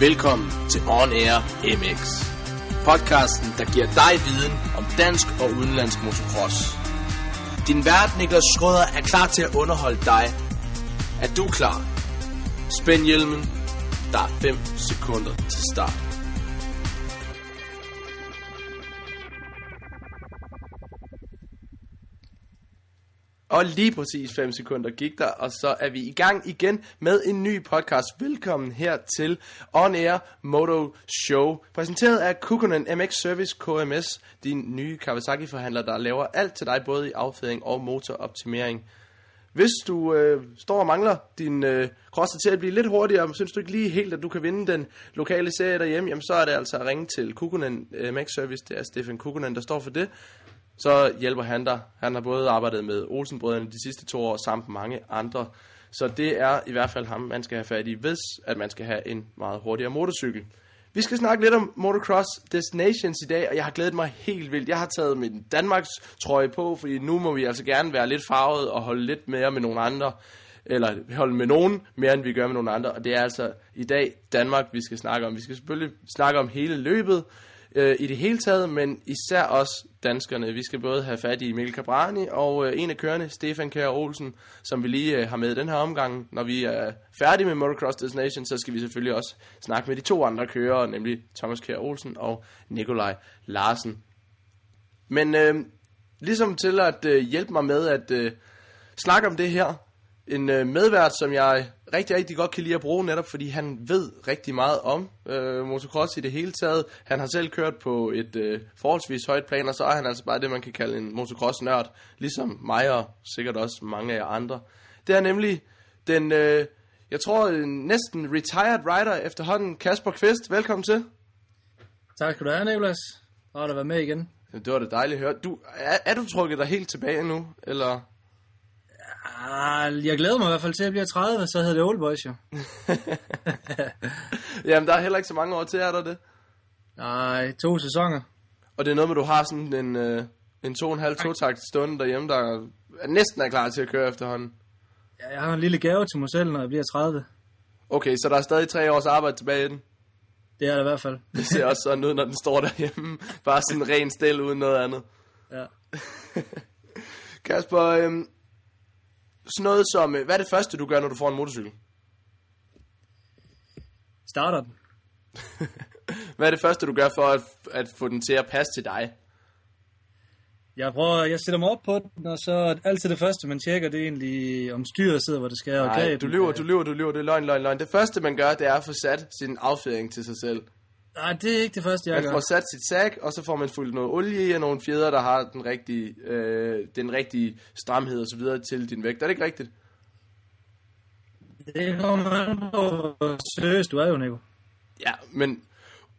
Velkommen til On Air MX. Podcasten, der giver dig viden om dansk og udenlandsk motocross. Din vært Niklas Schrøder er klar til at underholde dig. Er du klar? Spænd hjelmen. Der er 5 sekunder til start. Og lige præcis 5 sekunder gik der, og så er vi i gang igen med en ny podcast. Velkommen her til On Air Moto Show, præsenteret af Kukunen MX Service KMS, din nye Kawasaki-forhandler, der laver alt til dig, både i affedring og motoroptimering. Hvis du øh, står og mangler din øh, crosser til at blive lidt hurtigere, synes du ikke lige helt, at du kan vinde den lokale serie derhjemme, jamen så er det altså at ringe til Kukunen MX Service. Det er Stefan Kukunen, der står for det så hjælper han dig. Han har både arbejdet med Olsenbrødrene de sidste to år, samt mange andre. Så det er i hvert fald ham, man skal have fat i, hvis at man skal have en meget hurtigere motorcykel. Vi skal snakke lidt om Motocross Destinations i dag, og jeg har glædet mig helt vildt. Jeg har taget min Danmarks trøje på, fordi nu må vi altså gerne være lidt farvet og holde lidt mere med nogle andre. Eller holde med nogen mere, end vi gør med nogle andre. Og det er altså i dag Danmark, vi skal snakke om. Vi skal selvfølgelig snakke om hele løbet, øh, i det hele taget, men især også danskerne. Vi skal både have fat i Mikkel Cabrani og øh, en af kørende, Stefan Kjær Olsen, som vi lige øh, har med i den her omgang. Når vi er færdige med Motocross Destination, så skal vi selvfølgelig også snakke med de to andre kørere, nemlig Thomas Kjær Olsen og Nikolaj Larsen. Men øh, ligesom til at øh, hjælpe mig med at øh, snakke om det her, en øh, medvært, som jeg rigtig, rigtig godt kan lide at bruge, netop fordi han ved rigtig meget om øh, motocross i det hele taget. Han har selv kørt på et øh, forholdsvis højt plan, og så er han altså bare det, man kan kalde en motocross-nørd, ligesom mig og sikkert også mange af jer andre. Det er nemlig den, øh, jeg tror, næsten retired rider efterhånden, Kasper Kvist. Velkommen til. Tak skal du have, Niklas. Og at være med igen. Det var det dejligt at høre. Du, er, er du trukket dig helt tilbage nu, eller... Ah, jeg glæder mig i hvert fald til at blive 30, så hedder det Old Boys jo. Jamen, der er heller ikke så mange år til, er der det? Nej, to sæsoner. Og det er noget med, at du har sådan en, øh, en to og en halv to-takt stund derhjemme, der er, næsten er klar til at køre efterhånden. Ja, jeg har en lille gave til mig selv, når jeg bliver 30. Okay, så der er stadig tre års arbejde tilbage i den? Det er der i hvert fald. Det ser også sådan ud, når den står derhjemme. Bare sådan en ren stil uden noget andet. Ja. Kasper, øhm, sådan noget som, øh, hvad er det første, du gør, når du får en motorcykel? Starter den. hvad er det første, du gør for at, at få den til at passe til dig? Jeg prøver, jeg sætter mig op på den, og så altid det første, man tjekker, det er egentlig, om styret sidder, hvor det skal. Nej, du lyver, du lyver, du lyver, det er løgn, løgn, løgn. Det første, man gør, det er at få sat sin affjedring til sig selv. Nej, det er ikke det første, jeg man gør. Man får sat sit sæk, og så får man fuldt noget olie i, og nogle fjeder, der har den rigtige, øh, den rigtige stramhed og så videre til din vægt. Er det ikke rigtigt? Det kommer man på, seriøst du er jo, Nico. Ja, men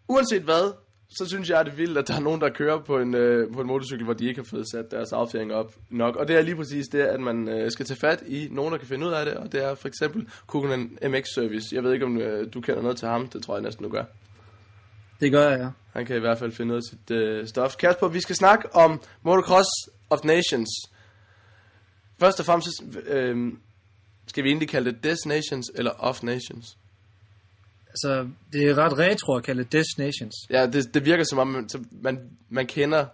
uanset hvad, så synes jeg, det er vildt, at der er nogen, der kører på en, øh, på en motorcykel, hvor de ikke har fået sat deres affjering op nok. Og det er lige præcis det, at man øh, skal tage fat i nogen, der kan finde ud af det, og det er for eksempel Kukunen MX Service. Jeg ved ikke, om øh, du kender noget til ham, det tror jeg næsten, du gør. Det gør jeg, ja. Han kan i hvert fald finde ud af sit øh, stof. Kasper, vi skal snakke om Motocross of Nations. Først og fremmest øh, skal vi egentlig kalde det Destinations eller Of Nations. Altså, det er ret retro at kalde det Destinations. Ja, det, det virker som om, man, så man, man kender,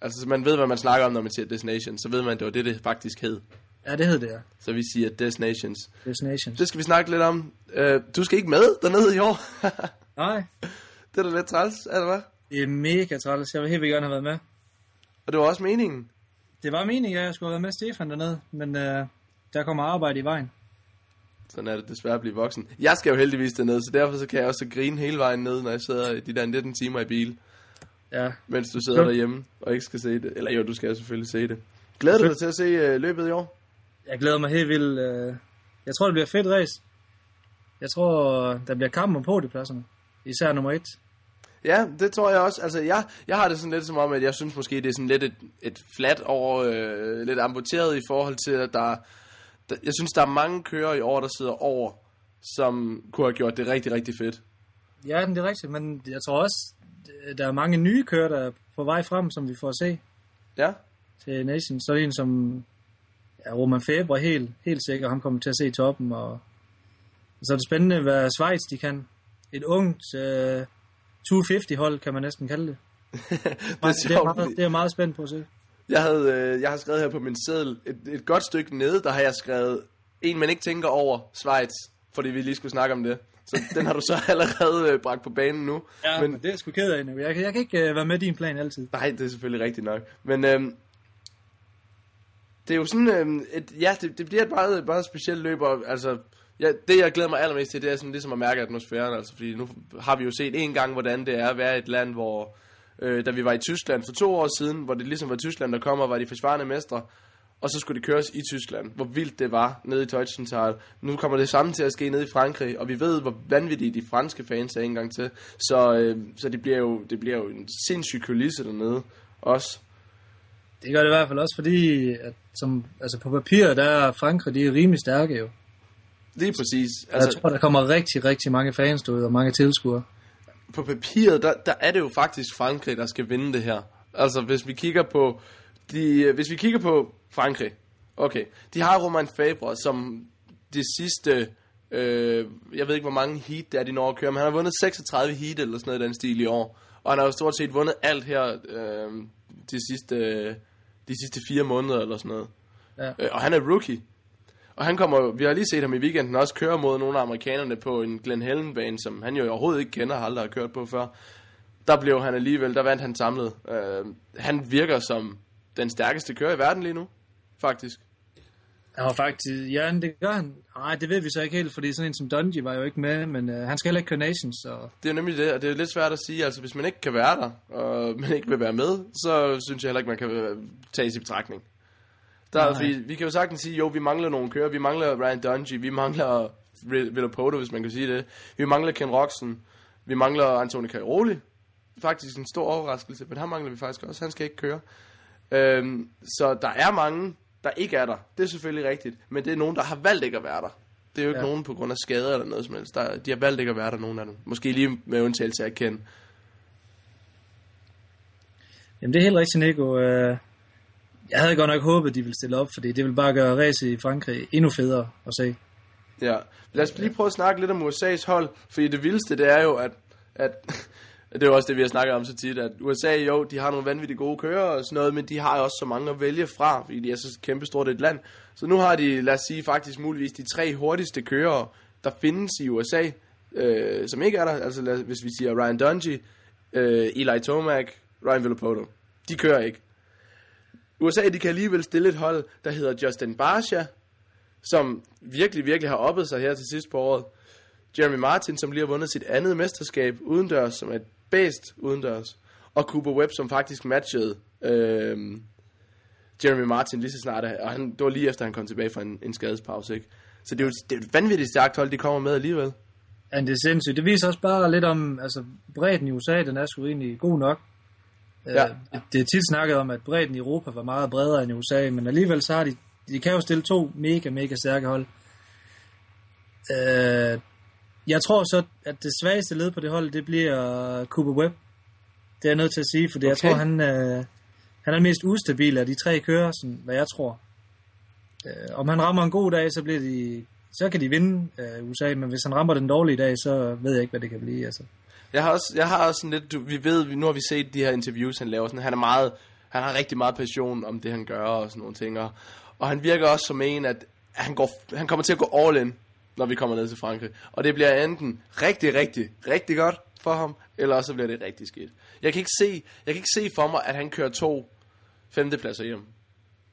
altså man ved, hvad man snakker om, når man siger Destinations. Så ved man, at det var det, det faktisk hed. Ja, det hed det, ja. Så vi siger Destinations. Destinations. Det skal vi snakke lidt om. Uh, du skal ikke med dernede i år. Nej. Det er da lidt træls, er det hvad? Det er mega træls. Jeg vil helt vildt gerne have været med. Og det var også meningen. Det var meningen, at jeg skulle have været med Stefan dernede, men øh, der kommer arbejde i vejen. Sådan er det desværre at blive voksen. Jeg skal jo heldigvis derned, så derfor så kan jeg også grine hele vejen ned, når jeg sidder i de der 19 timer i bil. Ja. Mens du sidder jo. derhjemme og ikke skal se det. Eller jo, du skal selvfølgelig se det. Glæder du dig til at se uh, løbet i år? Jeg glæder mig helt vildt. Øh, jeg tror, det bliver fedt race. Jeg tror, der bliver kamp om podiepladserne. Især nummer et. Ja, det tror jeg også. Altså, jeg, jeg har det sådan lidt som om, at jeg synes måske, det er sådan lidt et, et flat over, øh, lidt amputeret i forhold til, at der, der, jeg synes, der er mange kører i år, der sidder over, som kunne have gjort det rigtig, rigtig fedt. Ja, det er rigtigt, men jeg tror også, der er mange nye kører, der er på vej frem, som vi får at se. Ja. Til Nation. Så er det en som ja, Roman Fabre helt, helt sikkert, han kommer til at se toppen, og, og så er det spændende, hvad Schweiz de kan. et ungt øh, 250-hold, kan man næsten kalde det. det, er Det er, sjovt, meget, det er meget spændt på at se. jeg, havde, øh, jeg har skrevet her på min seddel, et, et godt stykke nede, der har jeg skrevet, en man ikke tænker over, Schweiz, fordi vi lige skulle snakke om det. Så den har du så allerede øh, bragt på banen nu. Ja, men, men det er jeg sgu ked af nu. Jeg, kan- jeg kan ikke øh, være med i din plan altid. Nej, det er selvfølgelig rigtigt nok. Men øhm, det er jo sådan, øhm, et, ja, det, det bliver et meget, meget specielt løb, og altså, ja, det jeg glæder mig allermest til, det er sådan ligesom at mærke atmosfæren, altså, fordi nu har vi jo set en gang, hvordan det er at være et land, hvor, øh, da vi var i Tyskland for to år siden, hvor det ligesom var Tyskland, der kom og var de forsvarende mestre, og så skulle det køres i Tyskland. Hvor vildt det var nede i Teutschenthal. Nu kommer det samme til at ske nede i Frankrig, og vi ved, hvor vanvittige de franske fans er engang til. Så, øh, så det, bliver jo, det bliver jo en sindssyg kulisse dernede også. Det gør det i hvert fald også, fordi at, som, altså på papiret, der er Frankrig, de er rimelig stærke jo. Lige præcis. Altså, jeg tror, der kommer rigtig, rigtig mange fans derude, og mange tilskuere. på papiret, der, der er det jo faktisk Frankrig, der skal vinde det her. Altså, hvis vi kigger på, de, hvis vi kigger på Frankrig, okay, de har Romain Fabre, som de sidste, øh, jeg ved ikke, hvor mange heat det er, de når at køre, men han har vundet 36 heat eller sådan noget i den stil i år. Og han har jo stort set vundet alt her øh, de, sidste, de sidste fire måneder eller sådan noget. Ja. Øh, og han er rookie. Og han kommer, vi har lige set ham i weekenden også køre mod nogle af amerikanerne på en Glen Helen bane, som han jo overhovedet ikke kender, har aldrig har kørt på før. Der blev han alligevel, der vandt han samlet. Øh, han virker som den stærkeste kører i verden lige nu, faktisk. Han var faktisk, ja, det gør han. Nej, det ved vi så ikke helt, fordi sådan en som Dungey var jo ikke med, men øh, han skal heller ikke køre Nations, så Det er nemlig det, og det er lidt svært at sige, altså hvis man ikke kan være der, og man ikke vil være med, så synes jeg heller ikke, man kan øh, tages i betragtning. Der, Nej. fordi, vi kan jo sagtens sige, jo, vi mangler nogle kører, vi mangler Ryan Dungey, vi mangler Villapoto, hvis man kan sige det. Vi mangler Ken Roxen, vi mangler Antonio Cairoli. Faktisk en stor overraskelse, men ham mangler vi faktisk også, han skal ikke køre. Øhm, så der er mange, der ikke er der. Det er selvfølgelig rigtigt, men det er nogen, der har valgt ikke at være der. Det er jo ikke ja. Ja. nogen på grund af skader eller noget som helst. Der, de har valgt ikke at være der, nogen af dem. Måske lige med undtagelse af Ken. Jamen det er helt rigtigt, Nico. Øh, jeg havde godt nok håbet, at de ville stille op, fordi det vil bare gøre race i Frankrig endnu federe at se. Ja. Lad os lige prøve at snakke lidt om USA's hold, fordi det vildeste, det er jo, at, at det er jo også det, vi har snakket om så tit, at USA jo, de har nogle vanvittigt gode kører og sådan noget, men de har jo også så mange at vælge fra, fordi de er så kæmpestort et land. Så nu har de, lad os sige, faktisk muligvis de tre hurtigste kører, der findes i USA, øh, som ikke er der. Altså lad, hvis vi siger Ryan Dungey, øh, Eli Tomac, Ryan Villapoto. De kører ikke. USA, de kan alligevel stille et hold, der hedder Justin Barsha, som virkelig, virkelig har oppet sig her til sidst på året. Jeremy Martin, som lige har vundet sit andet mesterskab udendørs, som er et bedst udendørs. Og Cooper Webb, som faktisk matchede øh, Jeremy Martin lige så snart, og han, det var lige efter, han kom tilbage fra en, en skadespause. Ikke? Så det er jo det er et vanvittigt stærkt hold, de kommer med alligevel. Ja, det er sindssygt. Det viser også bare lidt om, altså bredden i USA, den er sgu egentlig god nok. Ja. Øh, det er tit snakket om, at bredden i Europa var meget bredere end i USA, men alligevel så har de, de kan jo stille to mega, mega stærke hold. Øh, jeg tror så, at det svageste led på det hold, det bliver Cooper Webb. Det er jeg nødt til at sige, fordi okay. jeg tror, han, øh, han er mest ustabil af de tre kører, sådan, hvad jeg tror. Øh, om han rammer en god dag, så bliver de så kan de vinde øh, USA, men hvis han rammer den dårlige dag, så ved jeg ikke, hvad det kan blive. Altså. Jeg har også, jeg har også sådan lidt, du, vi ved, vi- nu har vi set de her interviews, han laver, sådan, han er meget, han har rigtig meget passion om det, han gør og sådan nogle ting, og, og han virker også som en, at han, går, han kommer til at gå all in, når vi kommer ned til Frankrig. Og det bliver enten rigtig, rigtig, rigtig godt for ham, eller så bliver det rigtig skidt. Jeg kan ikke se, jeg kan ikke se for mig, at han kører to femtepladser hjem,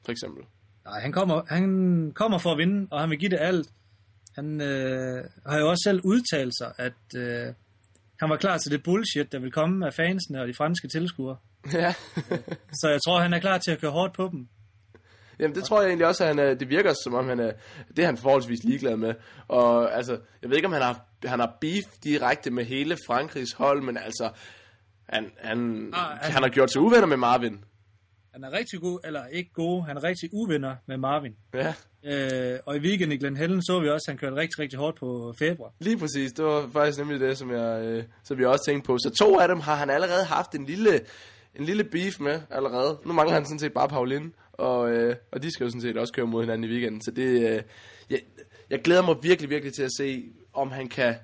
for eksempel. Nej, han kommer, han kommer for at vinde, og han vil give det alt. Han øh, har jo også selv udtalt sig, at øh, han var klar til det bullshit, der vil komme af fansene og de franske tilskuere. ja. Så jeg tror, han er klar til at køre hårdt på dem. Jamen det tror jeg egentlig også, at han er, det virker som om han er, det er han forholdsvis ligeglad med. Og altså, jeg ved ikke om han har, han har beef direkte med hele Frankrigs hold, men altså, han, han, Ah, han, han- har gjort sig uvenner med Marvin. Han er rigtig god, eller ikke god, han er rigtig uvenner med Marvin. Ja, Øh, og i weekenden i Glen Helen så vi også, at han kørte rigtig, rigtig hårdt på februar. lige præcis. Det var faktisk nemlig det, som jeg, øh, som jeg også tænkte på. Så to af dem har han allerede haft en lille, en lille beef med allerede. Nu mangler han sådan set bare Pauline, og, øh, og de skal jo sådan set også køre mod hinanden i weekenden. Så det, øh, jeg, jeg glæder mig virkelig, virkelig til at se, om han kan,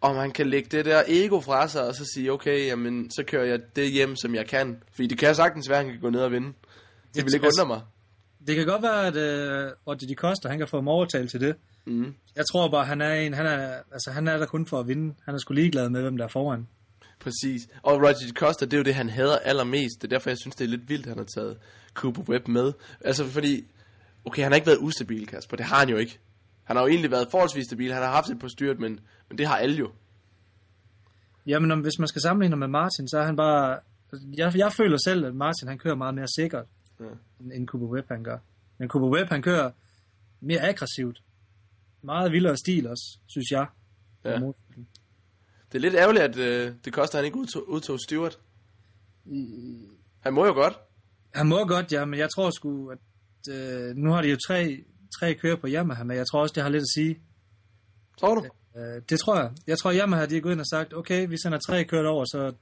om han kan lægge det der ego fra sig, og så sige, okay, jamen, så kører jeg det hjem, som jeg kan. Fordi det kan sagtens være, at han kan gå ned og vinde. Det vil ikke undre mig. Det kan godt være, at uh, Roger de Costa, han kan få ham overtalt til det. Mm. Jeg tror bare, han er en, han er, altså, han er der kun for at vinde. Han er sgu ligeglad med, hvem der er foran. Præcis. Og Roger de Costa, det er jo det, han hader allermest. Det er derfor, jeg synes, det er lidt vildt, han har taget Cooper Webb med. Altså, fordi... Okay, han har ikke været ustabil, Kasper. Det har han jo ikke. Han har jo egentlig været forholdsvis stabil. Han har haft et på styrt, men, men det har alle jo. Jamen, om, hvis man skal sammenligne ham med Martin, så er han bare... Jeg, jeg føler selv, at Martin han kører meget mere sikkert, Ja. end- Cooper Webb han gør. Men Cooper Webb han kører mere aggressivt. Meget vildere stil også, synes jeg. Ja. Det er lidt ærgerligt, at øh, det koster, at han ikke udtog, udtog Stewart. Han må jo godt. Han må godt, ja, men jeg tror sgu, at øh, nu har de jo tre, tre kører på Yamaha, men jeg tror også, det har lidt at sige. Tror du? Øh, det tror jeg. Jeg tror, Yamaha de er gået ind og sagt, okay, vi sender tre kørt over, så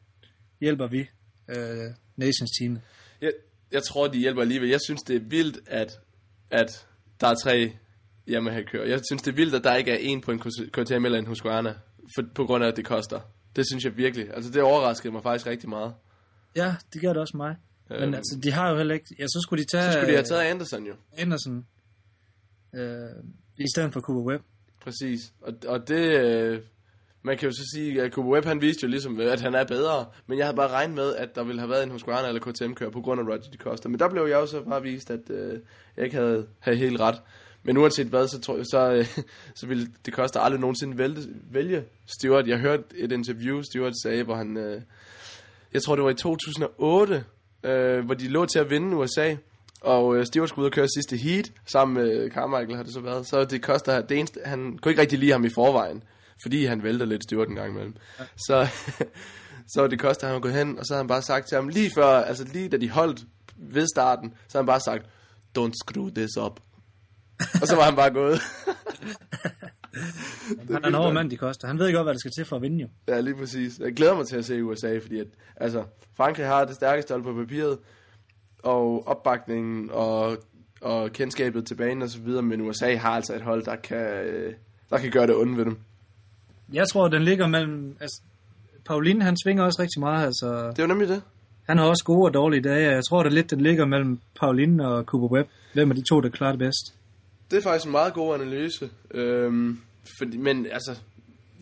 hjælper vi øh, Nations team. Jeg, jeg tror, de hjælper alligevel. Jeg synes, det er vildt, at, at der er tre Yamaha-kører. Jeg synes, det er vildt, at der ikke er en på en KTM eller en Husqvarna, for, på grund af, at det koster. Det synes jeg virkelig. Altså, det overraskede mig faktisk rigtig meget. Ja, det gør det også mig. Men Øhm. altså, de har jo heller ikke... Ja, så skulle de tage Så skulle de have taget Anderson jo. Anderson øh, i stedet for Cooper Webb. Præcis. Og, og det... Øh, man kan jo så sige, at Cooper Webb, han viste jo ligesom, at han er bedre. Men jeg havde bare regnet med, at der ville have været en Husqvarna eller KTM-kører på grund af Roger de Costa. Men der blev jeg jo så bare vist, at øh, jeg ikke havde, havde helt ret. Men uanset hvad, så, tror jeg, så, øh, så ville det koste aldrig nogensinde vælge, vælge Stewart. Jeg hørte et interview, Stewart sagde, hvor han... Øh, jeg tror, det var i 2008, øh, hvor de lå til at vinde USA. Og øh, Stewart skulle ud og køre sidste heat, sammen med Carmichael har det så været. Så det koster, det eneste, han kunne ikke rigtig lide ham i forvejen, fordi han vælter lidt Stewart en gang imellem. Ja. Så, så det koster, han var gået hen, og så har han bare sagt til ham, lige før, altså lige da de holdt ved starten, så har han bare sagt, don't screw this up. og så var han bare gået. Han er en hård mand, de koster. Han ved godt, hvad der skal til for at vinde jo. Ja, lige præcis. Jeg glæder mig til at se USA, fordi at, altså, Frankrig har det stærkeste hold på papiret, og opbakningen og, og kendskabet til banen og så videre, men USA har altså et hold, der kan, øh, der kan gøre det ondt ved dem. Jeg tror, den ligger mellem... Altså, Pauline, han svinger også rigtig meget. Altså, Det er jo nemlig det. han har også gode og dårlige dage. Jeg tror, det lidt, den ligger mellem Pauline og Cooper Webb. Hvem er de to, der klarer det bedst? Det er faktisk en meget god analyse. Øhm, fordi, men altså,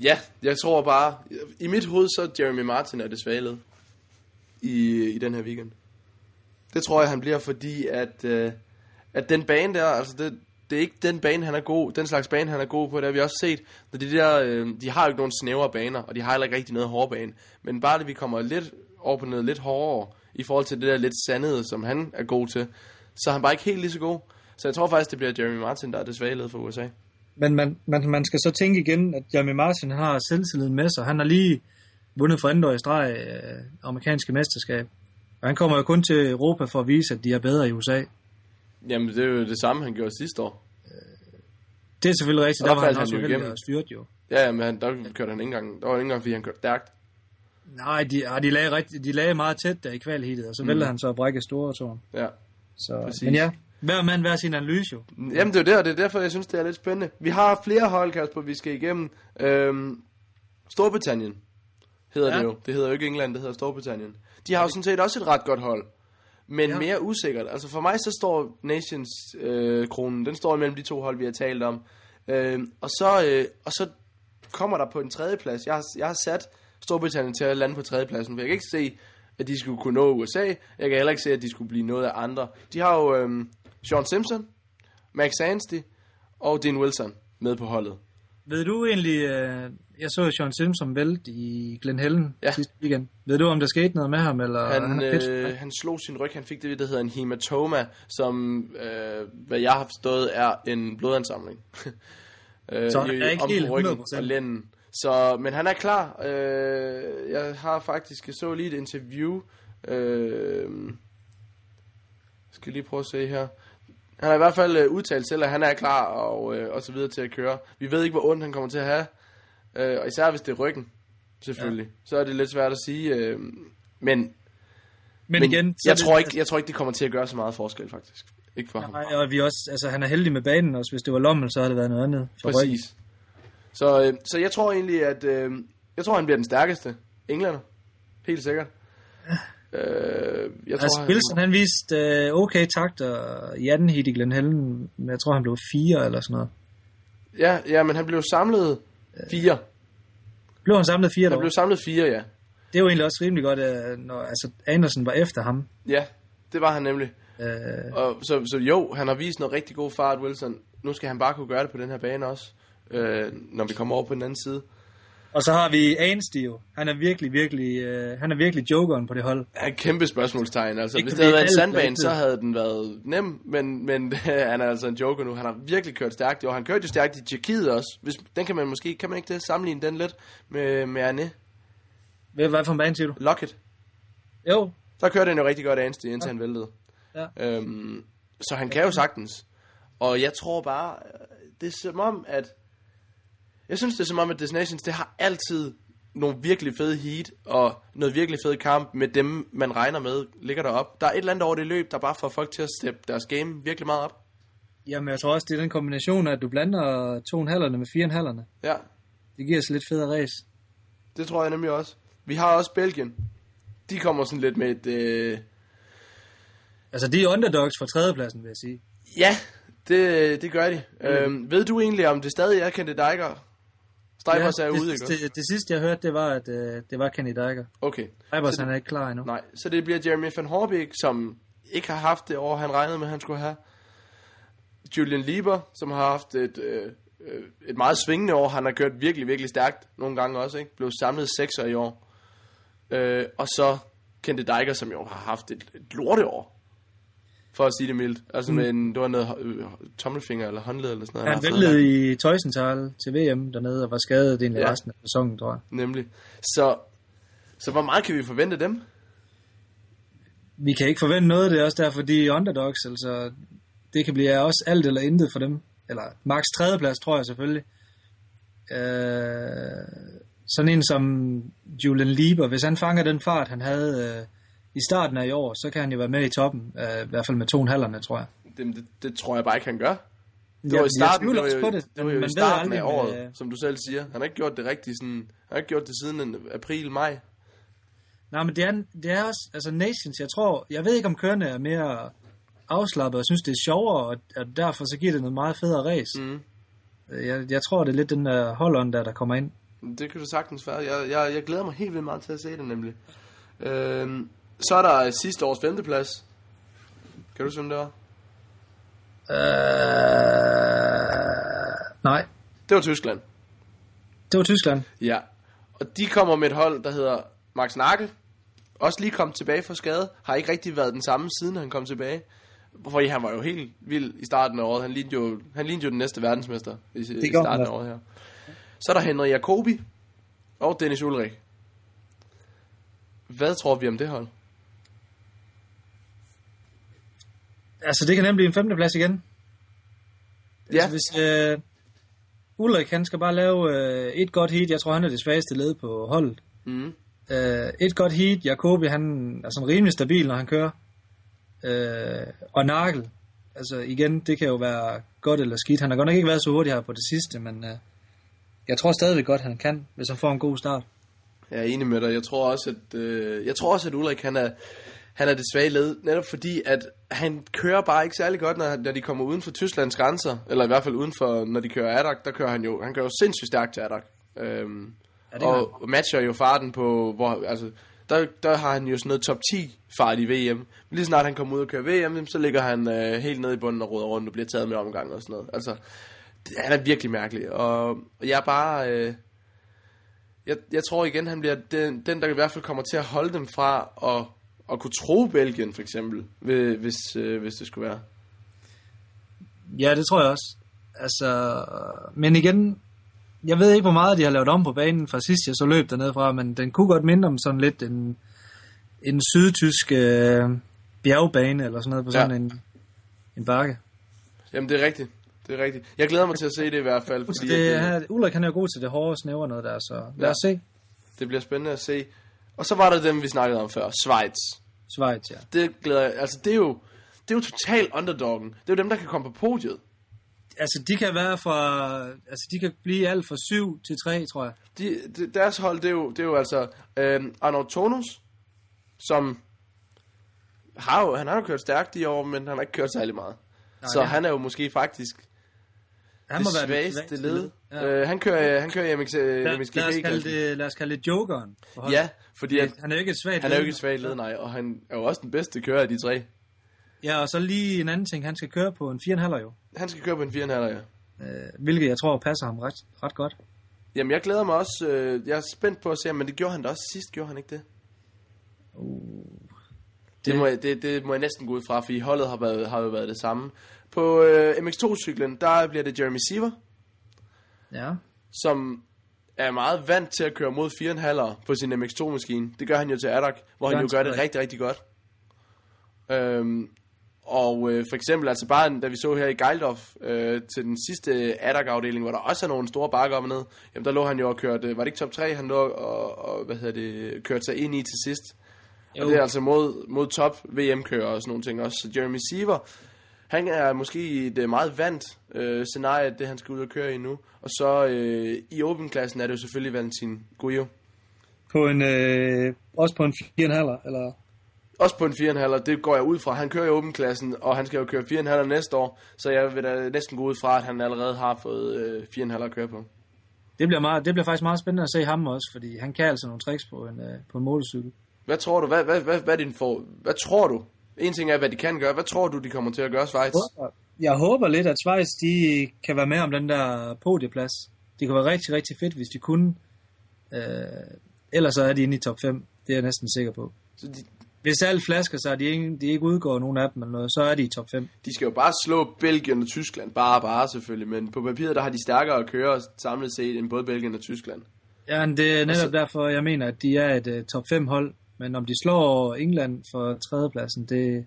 ja, jeg tror bare, i mit hoved så er Jeremy Martin er det svage led i, i den her weekend. Det tror jeg, han bliver, fordi at, øh, at den bane der, altså det, det er ikke den bane, han er god, den slags bane, han er god på, det har vi også set. Når de, der, øh, de har jo ikke nogen snævre baner, og de har heller ikke rigtig noget hårdbane. Men bare det, vi kommer lidt over på noget lidt hårdere, i forhold til det der lidt sandede, som han er god til, så er han bare ikke helt lige så god. Så jeg tror faktisk, det bliver Jeremy Martin, der er det svage led for USA. Men man, man, man skal så tænke igen, at Jeremy Martin han har selvtilliden med sig. Han har lige vundet for andet år i streg øh, amerikanske mesterskab. Han kommer jo kun til Europa for at vise, at de er bedre i USA. Jamen, det er jo det samme, han gjorde sidste år. Det er selvfølgelig rigtigt. Og Der der var han også han jo uheldig og styrt jo. Ja, men han, der kørte han ikke engang. Der var ikke engang, fordi han kørte stærkt. Nej, de, ah, de, lagde rigtig, de lagde meget tæt der i kvalhittet, og så vælter han så at brække store tårn. Ja. Så, Præcis. men ja, hver mand hver sin analyse jo. Jamen, det er det, og det er derfor, jeg synes, det er lidt spændende. Vi har flere hold, Kasper, vi skal igennem. Øhm, Storbritannien hedder. Ja. det jo. Det hedder jo ikke England, det hedder Storbritannien. De har jo sådan set også et ret godt hold. Men ja. Mere usikkert. Altså for mig, så står Nations-kronen, øh, den står imellem de to hold, vi har talt om. Øhm, og, så, øh, og så kommer der på en tredjeplads. Jeg har, jeg har sat Storbritannien til at lande på tredjepladsen, for jeg kan ikke se, at de skulle kunne nå USA. Jeg kan heller ikke se, at de skulle blive noget af andre. De har jo øhm, Sean Simpson, Max Anstey og Dean Wilson med på holdet. Ved du egentlig, øh, jeg så Sean Simpson vælte i Glen Helen Ja. sidste weekend. Ved du, om der skete noget med ham? Eller Han, fedt? øh, han slog sin ryg, han fik det, der hedder en hematoma, som, øh, hvad jeg har forstået, er en blodansamling. øh, Så han er ikke helt ryggen 100%. og lænden. Så, men han er klar. Øh, jeg har faktisk, jeg så lige et interview. Øh, skal lige prøve at se her. Han har i hvert fald øh, udtalt selv, at han er klar og, øh, og så videre til at køre. Vi ved ikke, hvor ondt han kommer til at have. Øh, og især hvis det er ryggen, selvfølgelig. Ja. Så er det lidt svært at sige. Øh, men men, men igen, så jeg, det- tror ikke, jeg tror ikke, det kommer til at gøre så meget forskel, faktisk. Ikke for ham. Nej, og vi også, altså, han er heldig med banen også. Hvis det var Lommel, så havde det været noget andet. For ryggen. Præcis. Så, øh, så jeg tror egentlig, at øh, jeg tror, han bliver den stærkeste englænder. Helt sikkert. Øh, jeg Altså, han- Wilson, han viste øh, okay takter i anden hit i Glen Helen, men jeg tror, han blev fire eller sådan noget. Ja, ja, men han blev samlet fire. Blev han samlet fire Han derovre? blev samlet fire, ja. Det er jo egentlig også rimelig godt, øh, når altså, Andersen var efter ham. Ja, det var han nemlig. Øh, Og så, så jo, han har vist noget rigtig god fart, Wilson. Nu skal han bare kunne gøre det på den her bane også, øh, når vi kommer over på den anden side. Og så har vi Anstey jo. Han er virkelig, virkelig, øh, han er virkelig jokeren på det hold. et kæmpe spørgsmålstegn. Altså, Det hvis det havde været en sandbane, så havde den været nem, men, men han er altså en joker nu. Han har virkelig kørt stærkt. Og han kørte jo stærkt i Tjekkiet også. Hvis, den kan man måske, kan man ikke det, sammenligne den lidt med, med Arne Hvad, hvad for en bane siger du? Lockett. Jo, Der kørte han jo rigtig godt Anstey, indtil han væltede. Ja. Øhm, så han kan jo sagtens. Og jeg tror bare, øh, det er som om, at... Jeg synes, det er som om, at Destinations, det har altid nogle virkelig fede heat, og noget virkelig fed kamp med dem, man regner med, ligger derop. Der er et eller andet over det løb, der bare får folk til at steppe deres game virkelig meget op. jamen jeg tror også, det er den kombination, af, at du blander to en halverne med fire en halverne. Ja, Det giver os lidt federe race. det tror jeg nemlig også. Vi har også Belgien. De kommer sådan lidt med et... Øh... Altså, de er underdogs for tredjepladsen, vil jeg sige. Ja, det, det gør de. Øhm, ved du egentlig, om det stadig er Kenny Deiger? Stribers er det, ude, ikke? det, det, det, sidste, jeg hørte, det var, at øh, det var Kenny Deiger. Okay. Stribers, Så han er ikke klar endnu. Nej, så det bliver Jeremy van Horbæk, som ikke har haft det år, han regnede med, han skulle have. Julian Lieber, som har haft et, øh, øh, et meget svingende år. Han har kørt virkelig, virkelig stærkt nogle gange også. Ikke? Blev samlet sekser i år. Øh, og så Kente Deiger, som jo har haft et, et lorteår. For at sige det mildt. Altså med en, det var noget øh, tommelfinger eller håndled eller sådan noget. Han væltede i Tøjsenthal til VM dernede og var skadet egentlig Ja. resten af sæsonen, tror jeg. Nemlig. Så, så hvor meget kan vi forvente dem? Vi kan ikke forvente noget, det er også derfor, de er underdogs, altså det kan blive også alt eller intet for dem. Eller max tredjeplads, tror jeg selvfølgelig. Øh, sådan en som Julian Lieber, hvis han fanger den fart, han havde øh, i starten af i år, så kan han jo være med i toppen, øh, i hvert fald med to en halverne, tror jeg. Det, det, det tror jeg bare ikke, han gør. Det Jeg- var i jeg starten, tvivler det var jo, på det, det var jo i starten af med- året, som du selv siger. Han har ikke gjort det rigtigt sådan, han har ikke gjort det siden en april, maj. Nej, men det er, det er også, altså Nations, jeg tror, jeg ved ikke om kørende er mere afslappet og synes, det er sjovere, og, og derfor så giver det noget meget federe race. Mm. Jeg, jeg tror, det er lidt den der hold der, der kommer ind. Det kan du sagtens være. Jeg, jeg, jeg glæder mig helt vildt meget til at se det nemlig. Øhm, så er der sidste års femteplads. Kan du hvem det var? Øh, nej, Det var Tyskland. det var Tyskland. Ja. Og de kommer med et hold, der hedder Max Nagel. Også lige kommet tilbage fra skade. Har ikke rigtig været den samme, siden han kom tilbage. Fordi han var jo helt vild i starten af året. Han lignede jo, han lignede jo den næste verdensmester i, i starten af året her. Så er der Henrik Jacobi og Dennis Ulrik. Hvad tror vi om det hold? Altså, det kan nemlig blive en femteplads igen. Ja, Altså, hvis øh, Ulrik, han skal bare lave øh, et godt heat. Jeg tror, han er det svageste led på holdet. mm. Øh, et godt heat. Jacobi, han er sådan rimelig stabil, når han kører. Øh, og Nagel, altså igen, det kan jo være godt eller skidt. Han har godt nok ikke været så hurtig her på det sidste, men øh, jeg tror stadigvæk godt, han kan, hvis han får en god start. Jeg er enig med dig. Jeg tror også, at, øh, jeg tror også, at Ulrik han er, han er det svage led. Netop fordi, at han kører bare ikke særlig godt, når, når de kommer uden for Tysklands grænser. Eller i hvert fald uden for, når de kører Adak, der kører han jo, han kører jo sindssygt stærkt til Adak. Øhm, Ja, gør han. og matcher jo farten på, hvor, altså, der, der har han jo sådan noget top 10 fart i VM. Men lige snart han kommer ud og kører VM, så ligger han øh, helt nede i bunden og roder rundt og bliver taget med omgang og sådan noget. Altså, det, han er virkelig mærkelig. Og, og jeg er bare... Øh, jeg, jeg tror igen, han bliver den, den, der i hvert fald kommer til at holde dem fra at, at kunne tro Belgien, for eksempel, hvis, hvis, øh, hvis det skulle være. Ja, det tror jeg også. Altså, men igen, jeg ved ikke, hvor meget de har lavet om på banen fra sidst, jeg så løb dernede fra, men den kunne godt minde om sådan lidt en, en sydtysk øh, bjergbane, eller sådan noget på sådan Ja. en, en bakke. Jamen, det er rigtigt. Det er rigtigt. Jeg glæder mig til at se det i hvert fald, Fordi det, det, her, Ulrik han er jo god til det hårde snæver noget der, så lad Ja. os se. det bliver spændende at se. Og så var der dem, vi snakkede om før, Schweiz. Schweiz, ja. Det glæder jeg, altså det er jo, det er jo total underdoggen. Det er jo dem, der kan komme på podiet. altså, de kan være fra... Altså, de kan blive alt fra 7 til 3, tror jeg. De, de, deres hold, det er jo, det er jo altså øh, Arnold Tonus, som har jo, han har jo kørt stærkt i år, men han har ikke kørt særlig meget. Nej, så ja. han er jo måske faktisk Han det må være svageste led. Ja. Øh, han kører, han kører MX, Lad, MXGP. lad, os kalde det, lad os kalde det jokeren. Ja, fordi at, Han er jo ikke et svagt han er jo led. ikke et svagt led, nej, og han er jo også den bedste kører af de tre. Ja, og så lige en anden ting. Han skal køre på en 4,5 jo. Han skal køre på en 4,5, ja. Øh, hvilket jeg tror passer ham ret, ret godt. Jamen, jeg glæder mig også. Øh, jeg er spændt på at se, men det gjorde han da også sidst, gjorde han ikke det? Det, må, jeg, det, det må jeg næsten gå ud fra, fordi holdet har, været, har jo været det samme. På øh, MX2-cyklen, der bliver det Jeremy Siever, Ja. som er meget vant til at køre mod 4,5 på sin MX2-maskine. Det gør han jo til Adak, hvor Gør han jo gør det rigtig, rigtig godt. Øhm, og øh, for eksempel, altså bare da vi så her i Geildorf øh, til den sidste Adak-afdeling, hvor der også er nogle store bakker op og ned, jamen der lå han jo og kørte, var det ikke top 3, han lå og, og hvad hedder det, kørte sig ind i til sidst. Jo. Og det er altså mod, mod top VM-kører og sådan nogle ting også. Så Jeremy Siever, han er måske i et øh, meget vant øh, scenarie, det han skal ud og køre i nu. Og så øh, i Open-klassen er det jo selvfølgelig Valentin Guillou. På en, øh, også på en 4,5 eller... Også på en 4,5, og det går jeg ud fra. Han kører i Open-klassen, og han skal jo køre 4,5 næste år. Så jeg vil da næsten gå ud fra, at han allerede har fået øh, 4,5 at køre på. Det bliver, meget, det bliver faktisk meget spændende at se ham også, fordi han kan altså nogle tricks på en, øh, på en motorcykel. Hvad tror du? Hvad, hvad, hvad, hvad, er din for... hvad tror du? En ting er, hvad de kan gøre. Hvad tror du, de kommer til at gøre, Schweiz? Jeg håber lidt, at Schweiz de kan være med om den der podieplads. Det kunne være rigtig, rigtig fedt, hvis de kunne. Øh, ellers så er de inde i top 5. Det er jeg næsten sikker på. Så de, Hvis alt flasker sig, de ikke, de ikke udgår nogen af dem eller noget, så er de i top 5. de skal jo bare slå Belgien og Tyskland. Bare, bare selvfølgelig. Men på papiret, der har de stærkere at køre samlet set, end både Belgien og Tyskland. Ja, men det er netop Altså- derfor, jeg mener, at de er et uh, top 5 hold. Men om de slår England for tredjepladsen, det,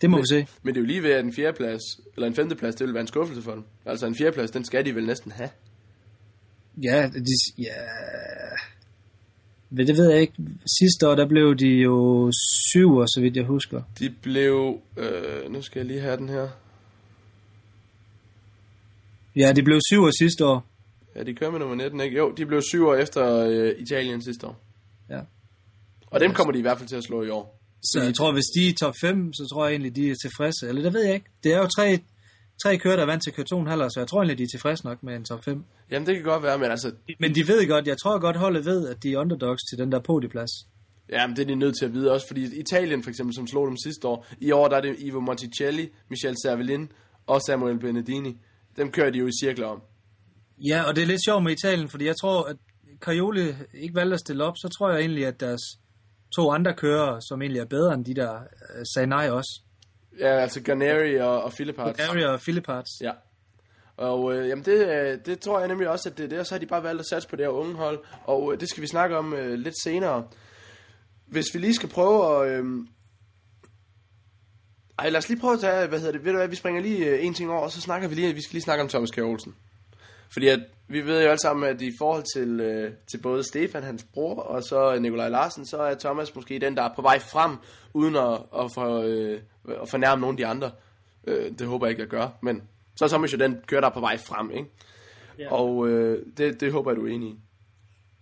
det må Men- vi se. Men det er jo lige ved, at en fjerdeplads, eller en femteplads, det vil være en skuffelse for dem. Altså en fjerdeplads, den skal de vel næsten have. Ja, de, ja, Men det ved jeg ikke. Sidste år, der blev de jo syv, så vidt jeg husker. De blev, øh, nu skal jeg lige have den her. Ja, de blev syv sidste år. Ja, de kører med nummer 19, ikke? Jo, de blev syv år efter øh, Italien sidste år. Ja. Og dem kommer de i hvert fald til at slå i år. Så jeg tror, hvis de er top 5, så tror jeg egentlig, de er tilfredse. Eller det ved jeg ikke. Det er jo tre, tre kører, der er vant til at køre to en halv, så jeg tror egentlig, de er tilfredse nok med en top 5. Jamen, det kan godt være, men altså, Men de ved godt, jeg tror godt, holdet ved, at de er underdogs til den der podieplads. jamen, det er de nødt til at vide også, fordi Italien for eksempel, som slog dem sidste år, i år der er det Ivo Monticelli, Michel Cervelin og Samuel Benedini. Dem kører de jo i cirkler om. Ja, og det er lidt sjovt med Italien, fordi jeg tror, at Carioli ikke valgte at stille op, så tror jeg egentlig, at deres to andre kører, som egentlig er bedre end de der, øh, sagde nej også. Ja, altså Garneri og, og Philippart. Area og Philipparts. Ja. Og øh, jamen det, øh, det tror jeg nemlig også, at det er det, og så har de bare valgt at satse på det her unge hold, og øh, det skal vi snakke om øh, lidt senere. Hvis vi lige skal prøve at... Øh, ej, lad os lige prøve at tage, hvad hedder det, ved du hvad, vi springer lige øh, en ting over, og så snakker vi lige, vi skal lige snakke om Thomas Kjær Olsen. Fordi at, vi ved jo alle sammen, at i forhold til, øh, til både Stefan, hans bror, og så Nikolaj Larsen, så er Thomas måske den, der er på vej frem, uden at, at, for, øh, at fornærme nogen af de andre. Øh, det håber jeg ikke, jeg gør, men så er Thomas jo den kører, der er på vej frem, ikke? Ja. Og øh, det, det håber jeg, du er enig i.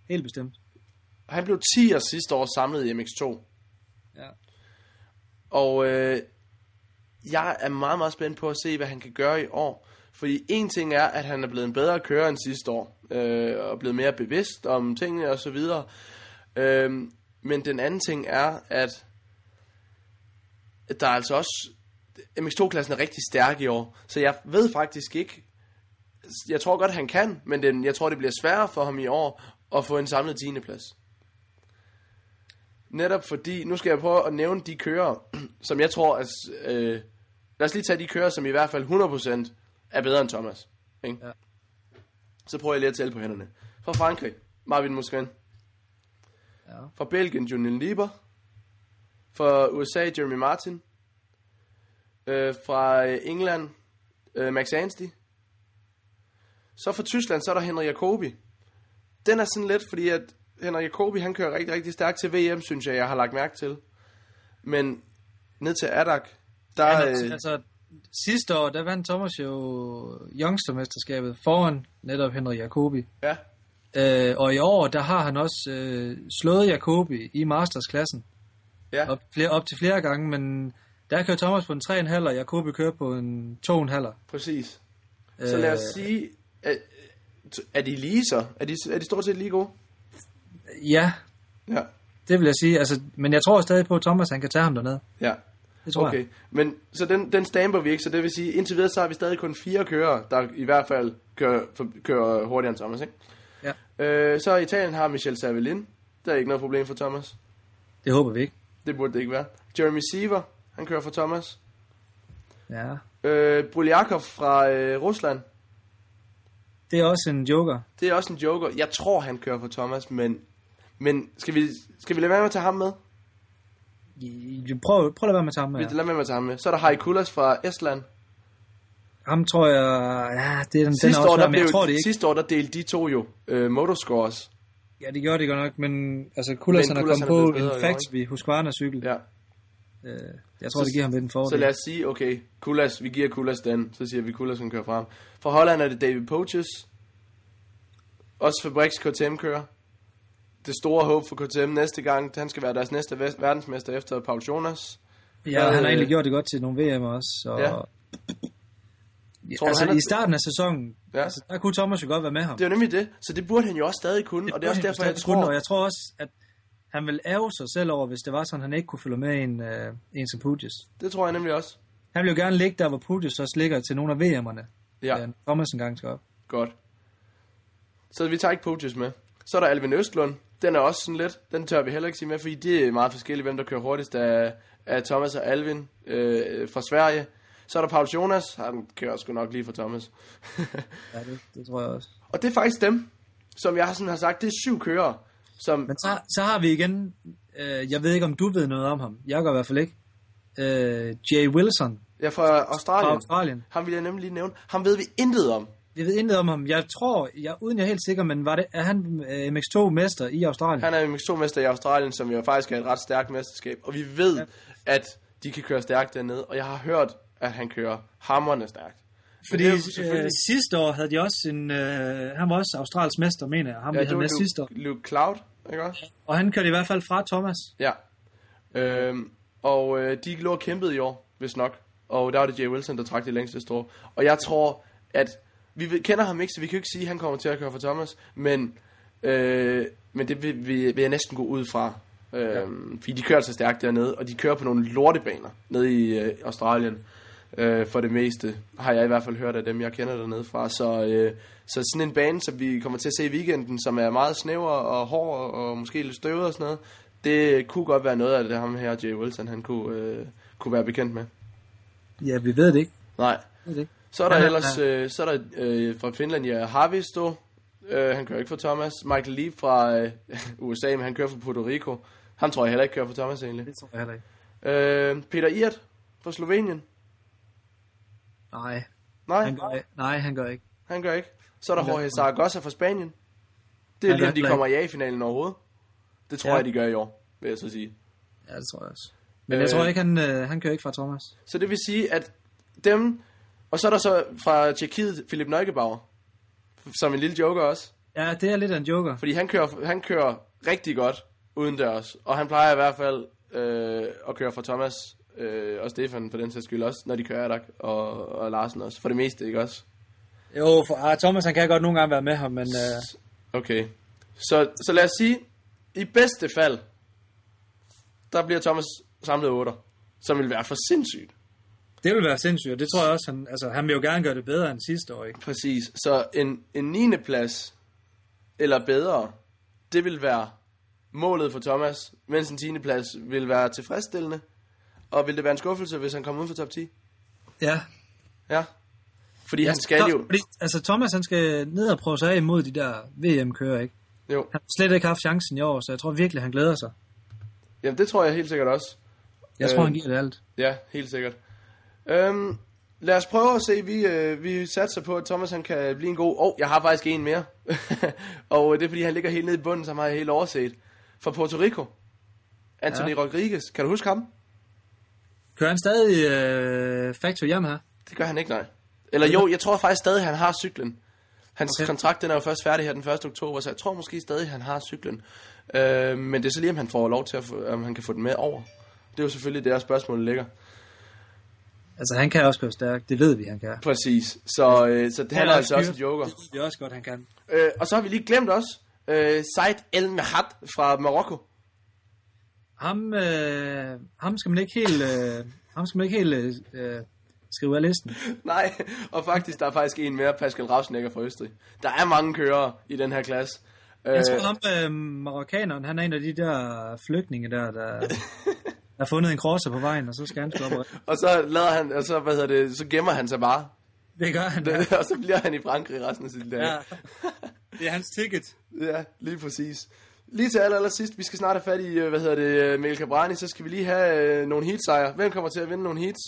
Helt bestemt. Han blev 10 år sidste år samlet i MX2. Ja. Og øh, jeg er meget, meget spændt på at se, hvad han kan gøre i år. Fordi en ting er, at han er blevet en bedre kører end sidste år. Øh, og blevet mere bevidst om tingene og så videre. Øh, men den anden ting er, at at der er altså også... MX2-klassen er rigtig stærk i år. Så jeg ved faktisk ikke... Jeg tror godt, han kan, men den, jeg tror, det bliver sværere for ham i år at få en samlet 10. plads. Netop fordi, nu skal jeg prøve at nævne de kører, som jeg tror, at, øh, lad os lige tage de kører, som i hvert fald 100% er bedre end Thomas. Ikke? Ja. Så prøver jeg lige at tælle på hænderne. Fra Frankrig, Marvin Musquin. Ja. Fra Belgien, Julian Lieber. Fra USA, Jeremy Martin. Øh, fra England, øh, Max Anstey. Så fra Tyskland, så er der Henrik Jacobi. Den er sådan lidt, fordi at Henrik Jacobi, han kører rigtig, rigtig stærkt til VM, synes jeg, jeg har lagt mærke til. Men ned til Adak, der er... er, Øh, altså, sidste år, der vandt Thomas jo Youngstermesterskabet foran netop Henrik Jacobi. Ja, Øh, og i år, der har han også øh, slået Jacobi i Masters-klassen. ja. Op, flere, op til flere gange, men der kører Thomas på en 3,5, og Jacobi kører på en 2,5. præcis. Så lad os Øh, sige, at, er de lige så? Er de, er de stort set lige gode? Ja, Ja, det vil jeg sige. Altså, men jeg tror stadig på, at Thomas han kan tage ham dernede. ja. Det tror Okay, jeg. men så den, den stamper vi ikke, så det vil sige, indtil videre så har vi stadig kun fire kører, der i hvert fald kører, for, kører hurtigere end Thomas, ikke? Ja. Øh, så i Italien har Michel Savelin, der er ikke noget problem for Thomas. Det håber vi ikke. Det burde det ikke være. Jeremy Seaver, han kører for Thomas. Ja. Øh, Buljakov fra øh, Rusland, Det er også en joker. det er også en joker. Jeg tror, han kører for Thomas, men, men skal, vi, skal vi lade være med at tage ham med? Prøv, prøv at lade være med at ham med. lader være med at ham med. Så er der Harry Kulas fra Estland. Ham tror jeg... Ja, det er den, den er Sidste også år, der men jeg blev, tror det ikke. sidste år, der delte de to jo øh, motorscores. Ja, det gjorde det godt nok, men altså Kulas Men han er kommet på en i år, Factory Husqvarna cykel. Ja. Øh, jeg tror, det giver ham lidt en Så fordel. lad os sige, okay, Kulas, vi giver Kulas den. Så siger vi, Kulas kan køre frem. For Holland er det David Poaches. Også Fabriks KTM kører. Det store håb for KTM næste gang, han skal være deres næste verdensmester efter Paul Jonas. Ja, han har Øh, egentlig gjort det godt til nogle VM også. Så... Ja. Ja. Tror altså, han er- i starten af sæsonen, Ja. altså, der kunne Thomas jo godt være med ham. Det er jo nemlig det, så det burde han jo også stadig kunne, og det er også derfor, jeg stadig kunne, tror... Og jeg tror også, at han vil ærge sig selv over, hvis det var sådan, at han ikke kunne følge med en, uh, en som Putis. Det tror jeg nemlig også. Han vil jo gerne ligge der, hvor Putis også ligger til nogle af VM'erne. Ja, Ja. Thomas engang skal op. godt. Så vi tager ikke Poaches med. Så er der Alvin Østlund. Den er også sådan lidt, den tør vi heller ikke sige med, fordi det er meget forskelligt, hvem der kører hurtigst af, af Thomas og Alvin øh, fra Sverige. Så er der Paul Jonas, han kører sgu nok lige for Thomas. Ja, det, det tror jeg også. og det er faktisk dem, som jeg sådan har sagt, det er syv kører, som... Men så, så har vi igen, øh, jeg ved ikke, om du ved noget om ham. Jeg gør i hvert fald ikke. Øh, Jay Wilson Ja, fra fra Australien. Australien. Ham vil jeg nemlig lige nævne. Ham ved vi intet om. Jeg ved intet om ham. Jeg tror, jeg, uden jeg er helt sikker, men var det, er han øh, MX2-mester i Australien? Han er MX2-mester i Australien, som jo faktisk er et ret stærkt mesterskab. Og vi ved, ja. at de kan køre stærkt dernede. Og jeg har hørt, at han kører hammerne stærkt. Fordi det jo øh, selvfølgelig- sidste år havde de også en... Øh, han var også Australiens mester, mener jeg. Ham ja, vi det havde var med Luke- sidste år. Luke Cloud, ikke også? Og han kørte i hvert fald fra Thomas. Ja. Øhm, og øh, de lå og kæmpede i år, hvis nok. Og der var det Jay Wilson, der trak det længste strå. Og jeg tror, at vi kender ham ikke, så vi kan jo ikke sige, at han kommer til at køre for Thomas. Men, øh, men det vil, vil, vil jeg næsten gå ud fra. Øh, ja. Fordi de kører så stærkt dernede, og de kører på nogle lortebaner nede i øh, Australien. Øh, for det meste har jeg i hvert fald hørt af dem, jeg kender dernede fra. Så, øh, så sådan en bane, som vi kommer til at se i weekenden, som er meget snæver og hård og måske lidt støvet og sådan noget, det kunne godt være noget af det, ham her, Jay Wilson, han kunne, øh, kunne være bekendt med. Ja, vi ved det ikke. Nej. Vi ved det ikke. Så er der er- ellers, øh, så er der øh, fra Finland, ja, Harvisto. Øh, han kører ikke for Thomas. Michael Lee fra øh, USA, men han kører for Puerto Rico. Han tror jeg heller ikke kører for Thomas egentlig. Det tror jeg heller ikke. Øh, Peter Irt fra Slovenien. Nej, Nej, han gør, ikke. Nej, han gør ikke. han gør ikke. Så er der Jorge. Zaragoza fra Spanien. Det er lige, om de kommer i A-finalen overhovedet. Det tror Ja. jeg, de gør i år, vil jeg så sige. Ja, det tror jeg også. Men jeg Øh. tror ikke, han, øh, han kører ikke fra Thomas. Så det vil sige, at dem... Og så er der så fra Tjekkiet, Philip Neugebauer. Som en lille joker også. Ja, det er lidt af en joker. Fordi han kører, han kører rigtig godt uden dørs. Og han plejer i hvert fald øh, at køre for Thomas øh, og Stefan for den sags skyld også, når de kører Adak og, og Larsen også. For det meste, ikke også? Jo, for ah, Thomas han kan godt nogle gange være med ham, men øh, Okay. Så, så lad os sige, i bedste fald, der bliver Thomas samlet 8, som vil være for sindssygt. Det vil være sindssygt. og Det tror jeg også, han, altså, han vil jo gerne gøre det bedre end sidste år, ikke? Præcis. Så en, en 9. plads, eller bedre, det vil være målet for Thomas, mens en 10. plads vil være tilfredsstillende. Og vil det være en skuffelse, hvis han kommer ud for top 10? Ja. Ja. Fordi han skal jo... Fordi, altså, Thomas han skal ned og prøve sig af imod de der VM-kører, ikke? Jo, Han har slet ikke haft chancen i år, så jeg tror virkelig, han glæder sig. jamen det tror jeg helt sikkert også. Jeg Øh. tror, han giver det alt. Ja, helt sikkert. Øhm, lad os prøve at se, vi, øh, vi satser på, at Thomas han kan blive en god... Åh, oh, jeg har faktisk en mere. og det er, fordi han ligger helt nede i bunden, som har jeg helt overset. Fra Puerto Rico. Anthony ja. Rodriguez. Kan du huske ham? Kører han stadig øh, Factor hjem her? Det gør han ikke, nej. Eller jo, jeg tror faktisk stadig, han har cyklen. Hans okay. Kontrakt den er jo først færdig her den 1. oktober, så jeg tror måske stadig, han har cyklen. Øh, men det er så lige, om han får lov til at få, om han kan få den med over. Det er jo selvfølgelig der spørgsmålet ligger. Altså, han kan også køre stærkt. Det ved vi, han kan. Præcis. Så, øh, så det han er altså også en joker. Det ved vi også godt, han kan. Øh, og så har vi lige glemt også øh, Said El Mahad fra Marokko. Ham, øh, ham skal man ikke helt, øh, ham skal man ikke helt øh, skrive af listen. Nej, og faktisk, der er faktisk en mere, Pascal Rausnecker fra Østrig. Der er mange kører i den her klasse. Jeg tror, ham øh, marokkaneren, han er en af de der flygtninge der, der har fundet en krosser på vejen, og så skal han sgu op. og- så lader han, og så, hvad hedder det, så gemmer han sig bare. Det gør han, ja. og så bliver han i Frankrig resten af sit dag. ja. Det er hans ticket. Ja, lige præcis. Lige til aller, aller sidst, vi skal snart have fat i, øh, hvad hedder det, øh, Mikkel Cabrani, så skal vi lige have øh, nogle heatsejre. Hvem kommer til at vinde nogle heats?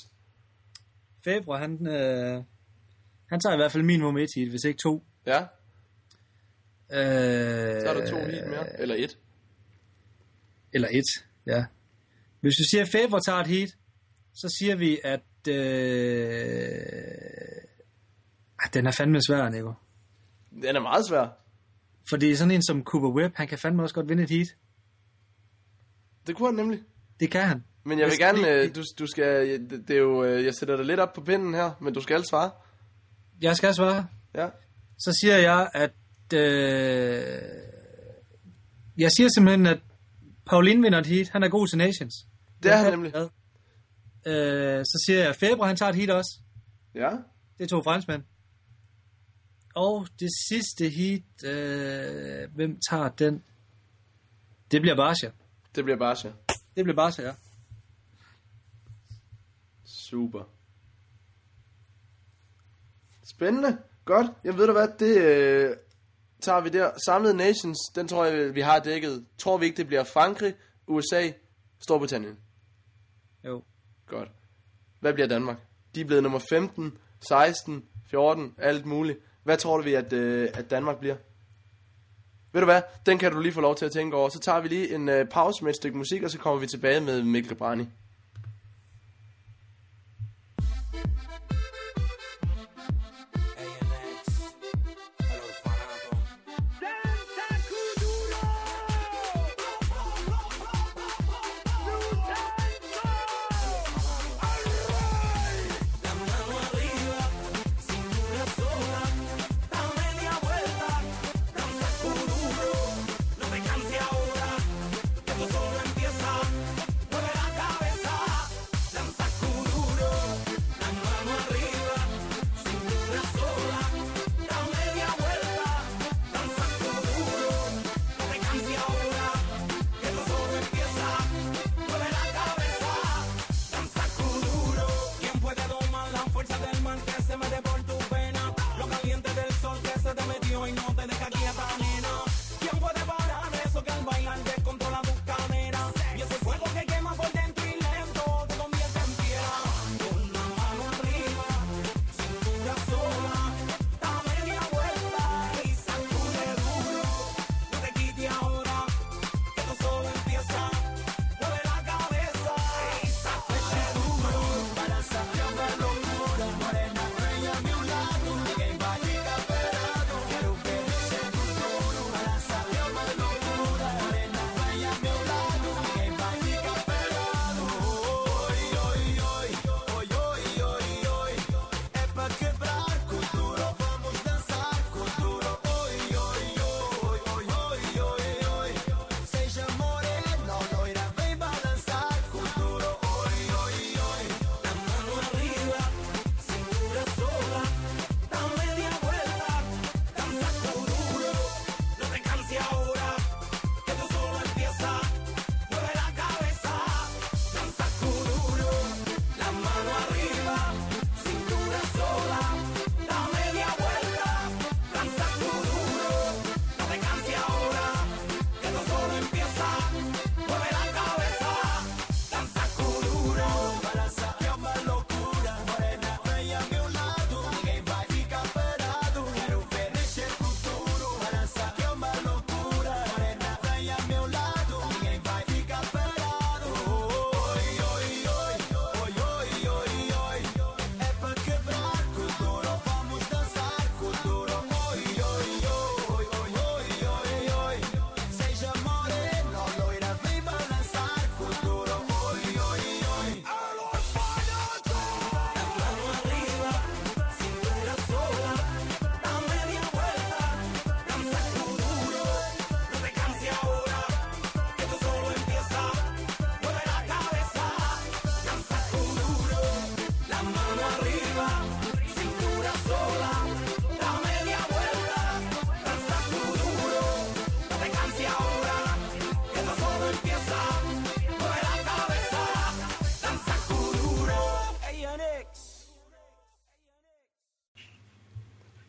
Fabre, han, øh, han tager i hvert fald minimum et hit, hvis ikke to. Ja, Øh, så er der to heat mere, eller et. Eller et, ja. Hvis vi siger, at Fabre tager et heat, så siger vi, at... Øh, ah, den er fandme svær, Nico. Den er meget svær. Fordi sådan en som Cooper Webb, han kan fandme også godt vinde et heat. Det kunne han nemlig. Det kan han. Men jeg vil gerne, øh, du, du skal, det, det er jo, øh, jeg sætter dig lidt op på pinden her, men du skal svare. Jeg skal svare. Ja. Så siger jeg, at... Øh, jeg siger simpelthen, at Pauline vinder et heat. Han er god til Nations. Det er han nemlig. Øh, så siger jeg, at Fabre, han tager et heat også. Ja. Det er to franskmænd. Og det sidste heat, øh, hvem tager den? Det bliver Barsha. Det bliver bare så. Det bliver Barsha, ja. Super. Spændende. Godt. Jeg ved du hvad, det øh, tager vi der. Samlede Nations, den tror jeg, vi har dækket. Tror vi ikke, det bliver Frankrig, USA, Storbritannien. Jo. Godt. Hvad bliver Danmark? De er blevet nummer 15, 16, 14, alt muligt. Hvad tror du vi, at, øh, at Danmark bliver? Ved du hvad? Den kan du lige få lov til at tænke over. Så tager vi lige en øh, pause med et stykke musik, og så kommer vi tilbage med Mikkel Brani.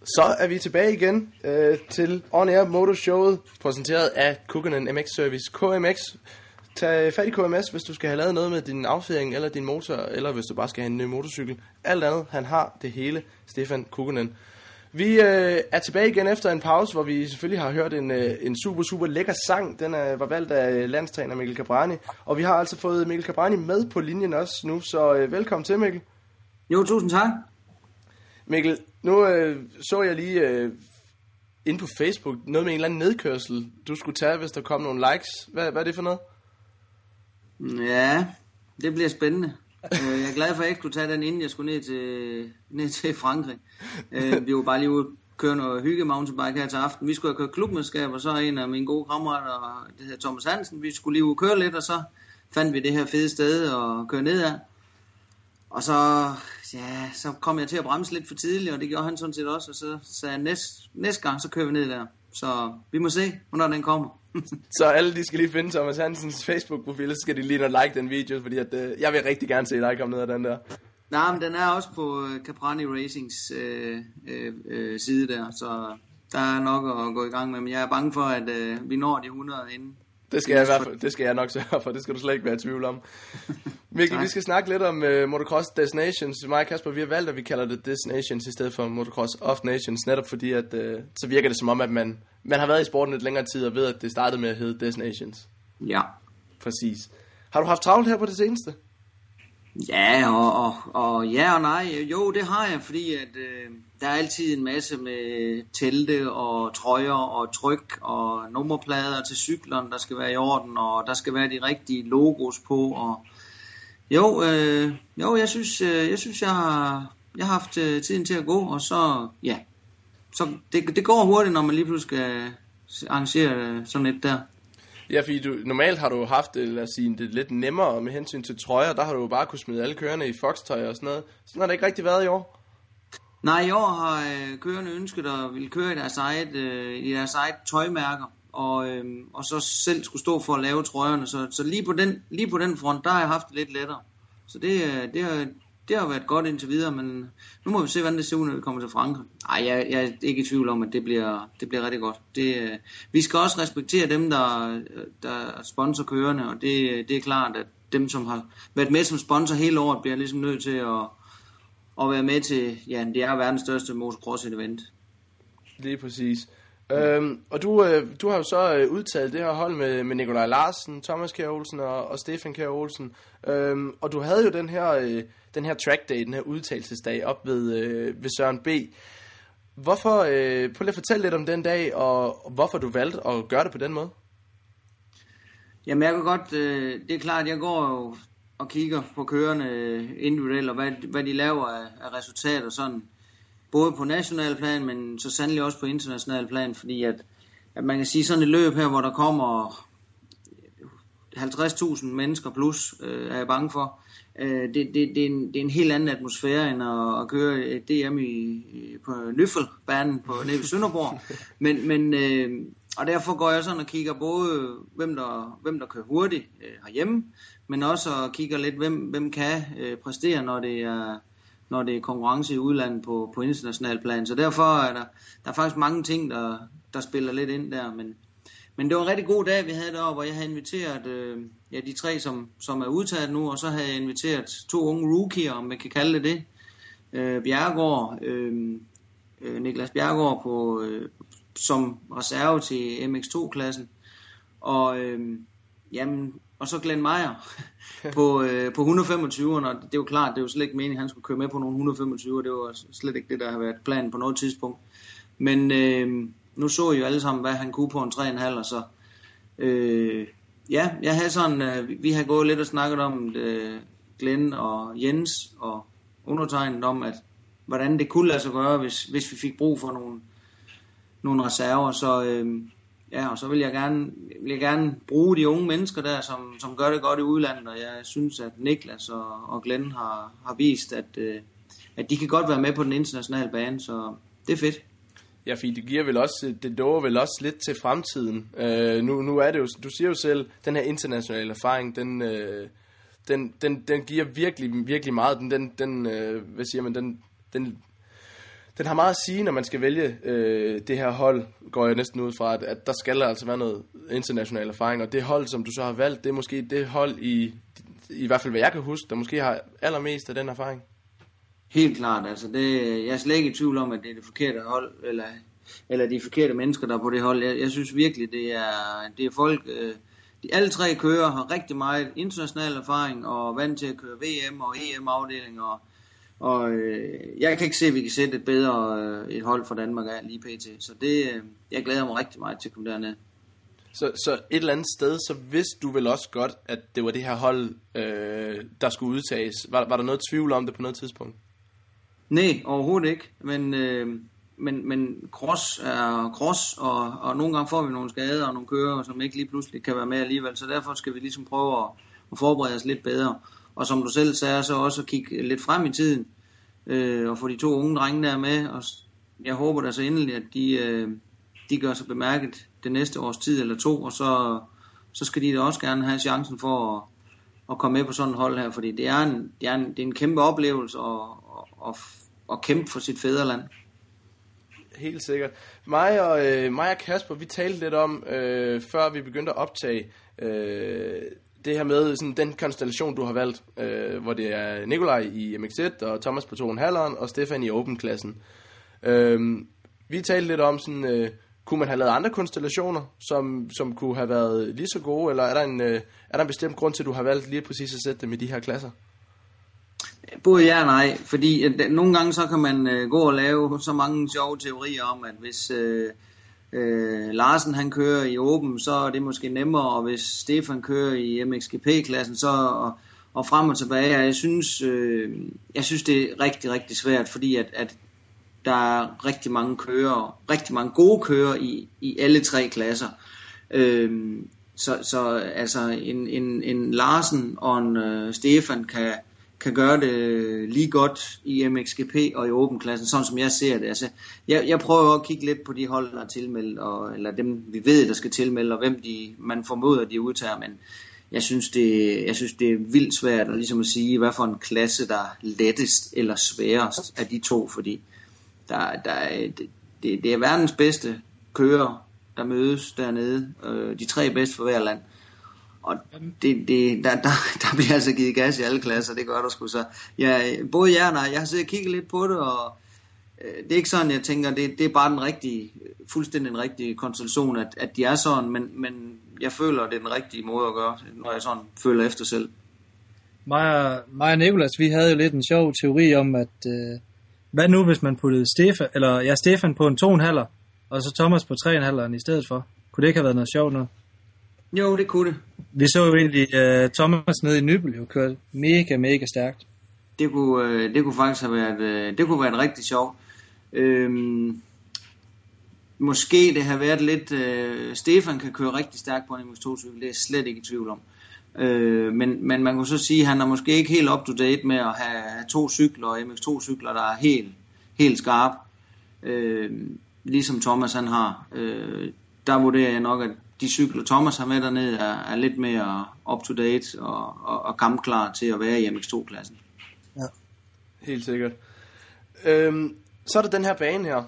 Så er vi tilbage igen øh, til On Air Motor Showet, præsenteret af Kukunen MX Service KMX. Tag fat i KMS, hvis du skal have lavet noget med din affæring eller din motor, eller hvis du bare skal have en ny motorcykel. Alt andet, han har det hele, Stefan Kukunen. Vi øh, er tilbage igen efter en pause, hvor vi selvfølgelig har hørt en, øh, en super, super lækker sang. Den er, var valgt af landstræner Mikkel Cabrani. Og vi har altså fået Mikkel Cabrani med på linjen også nu, så øh, velkommen til Mikkel. Jo, tusind tak. Mikkel, nu øh, så jeg lige øh, inde på Facebook noget med en eller anden nedkørsel, du skulle tage, hvis der kom nogle likes. Hvad, hvad er det for noget? Ja, det bliver spændende. Øh, Jeg er glad for, at jeg ikke kunne tage den, inden jeg skulle ned til, ned til Frankrig. Øh, Vi var bare lige ude køre noget hygge mountainbike her til aften. Vi skulle have kørt klubmedskab, og så en af mine gode kammerater, det hedder Thomas Hansen, vi skulle lige ud og køre lidt, og så fandt vi det her fede sted at køre ned af. Og så, ja, så kom jeg til at bremse lidt for tidligt, og det gjorde han sådan set også, og så sagde jeg, næste, næste gang, så kører vi ned der. Så vi må se, hvornår den kommer. Så alle de skal lige finde Thomas Hansens Facebook-profil, så skal de lige like den video, fordi at, øh, jeg vil rigtig gerne se dig komme ned af den der. Nej, men den er også på øh, Caprani Racings øh, øh, øh, side der, så der er nok at gå i gang med, men jeg er bange for, at øh, vi når de 100 inden. Det skal, jeg i hvert fald, det skal jeg nok sørge for, det skal du slet ikke være i tvivl om. Mikkel, Tak. vi skal snakke lidt om uh, Motocross Destinations. Mig og Kasper, vi har valgt, at vi kalder det Destinations i stedet for Motocross of Nations, netop fordi, at uh, så virker det som om, at man, man har været i sporten lidt længere tid, og ved, at det startede med at hedde Destinations. Ja. Præcis. Har du haft travlt her på det seneste? Ja, og, og, og ja og nej. Jo, det har jeg, fordi at, øh, der er altid en masse med telte og trøjer og tryk og nummerplader til cyklerne, der skal være i orden, og der skal være de rigtige logos på. Og jo, øh, jo, jeg synes, øh, jeg synes, jeg har, jeg har haft øh, tiden til at gå, og så, ja, så det, det går hurtigt, når man lige pludselig skal arrangere øh, sådan et der. Ja, fordi du, normalt har du haft det, lad os sige, det lidt nemmere med hensyn til trøjer. Der har du jo bare kunne smide alle kørende i foxtøj og sådan noget. Sådan har det ikke rigtig været i år. Nej, i år har øh, kørende ønsket at ville køre i deres eget, øh, i deres eget tøjmærker, og, øh, og så selv skulle stå for at lave trøjerne. Så, så lige, på den, lige på den front, der har jeg haft det lidt lettere. Så det, øh, det, har, det har været godt indtil videre, men øh, nu må vi se, hvordan det ser ud, når vi kommer til Frankrig. Nej, jeg, jeg er ikke i tvivl om, at det bliver, det bliver rigtig godt. Det, øh, vi skal også respektere dem, der, der sponsor kørende, og det, øh, det er klart, at dem, som har været med som sponsor hele året, bliver ligesom nødt til at, at være med til, ja, det er verdens største motocross-event. Lige præcis. Øhm, og du, øh, du har jo så øh, udtaget det her hold med, med Nikolaj Larsen, Thomas Kjær Olsen og, og Stefan Kjær Olsen. Øhm, og du havde jo den her, øh, den her track day, den her udtalelsesdag op ved, øh, ved Søren B. Hvorfor, øh, prøv lige at fortælle lidt om den dag, og, og hvorfor du valgte at gøre det på den måde. Jamen jeg kan godt, øh, det er klart, jeg går jo og kigger på kørende øh, individuelt, og hvad, hvad de laver af, af resultater sådan, både på national plan, men så sandelig også på international plan, fordi at, at man kan sige sådan et løb her, hvor der kommer 50.000 mennesker plus, øh, er jeg bange for, øh, det, det, det, er en, det er en helt anden atmosfære, end at, at køre et DM i, på Løffelbanen på, nede ved Sønderborg. Men, men, øh, og derfor går jeg sådan og kigger både, hvem der, hvem der kører hurtigt øh, herhjemme, men også og kigger lidt, hvem, hvem kan øh, præstere, når det er når det er konkurrence i udlandet på, på international plan. Så derfor er der, der er faktisk mange ting, der, der spiller lidt ind der. Men, men det var en rigtig god dag, vi havde deroppe, hvor jeg havde inviteret øh, ja, de tre, som, som er udtaget nu, og så havde jeg inviteret to unge rookier, om man kan kalde det det. Øh, Bjergård, øh, øh, Niklas Bjergård på, øh, som reserve til MX2-klassen, og, øh, jamen, og så Glenn Meyer på, øh, på 125'erne, og det er jo klart, det er jo slet ikke meningen, at han skulle køre med på nogle 125, det var slet ikke det, der har været planen på noget tidspunkt. Men øh, nu så I jo alle sammen, hvad han kunne på en 3,5, og så øh, ja, jeg havde sådan, øh, vi- har gået lidt og snakket om øh, Glenn og Jens og undertegnet om, at hvordan det kunne lade sig gøre, hvis, hvis vi fik brug for nogle, nogle reserver, så øh, ja, og så vil jeg gerne, vil jeg gerne bruge de unge mennesker der, som, som gør det godt i udlandet, og jeg synes, at Niklas og, og Glenn har, har vist, at, øh, at de kan godt være med på den internationale bane, så det er fedt. Ja, fordi det giver vel også, det dover vel også lidt til fremtiden. Øh, nu, nu er det jo, du siger jo selv, den her internationale erfaring, den, øh, den, den, den giver virkelig, virkelig meget. Den, den, den øh, hvad siger man, den, den, den har meget at sige, når man skal vælge øh, det her hold, går jeg næsten ud fra, at, at der skal der altså være noget international erfaring, og det hold, som du så har valgt, det er måske det hold, i, i hvert fald hvad jeg kan huske, der måske har allermest af den erfaring. Helt klart, altså det, jeg er slet ikke i tvivl om, at det er det forkerte hold, eller, eller de forkerte mennesker, der er på det hold. Jeg, jeg synes virkelig, det er, det er folk, øh, de alle tre kører har rigtig meget international erfaring, og vant til at køre VM og EM-afdelinger, og, og øh, jeg kan ikke se, at vi kan sætte et bedre øh, et hold for Danmark af lige pt. Så det, øh, jeg glæder mig rigtig meget til at komme derned. Så, så et eller andet sted, så vidste du vel også godt, at det var det her hold, øh, der skulle udtages. Var, var der noget tvivl om det på noget tidspunkt? Nej, overhovedet ikke. Men, øh, men, men cross er cross, og, og nogle gange får vi nogle skader og nogle kører, som ikke lige pludselig kan være med alligevel. Så derfor skal vi ligesom prøve at, at forberede os lidt bedre. Og som du selv sagde, så også at kigge lidt frem i tiden, øh, og få de to unge drenge der med. Og jeg håber da så endelig, at de, øh, de gør sig bemærket det næste års tid eller to, og så, så skal de da også gerne have chancen for at, at komme med på sådan et hold her, fordi det er en, det er en, det er en kæmpe oplevelse at, at, at, at kæmpe for sit fædreland. Helt sikkert. Mig og, øh, mig og Kasper, vi talte lidt om, øh, før vi begyndte at optage, øh, det her med sådan, den konstellation, du har valgt, øh, hvor det er Nikolaj i MX1, og Thomas på 2,5'eren, og Stefan i Open-klassen. Øh, vi talte lidt om, sådan, øh, kunne man have lavet andre konstellationer, som, som kunne have været lige så gode, eller er der, en, øh, er der en bestemt grund til, at du har valgt lige præcis at sætte dem i de her klasser? Både ja og nej, fordi at, nogle gange så kan man øh, gå og lave så mange sjove teorier om, at hvis øh, øh, Larsen han kører i Open, så er det måske nemmere, og hvis Stefan kører i MXGP-klassen, så og, og frem og tilbage. Jeg synes, øh, jeg synes det er rigtig, rigtig svært, fordi at, at der er rigtig mange kører, rigtig mange gode kører i, i alle tre klasser. Øh, så, så altså en, en, en Larsen og en øh, Stefan kan, kan gøre det lige godt i MXGP og i Open klassen, sådan som jeg ser det. Altså, jeg, jeg prøver at kigge lidt på de hold, der er tilmeldt, og, eller dem vi ved, der skal tilmelde, og hvem de, man formoder, de udtager, men jeg synes, det, jeg synes, det er vildt svært at, ligesom at sige, hvad for en klasse, der er lettest eller sværest af de to, fordi der, der, er- det, det, det er verdens bedste kører, der mødes dernede. Øh, de tre bedste for hver land. Og det, det, der, der, der bliver altså givet gas i alle klasser, det gør der sgu så. Ja, både jer og nej, jeg har siddet og kigget lidt på det, og øh, det er ikke sådan, jeg tænker, det, det er bare den rigtige, fuldstændig den rigtige konstellation, at, at de er sådan, men, men jeg føler, det er den rigtige måde at gøre, når jeg sådan føler efter selv. Mig og, mig og Nicolas, vi havde jo lidt en sjov teori om, at øh, hvad nu hvis man puttede Stefan, eller ja, Stefan på en 2,5'er, og så Thomas på 3,5'eren i stedet for. Kunne det ikke have været noget sjovt nu? Jo, det kunne det. Vi så jo egentlig øh, Thomas nede i Nybel jo køre mega, mega stærkt. Det kunne, øh, det kunne faktisk have været, øh, det kunne være rigtig sjovt. Øhm, måske det har været lidt, øh, Stefan kan køre rigtig stærkt på en MX2 cykel, det er jeg slet ikke i tvivl om. Øh, men, men man kunne så sige, at han er måske ikke helt up to date med at have, have to cykler, og MX2 cykler, der er helt, helt skarpe. Øh, ligesom Thomas han har. Øh, der vurderer jeg nok, at de cykler Thomas har med dernede er, er lidt mere up to date og, og, og kampklar til at være i MX2-klassen. Helt sikkert. Øhm, så er der den her bane her.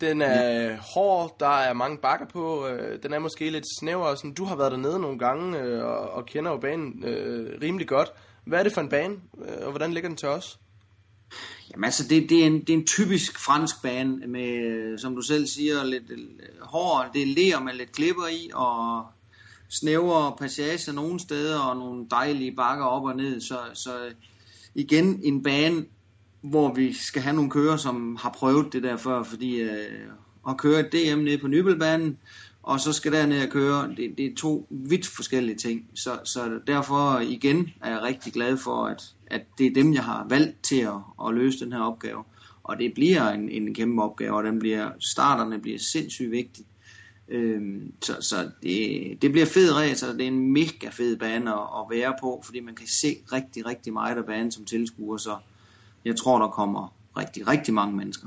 Den er hård, der er mange bakker på, øh, den er måske lidt snæver. Sådan, du har været dernede nogle gange øh, og, og kender jo banen øh, rimelig godt. Hvad er det for en bane, øh, og hvordan ligger den til os? Jamen altså, det, det, er en, det er en typisk fransk bane med, som du selv siger, lidt hår, hård. Det er ler med lidt klipper i, og snævre passager nogle steder, og nogle dejlige bakker op og ned. Så, så igen en bane, hvor vi skal have nogle kører, som har prøvet det der før, fordi øh, at køre et DM nede på Nybelbanen, og så skal derned og køre, det, det er to vidt forskellige ting. Så, så derfor igen er jeg rigtig glad for, at, at det er dem, jeg har valgt til at, at løse den her opgave. Og det bliver en, en kæmpe opgave, og den bliver, starterne bliver sindssygt vigtige. Øhm, så så det, det bliver fed race, og det er en mega fed bane at, at være på, fordi man kan se rigtig, rigtig meget af banen som tilskuer, så jeg tror, der kommer rigtig, rigtig mange mennesker.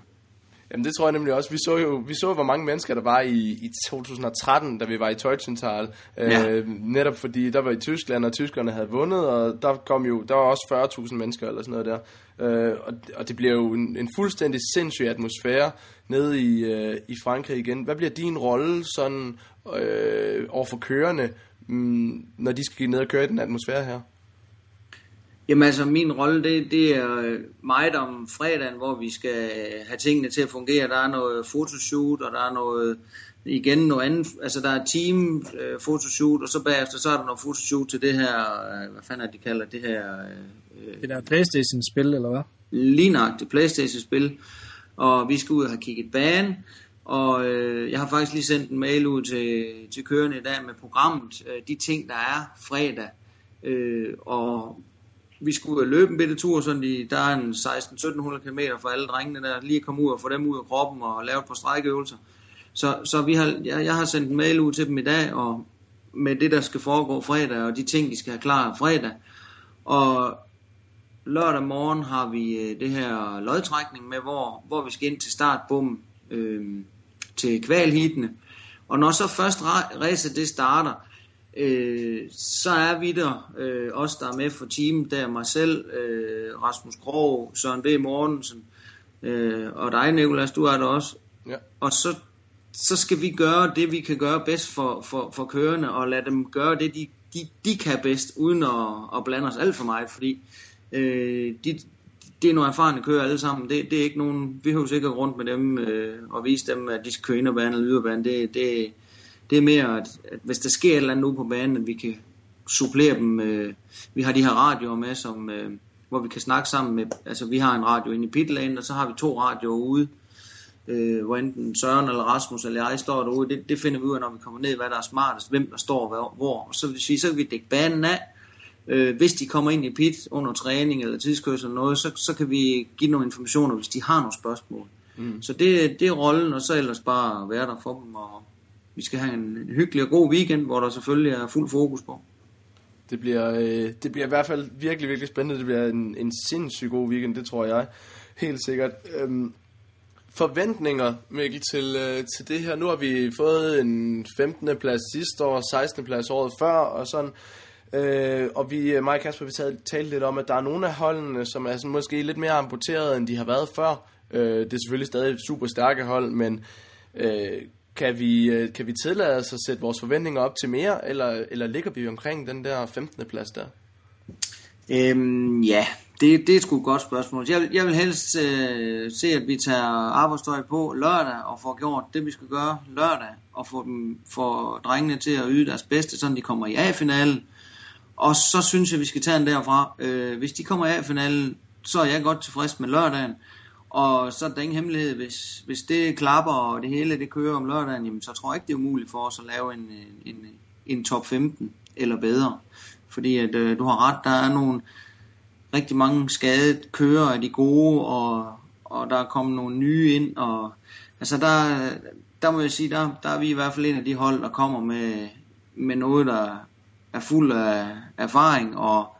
Jamen det tror jeg nemlig også. Vi så jo, vi så, hvor mange mennesker der var i, i 2013, da vi var i Teutschenthal. Ja. Øh, netop fordi der var i Tyskland, og tyskerne havde vundet, og der kom jo, der var også 40.000 mennesker eller sådan noget der. Øh, og, og det bliver jo en, en fuldstændig sindssyg atmosfære nede i, øh, i Frankrig igen. Hvad bliver din rolle sådan øh, over for kørende, mm, når de skal ned og køre i den atmosfære her? Jamen altså, min rolle, det, det er øh, meget om fredagen, hvor vi skal have tingene til at fungere. Der er noget fotoshoot, og der er noget, igen noget andet, altså der er team øh, fotoshoot, og så bagefter, så er der noget fotoshoot til det her, øh, hvad fanden er det, de kalder det her, øh, Det der Playstation-spil, eller hvad? lignagtigt Playstation-spil, og vi skal ud og have kigget banen, og øh, jeg har faktisk lige sendt en mail ud til, til kørende i dag med programmet, øh, de ting, der er fredag, øh, og vi skulle løbe en bitte tur, sådan i, der er en 16-1700 km for alle drengene der, lige at komme ud og få dem ud af kroppen og lave et par strækøvelser. Så, så vi har, jeg, jeg har sendt en mail ud til dem i dag, og med det, der skal foregå fredag, og de ting, de skal have klar fredag. Og lørdag morgen har vi øh, det her lodtrækning med, hvor, hvor vi skal ind til startbommen øh, til kvalhittene. Og når så først ra- racet det starter, øh, så er vi der, øh, os der er med for teamet, der er mig selv, øh, Rasmus Krog, Søren B. Mortensen, øh, og dig Nikolas, du er der også. Ja. Og så, så skal vi gøre det, vi kan gøre bedst for, for, for kørende, og lade dem gøre det, de, de, de kan bedst, uden at, at blande os alt for meget, fordi øh, de, det er nogle erfarne kører alle sammen. Det, det er ikke nogen, vi behøver sikkert rundt med dem øh, og vise dem, at de skal køre inderbane eller yderbane. Det, det, det er mere, at, at hvis der sker et eller andet ude på banen, at vi kan supplere dem. Øh, vi har de her radioer med, som, øh, hvor vi kan snakke sammen med, altså vi har en radio inde i pitlane, og så har vi to radioer ude, øh, hvor enten Søren eller Rasmus eller jeg står derude. Det, det finder vi ud af, når vi kommer ned, hvad der er smartest, hvem der står hvor. hvor. Og så vil sige, så kan vi dække banen af, Øh, hvis de kommer ind i pit under træning eller tidskørsel eller noget, så, så kan vi give nogle informationer, hvis de har nogle spørgsmål. Mm. Så det, det er rollen, og så ellers bare være der for dem, og vi skal have en, hyggelig og god weekend, hvor der selvfølgelig er fuld fokus på. Det bliver, øh, det bliver i hvert fald virkelig, virkelig spændende. Det bliver en, en sindssygt god weekend, det tror jeg. Helt sikkert. Øhm, forventninger, Mikkel, til, øh, til det her. Nu har vi fået en 15. plads sidste år, 16. plads året før, og sådan. Øh, og vi, øh, mig og Kasper, vi talte, talte lidt om, at der er nogle af holdene, som er sådan måske lidt mere amputeret, end de har været før. Øh, det er selvfølgelig stadig super stærke hold, men øh, kan, vi, øh, kan vi tillade os at sætte vores forventninger op til mere, eller, eller ligger vi omkring den der 15. plads der? Øhm, ja, det, det er sgu et godt spørgsmål. Jeg, jeg vil helst øh, se, at vi tager arbejdstøj på lørdag og får gjort det, vi skal gøre lørdag, og få, dem, få drengene til at yde deres bedste, så de kommer i A-finalen. Og så synes jeg, vi skal tage den derfra. Øh, hvis de kommer i A-finalen, så er jeg godt tilfreds med lørdagen. Og så er der ingen hemmelighed, hvis, hvis det klapper, og det hele det kører om lørdagen, jamen, så tror jeg ikke, det er umuligt for os at lave en, en, en top 15 eller bedre. Fordi at, øh, du har ret, der er nogle rigtig mange skadet kører af de gode, og, og der er kommet nogle nye ind, og altså der, der må jeg sige, der, der er vi i hvert fald en af de hold, der kommer med, med noget, der er fuld af erfaring, og,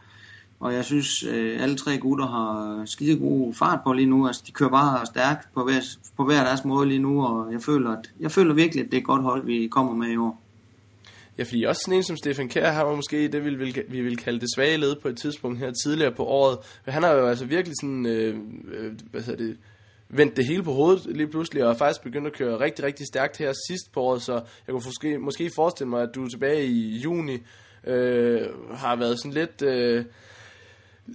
og jeg synes, øh, alle tre gutter har skide god fart på lige nu, altså de kører bare stærkt på hver, på hver deres måde lige nu, og jeg føler, at, jeg føler virkelig, at det er et godt hold, vi kommer med i år. Ja, fordi også sådan en som Stefan Kær har var måske det, vi vil, vi vil kalde det svage led på et tidspunkt her tidligere på året. Men han har jo altså virkelig sådan, øh, øh, hvad hedder det, vendt det hele på hovedet lige pludselig, og er faktisk begyndt at køre rigtig, rigtig stærkt her sidst på året, så jeg kunne måske, måske forestille mig, at du tilbage i juni øh, har været sådan lidt... Øh,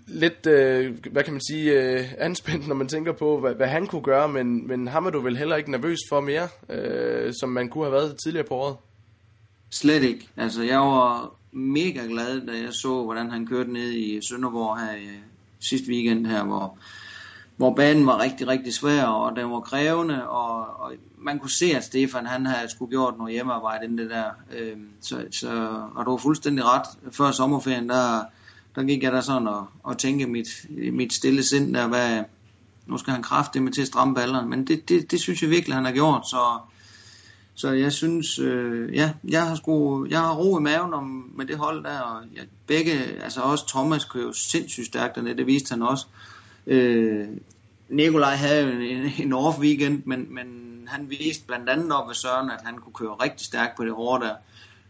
lidt, øh, hvad kan man sige, øh, anspændt, når man tænker på, hvad, hvad han kunne gøre, men, men ham er du vel heller ikke nervøs for mere, øh, som man kunne have været tidligere på året? Slet ikke. Altså, jeg var mega glad, da jeg så, hvordan han kørte ned i Sønderborg her i sidste weekend her, hvor, hvor banen var rigtig, rigtig svær, og den var krævende, og, og man kunne se, at Stefan, han havde skulle gjort noget hjemmearbejde inden det der. Øh, så, så, og du var fuldstændig ret. Før sommerferien, der, der gik jeg da sådan og, og tænke mit, mit stille sind der, hvad, nu skal han kraftigt med til at stramme ballerne, men det, det, det synes jeg virkelig, han har gjort, så så jeg synes, øh, ja, jeg har, sgu, jeg har ro i maven om, med det hold der, og jeg, begge, altså også Thomas kører jo sindssygt stærkt dernede, det viste han også. Øh, Nikolaj havde jo en, en off weekend, men, men han viste blandt andet op ved Søren, at han kunne køre rigtig stærkt på det hårde der.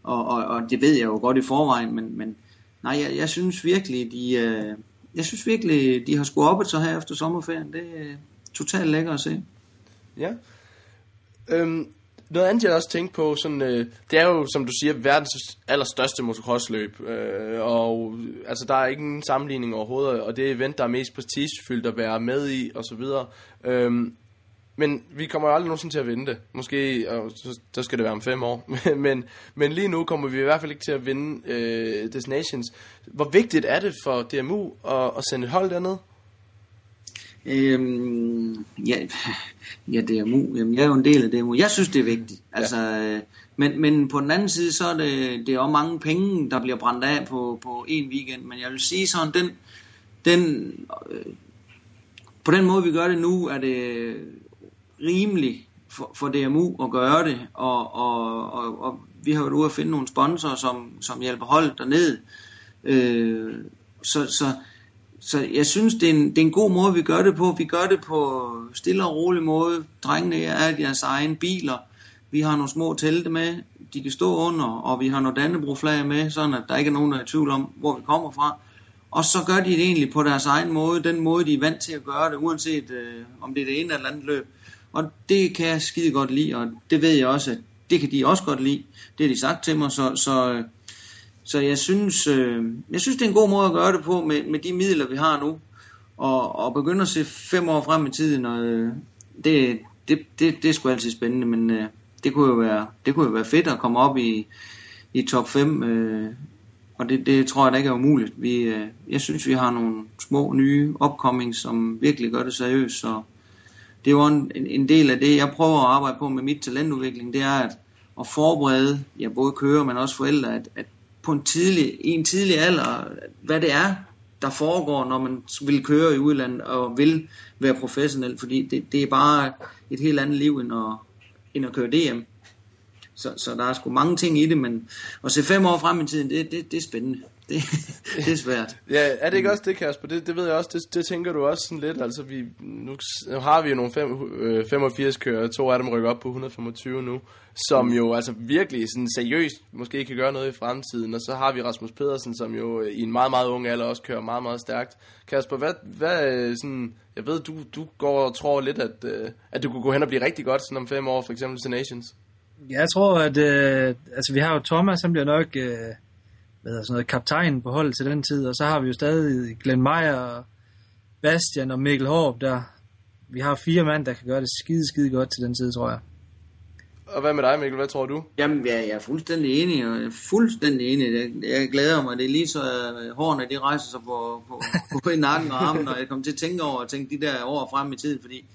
Og, og, og det ved jeg jo godt i forvejen, men, men nej, jeg, jeg synes virkelig, de, øh, jeg synes virkelig, de har skulle op så her efter sommerferien. Det er øh, totalt lækkert at se. Ja. Øhm, noget andet, jeg også tænkte på, sådan, øh, det er jo, som du siger, verdens allerstørste motocrossløb. Øh, og altså, der er ingen sammenligning overhovedet, og det event, der er mest prestigefyldt at være med i, og så videre. Øhm, men vi kommer jo aldrig nogensinde til at vinde det. Måske, og så, så skal det være om fem år. men, men lige nu kommer vi i hvert fald ikke til at vinde øh, Destinations. Hvor vigtigt er det for DMU at, at sende et hold derned? Øhm, ja, ja, DMU. Jamen, jeg er jo en del af DMU. Jeg synes, det er vigtigt. Altså, øh, men, men på den anden side, så er det, det er også mange penge, der bliver brændt af på, på en weekend. Men jeg vil sige sådan, den, den, øh, på den måde, vi gør det nu, er det rimeligt for, for DMU at gøre det. Og, og, og, og vi har været ude at finde nogle sponsorer, som, som hjælper holdet derned. Øh, så, så så jeg synes, det er, en, det er en god måde, vi gør det på. Vi gør det på stille og rolig måde. Drengene er deres egen biler. Vi har nogle små telte med, de kan stå under, og vi har nogle dannebroflag med, sådan at der ikke er nogen, der er i tvivl om, hvor vi kommer fra. Og så gør de det egentlig på deres egen måde, den måde, de er vant til at gøre det, uanset øh, om det er det ene eller andet løb. Og det kan jeg skide godt lide, og det ved jeg også, at det kan de også godt lide. Det har de sagt til mig, så, så så jeg synes, øh, jeg synes, det er en god måde at gøre det på med, med de midler, vi har nu. Og, og begynde at se fem år frem i tiden, og øh, det, det, det, det er sgu altid spændende, men øh, det, kunne jo være, det kunne jo være fedt at komme op i, i top 5, øh, og det, det tror jeg da ikke er umuligt. Vi, øh, jeg synes, vi har nogle små nye upcoming, som virkelig gør det seriøst, så det er jo en, en del af det, jeg prøver at arbejde på med mit talentudvikling, det er at, at forberede ja, både kører, men også forældre, at, at på en tidlig, i en tidlig alder, hvad det er, der foregår, når man vil køre i udlandet og vil være professionel, fordi det, det er bare et helt andet liv end at, end at køre DM. Så, så der er sgu mange ting i det, men at se fem år frem i tiden, det, det, det er spændende. Det, det er svært. Ja, er det ikke også det, Kasper? Det, det ved jeg også, det, det tænker du også sådan lidt. Altså, vi, nu, nu har vi jo nogle fem, øh, 85 kører, to af dem rykker op på 125 nu, som jo altså virkelig sådan seriøst måske kan gøre noget i fremtiden. Og så har vi Rasmus Pedersen, som jo i en meget, meget ung alder også kører meget, meget stærkt. Kasper, hvad, hvad øh, sådan, jeg ved, du, du går og tror lidt, at, øh, at du kunne gå hen og blive rigtig godt sådan om fem år, for eksempel til Nations. Jeg tror, at øh, altså, vi har jo Thomas, han bliver nok øh, hvad hedder sådan noget, kaptajn på holdet til den tid, og så har vi jo stadig Glenn Meyer, Bastian og Mikkel Håb der. Vi har fire mand, der kan gøre det skide, skide godt til den tid, tror jeg. Og hvad med dig, Mikkel? Hvad tror du? Jamen, jeg, jeg er fuldstændig enig, og jeg er fuldstændig enig. Jeg, jeg glæder mig. Det er lige så uh, hårene, de rejser sig på, på, på i nakken og armen, og jeg kommer til at tænke over og tænke de der år frem i tiden, fordi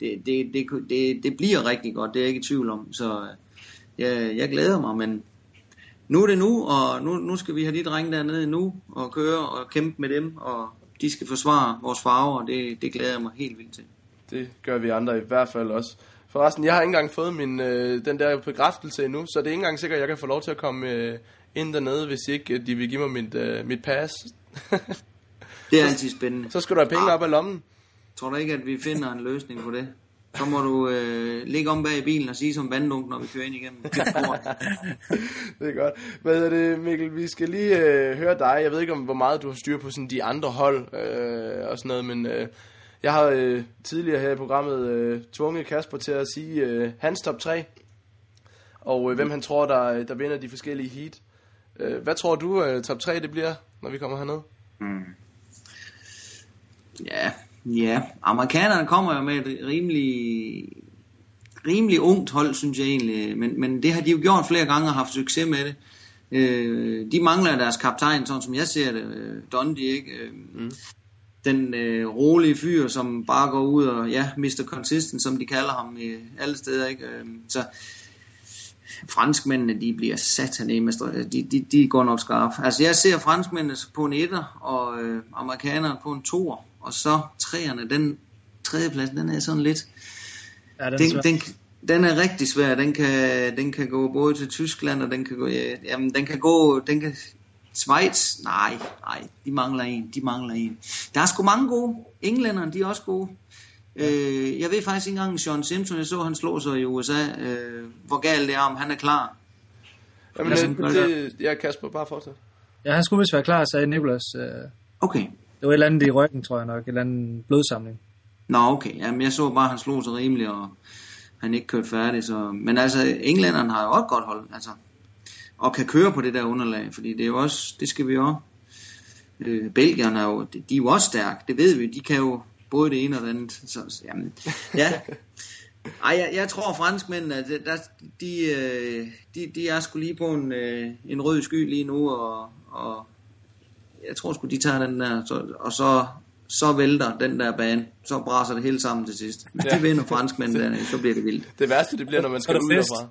det, det, det, det, det bliver rigtig godt, det er jeg ikke i tvivl om. Så uh, jeg, jeg glæder mig, men nu er det nu, og nu, nu skal vi have de drenge dernede nu, og køre og kæmpe med dem, og de skal forsvare vores farver, og det, det glæder jeg mig helt vildt til. Det gør vi andre i hvert fald også. Forresten, jeg har ikke engang fået min, øh, den der bekræftelse endnu, så det er ikke engang sikkert, at jeg kan få lov til at komme øh, ind dernede, hvis ikke øh, de vil give mig mit, øh, mit pas. Det er altid spændende. så skal du have penge op af lommen. Tror du ikke, at vi finder en løsning på det? Så må du øh, ligge om bag i bilen og sige som vanddunk, når vi kører ind igennem. det er godt. Hvad er det, Mikkel? Vi skal lige øh, høre dig. Jeg ved ikke, om hvor meget du har styr på sådan de andre hold øh, og sådan noget, men øh, jeg har øh, tidligere her i programmet øh, tvunget Kasper til at sige øh, hans top 3, og øh, hvem han tror, der, der vinder de forskellige heat. Øh, hvad tror du, øh, top 3 det bliver, når vi kommer herned? Mm. Ja, ja. Amerikanerne kommer jo med et rimelig, rimelig ungt hold, synes jeg egentlig. Men, men det har de jo gjort flere gange og haft succes med det. Øh, de mangler deres kaptajn, sådan som jeg ser det. Øh, Dundee, ikke? Øh, mm. Den øh, rolige fyr, som bare går ud og, ja, Mr. Consistent, som de kalder ham i alle steder, ikke? Øh, så franskmændene, de bliver satan med de, de, de går nok skarpt. Altså jeg ser franskmændene på en etter, og øh, amerikanerne på en toer, og så træerne, den tredjeplads, den er sådan lidt, Ja, den, den, den, den, er rigtig svær, den kan, den kan gå både til Tyskland, og den kan gå, ja, jamen, den kan gå, den kan, Schweiz, nej, nej, de mangler en, de mangler en. Der er sgu mange gode, englænderne, de er også gode. Øh, jeg ved faktisk ikke engang, Sean Simpson, jeg så, han slog sig i USA. Øh, hvor galt det er, om han er klar. Jamen, Altså, det, det, ja, Kasper, bare fortsæt. Ja, han skulle vist være klar, sagde Nicolas. Øh, Okay det var et eller andet i ryggen, tror jeg nok. Et eller andet blodsamling. Nå, okay. Jamen, jeg så bare, at han slog sig rimeligt, og han ikke kørte færdig. Så... Men altså, englænderne har jo også godt hold, altså. Og kan køre på det der underlag, fordi det er jo også, det skal vi jo også. Øh, Belgierne er jo, de, de er jo også stærke, det ved vi. De kan jo både det ene og det andet. Så, jamen, ja. Ej, jeg, jeg tror franskmændene, at der, de, øh, de, de er sgu lige på en, øh, en rød sky lige nu, og, og jeg tror sgu, de tager den der, så, og så, så vælter den der bane, så braser det hele sammen til sidst. Hvis Ja. de vinder franskmændene dernede, så bliver det vildt. Det værste, det bliver, når man skal ud derfra.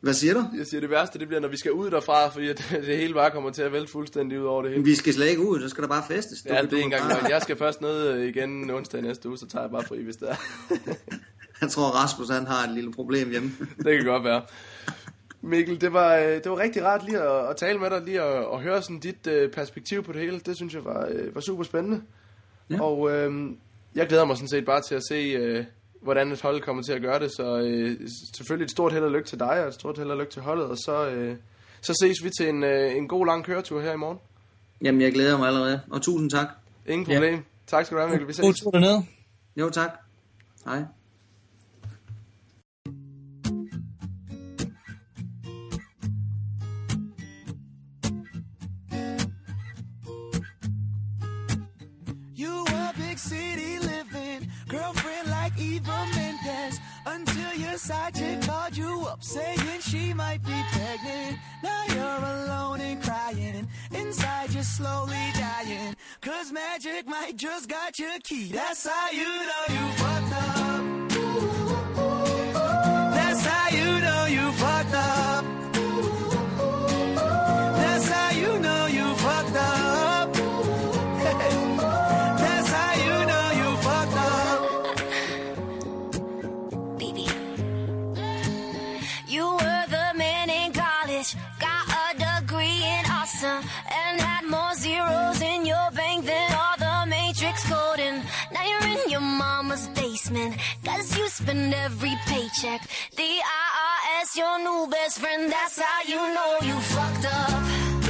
Hvad siger du? Jeg siger, det værste, det bliver, når vi skal ud derfra, fordi at det hele bare kommer til at vælte fuldstændig ud over det hele. Vi skal slet ikke ud, så skal der bare festes. Ja, det er en gang. Jeg skal først ned igen onsdag næste uge, så tager jeg bare fri, hvis det er. Jeg tror, Rasmus han har et lille problem hjemme. det kan godt være. Mikkel, det var, øh, det var rigtig rart lige at, at tale med dig, lige at, at høre sådan dit øh, perspektiv på det hele. Det synes jeg var, øh, var super spændende. Ja. Ja. Og øh, jeg glæder mig sådan set bare til at se, øh, hvordan et hold kommer til at gøre det. Så øh, selvfølgelig et stort held og lykke til dig, og et stort held og lykke til holdet. Og så, øh, så ses vi til en, øh, en god lang køretur her i morgen. Jamen, jeg glæder mig allerede. Og tusind tak. Ingen Ja. problem. Tak skal du have, Mikkel. Vi ses. God tur dernede. Jo, tak. Hej. Your side chick called you up saying she might be pregnant. Now you're alone and crying, inside you're slowly dying. Cause magic might just got your key. That's how you know you fucked up. Cause you spend every paycheck. The IRS, your new best friend, that's how you know you fucked up.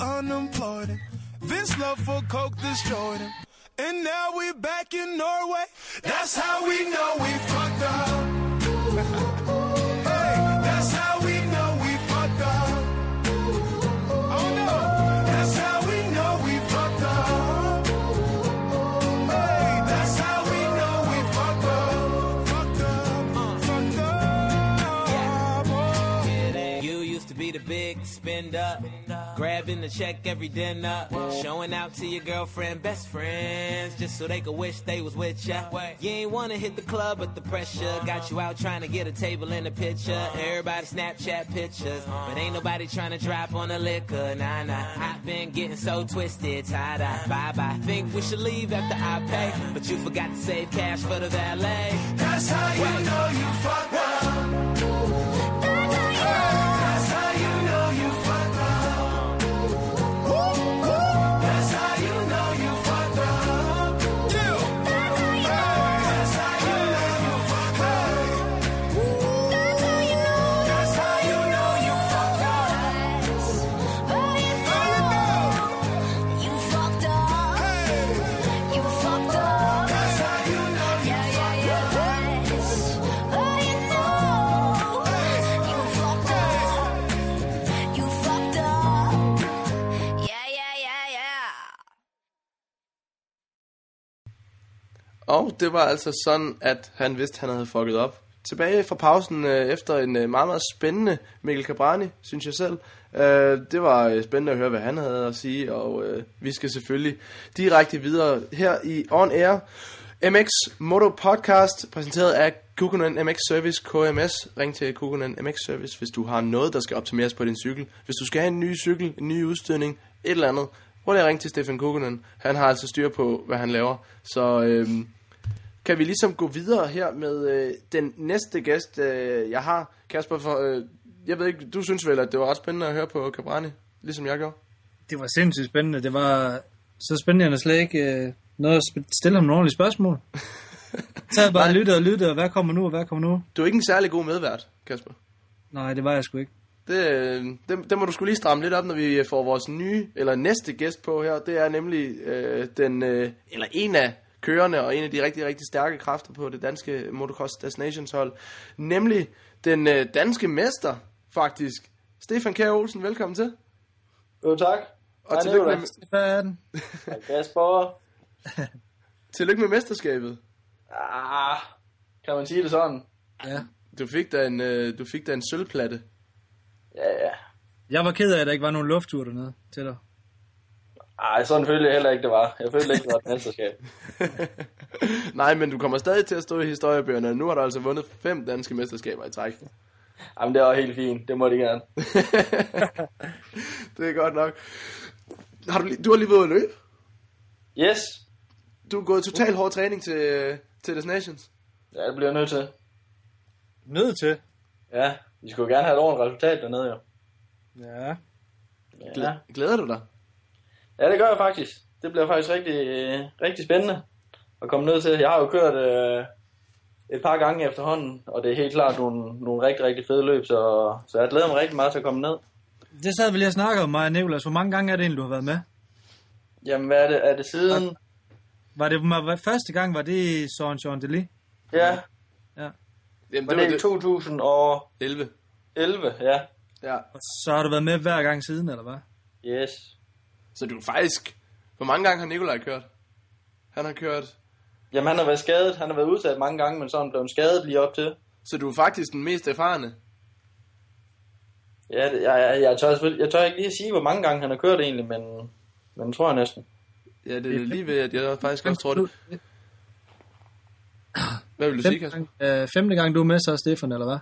Unemployed. Vince love for coke destroyed him. And now we back in Norway. That's how we know we fucked up. that's how we know we fucked up. Oh no, that's how we know we fucked up. Hey, that's how we know we fucked up. Fucked up, up. oh. You used to be the big spender, grabbing the check every dinner, showing out to your girlfriend, best friends, just so they could wish they was with ya. You ain't wanna hit the club, but the pressure got you out trying to get a table in the picture. Everybody Snapchat pictures, but ain't nobody trying to drop on the liquor. Nah, nah. I've been getting so twisted, tie dye, bye bye. Think we should leave after I pay, but you forgot to save cash for the valet. That's how you know you fucked up. Og det var altså sådan, at han vidste, at han havde fucket op. Tilbage fra pausen øh, efter en øh, meget, meget spændende Mikkel Cabrani, synes jeg selv. Øh, det var øh, spændende at høre, hvad han havde at sige, og øh, vi skal selvfølgelig direkte videre her i On Air. MX Moto Podcast, præsenteret af Kukunen MX Service KMS. Ring til Kukunen MX Service, hvis du har noget, der skal optimeres på din cykel. Hvis du skal have en ny cykel, en ny udstødning, et eller andet, prøv lige at ringe til Stefan Kukunen. Han har altså styr på, hvad han laver. Så øhm, kan vi ligesom gå videre her med øh, den næste gæst, øh, jeg har. Kasper, for, øh, jeg ved ikke, du synes vel, at det var ret spændende at høre på Cabrani, ligesom jeg gjorde? Det var sindssygt spændende. Det var så spændende, at jeg slet ikke øh, nåede at stille ham nogle ordentlige spørgsmål. Så jeg bare lyttede og lyttede, og hvad kommer nu, og hvad kommer nu? Du er ikke en særlig god medvært, Kasper. Nej, det var jeg sgu ikke. Det, øh, det, det må du skulle lige stramme lidt op, når vi får vores nye, eller næste gæst på her. Det er nemlig øh, den, øh, eller en af kørerne, og en af de rigtig, rigtig stærke kræfter på det danske Motocross Destinations hold. Nemlig den øh, danske mester, faktisk. Stefan Kjær Olsen, velkommen til. Jo, tak. Og Hej, tillykke med, Stefan. Kasper. tillykke med mesterskabet. Ah, kan man sige det sådan? Ja. Du fik da en, øh, du fik da en sølvplatte. Ja, ja. Jeg var ked af, at der ikke var nogen lufttur dernede til dig. Ej, sådan følte jeg heller ikke, det var. Jeg følte ikke, det var et mesterskab. Nej, men du kommer stadig til at stå i historiebøgerne. Nu har du altså vundet fem danske mesterskaber i træk. Jamen, det var helt fint. Det må de gerne. det er godt nok. Har du, lige- du har lige været at løbe. Yes. Du er gået total hård træning til, til Destinations. Ja, det bliver jeg nødt til. Nødt til. Ja, vi skulle gerne have et ordentligt resultat dernede, jo. Ja. Ja. Glæder du dig? Ja, det gør jeg faktisk. Det bliver faktisk rigtig, rigtig spændende at komme ned til. Jeg har jo kørt øh, et par gange efterhånden, og det er helt klart nogle, nogle rigtig, rigtig fede løb, så, så jeg glæder mig rigtig meget til at komme ned. Det sad vi lige og snakkede om og Nicolas. Hvor mange gange er det egentlig, du har været med? Jamen, hvad er det? Er det siden? Var det var, første gang, var det i Søren Jean Delis? Ja, Jamen, var det var det i det. 2011? 11. Ja. Ja. Og så har du været med hver gang siden, eller hvad? Yes. Så du er faktisk... Hvor mange gange har Nikolaj kørt? Han har kørt... Jamen, han har været skadet. Han har været udsat mange gange, men så er han blevet skadet lige op til. Så du er faktisk den mest erfarne. Ja, jeg, jeg, jeg, tør, jeg tør ikke lige at sige, hvor mange gange han har kørt egentlig, men, men tror jeg næsten. Ja, det er lige ved, at jeg faktisk også tror det. Hvad vil du sige, Femte Kasper? gang, øh, femte gang, du er med så, Stefan, eller hvad?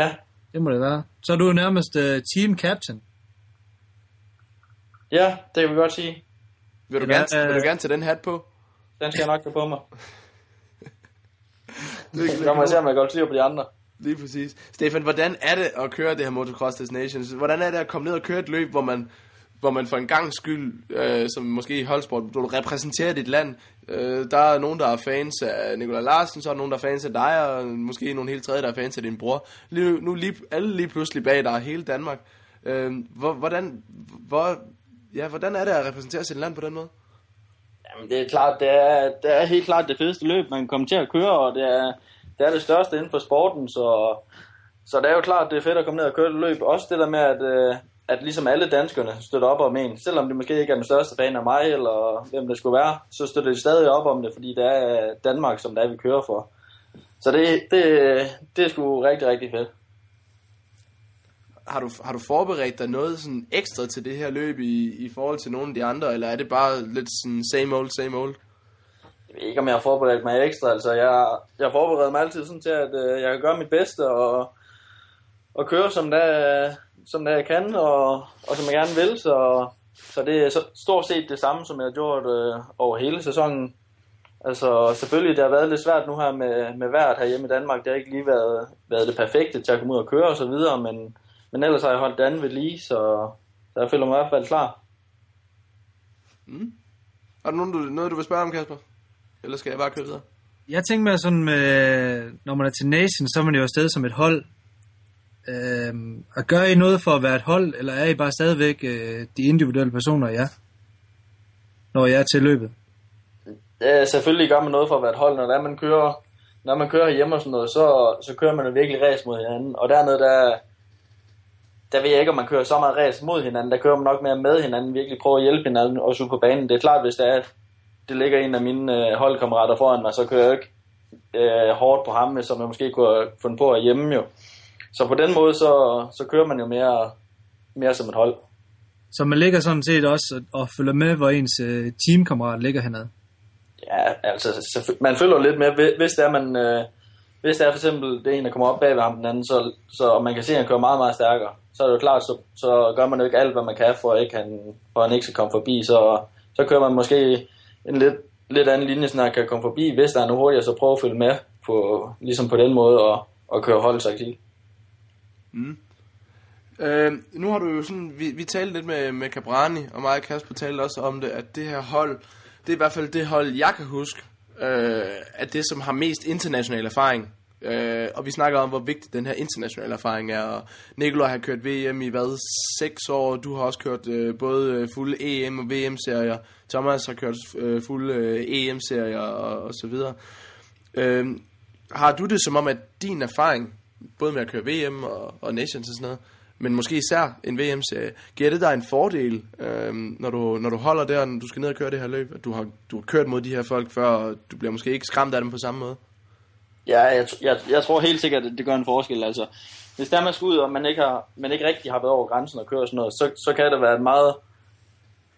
Ja, Det må det være. Så er du nærmest uh, team captain. Ja, det kan vi godt sige. Vil du, Eller, gerne, vil du øh, gerne tage den hat på? Den skal jeg nok tage på mig. Det Så må jeg se, om jeg går styr på de andre. Lige præcis. Stefan, hvordan er det at køre det her Motocross Destinations? Hvordan er det at komme ned og køre et løb, hvor man, hvor man for en gang skyld, øh, som måske i holdsport, du repræsenterer dit land. Øh, der er nogen, der er fans af Nikolaj Larsen, så er nogen, der er fans af dig, og måske nogle helt tredje, der er fans af din bror. Lige, nu lige, alle lige pludselig bag dig, hele Danmark. Øh, hvor, hvordan, hvor, ja, hvordan er det at repræsentere sit land på den måde? Jamen, det er klart, det er, det er helt klart det fedeste løb, man kommer til at køre, og det er det, er det største inden for sporten, så, så det er jo klart, det er fedt at komme ned og køre det løb. Også det der med, at, øh, at ligesom alle danskerne støtter op om en, selvom det måske ikke er den største fan af mig, eller hvem det skulle være, så støtter de stadig op om det, fordi det er Danmark, som det er, vi kører for. Så det, det, det er sgu rigtig, rigtig fedt. Har du, har du forberedt dig noget sådan ekstra til det her løb i, i forhold til nogle af de andre, eller er det bare lidt sådan same old, same old? Jeg ved ikke, om jeg har forberedt mig ekstra. Altså, jeg, jeg forbereder mig altid sådan til, at øh, jeg kan gøre mit bedste og, og køre, som det, som det jeg kan, og, og som jeg gerne vil. Så, så det er så, stort set det samme, som jeg har gjort øh, over hele sæsonen. Altså, selvfølgelig, det har været lidt svært nu her med, med vejret herhjemme i Danmark. Det har ikke lige været, været det perfekte til at komme ud og køre og så videre, men, men ellers har jeg holdt det andet ved lige, så, så jeg føler mig i hvert fald klar. Har du nogen, du, noget, du vil spørge om, Kasper? Eller skal jeg bare køre videre? Jeg tænker mig sådan med, når man er til Nation, så er man jo afsted som et hold. Øhm, og gør I noget for at være et hold, eller er I bare stadigvæk øh, de individuelle personer, ja? Når jeg er til løbet. Ja, selvfølgelig gør man noget for at være et hold, når er, man kører, når man kører hjemme og sådan noget, så, så kører man jo virkelig race mod hinanden. Og dernede, der, der ved jeg ikke, om man kører så meget race mod hinanden. Der kører man nok mere med hinanden, virkelig prøver at hjælpe hinanden også ude på banen. Det er klart, hvis det er, det ligger en af mine øh, holdkammerater foran mig, så kører jeg ikke øh, hårdt på ham, som jeg måske kunne have fundet på at hjemme jo. Så på den måde, så, så kører man jo mere, mere som et hold. Så man ligger sådan set også og, og følger med, hvor ens øh, teamkammerat ligger hernede. Ja, altså, selvfø- man følger lidt med, hvi- hvis det er, man, øh, hvis der er for eksempel, det er en, der kommer op bag ved ham den anden, så, så og man kan se, at han kører meget, meget stærkere, så er det jo klart, så, så gør man jo ikke alt, hvad man kan, for at, ikke han, for at han ikke skal komme forbi, så, så kører man måske en lidt, lidt anden linje, så han kan komme forbi, hvis der er noget hurtigere, så prøv at følge med på, ligesom på den måde, og, og køre holdtaktik. Mm. Øh, nu har du jo sådan, vi, vi talte lidt med, med Cabrani, og mig og Kasper talte også om det, at det her hold, det er i hvert fald det hold, jeg kan huske, øh, at det, som har mest international erfaring. Øh, og vi snakker om, hvor vigtig den her internationale erfaring er. Og Nikolaj har kørt VM i hvad, 6 år. Du har også kørt øh, både øh, fulde EM- og VM-serier. Thomas har kørt øh, fulde øh, EM-serier og, og så videre. Øh, har du det som om, at din erfaring, både med at køre VM og, og Nations og sådan noget, men måske især en VM-serie, øh, giver det dig en fordel, øh, når, du, når du holder der, når du skal ned og køre det her løb, at du har, du har kørt mod de her folk før, og du bliver måske ikke skræmt af dem på samme måde? Ja, jeg, jeg, jeg tror helt sikkert, at det gør en forskel. Altså, hvis der man skal ud, og man ikke, har, man ikke rigtig har været over grænsen og kører sådan noget, så, så kan det være et meget,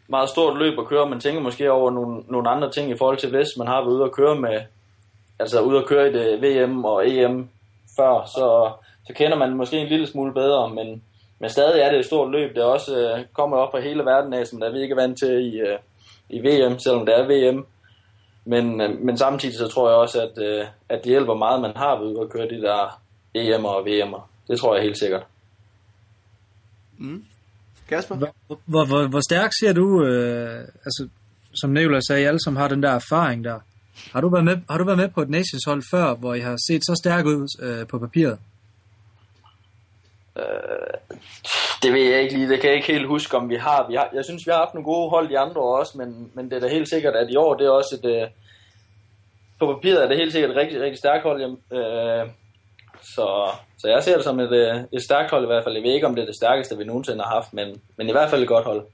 meget stort løb at køre. Man tænker måske over nogle, nogle andre ting i forhold til, hvis man har været ude at køre med, altså ude at køre i det VM og EM før, så, så kender man måske en lille smule bedre, men, men stadig er det et stort løb. Det er også øh, kommer op fra hele verden af, som der vi ikke er vant til i, øh, i VM, selvom det er VM. Men, øh, men samtidig så tror jeg også, at, øh, at det hjælper meget, man har ved at køre de der EM'er og VM'er. Det tror jeg helt sikkert. Kasper? Hvor, hvor, hvor, hvor stærk ser du, øh, altså, som Nicolai sagde, alle som har den der erfaring der. Har du været med, har du været med på et Nations hold før, hvor I har set så stærk ud øh, på papiret? Øh, det ved jeg ikke lige. Det kan jeg ikke helt huske, om vi har. Vi har jeg synes, vi har haft nogle gode hold de andre år også, men, men det er da helt sikkert, at i år det er også et... Øh, på papiret er det helt sikkert et rigtig, rigtig stærkt hold. Øh, så, så jeg ser det som et, øh, et stærkt hold i hvert fald. Jeg ved ikke, om det er det stærkeste, vi nogensinde har haft, men, men i hvert fald et godt hold.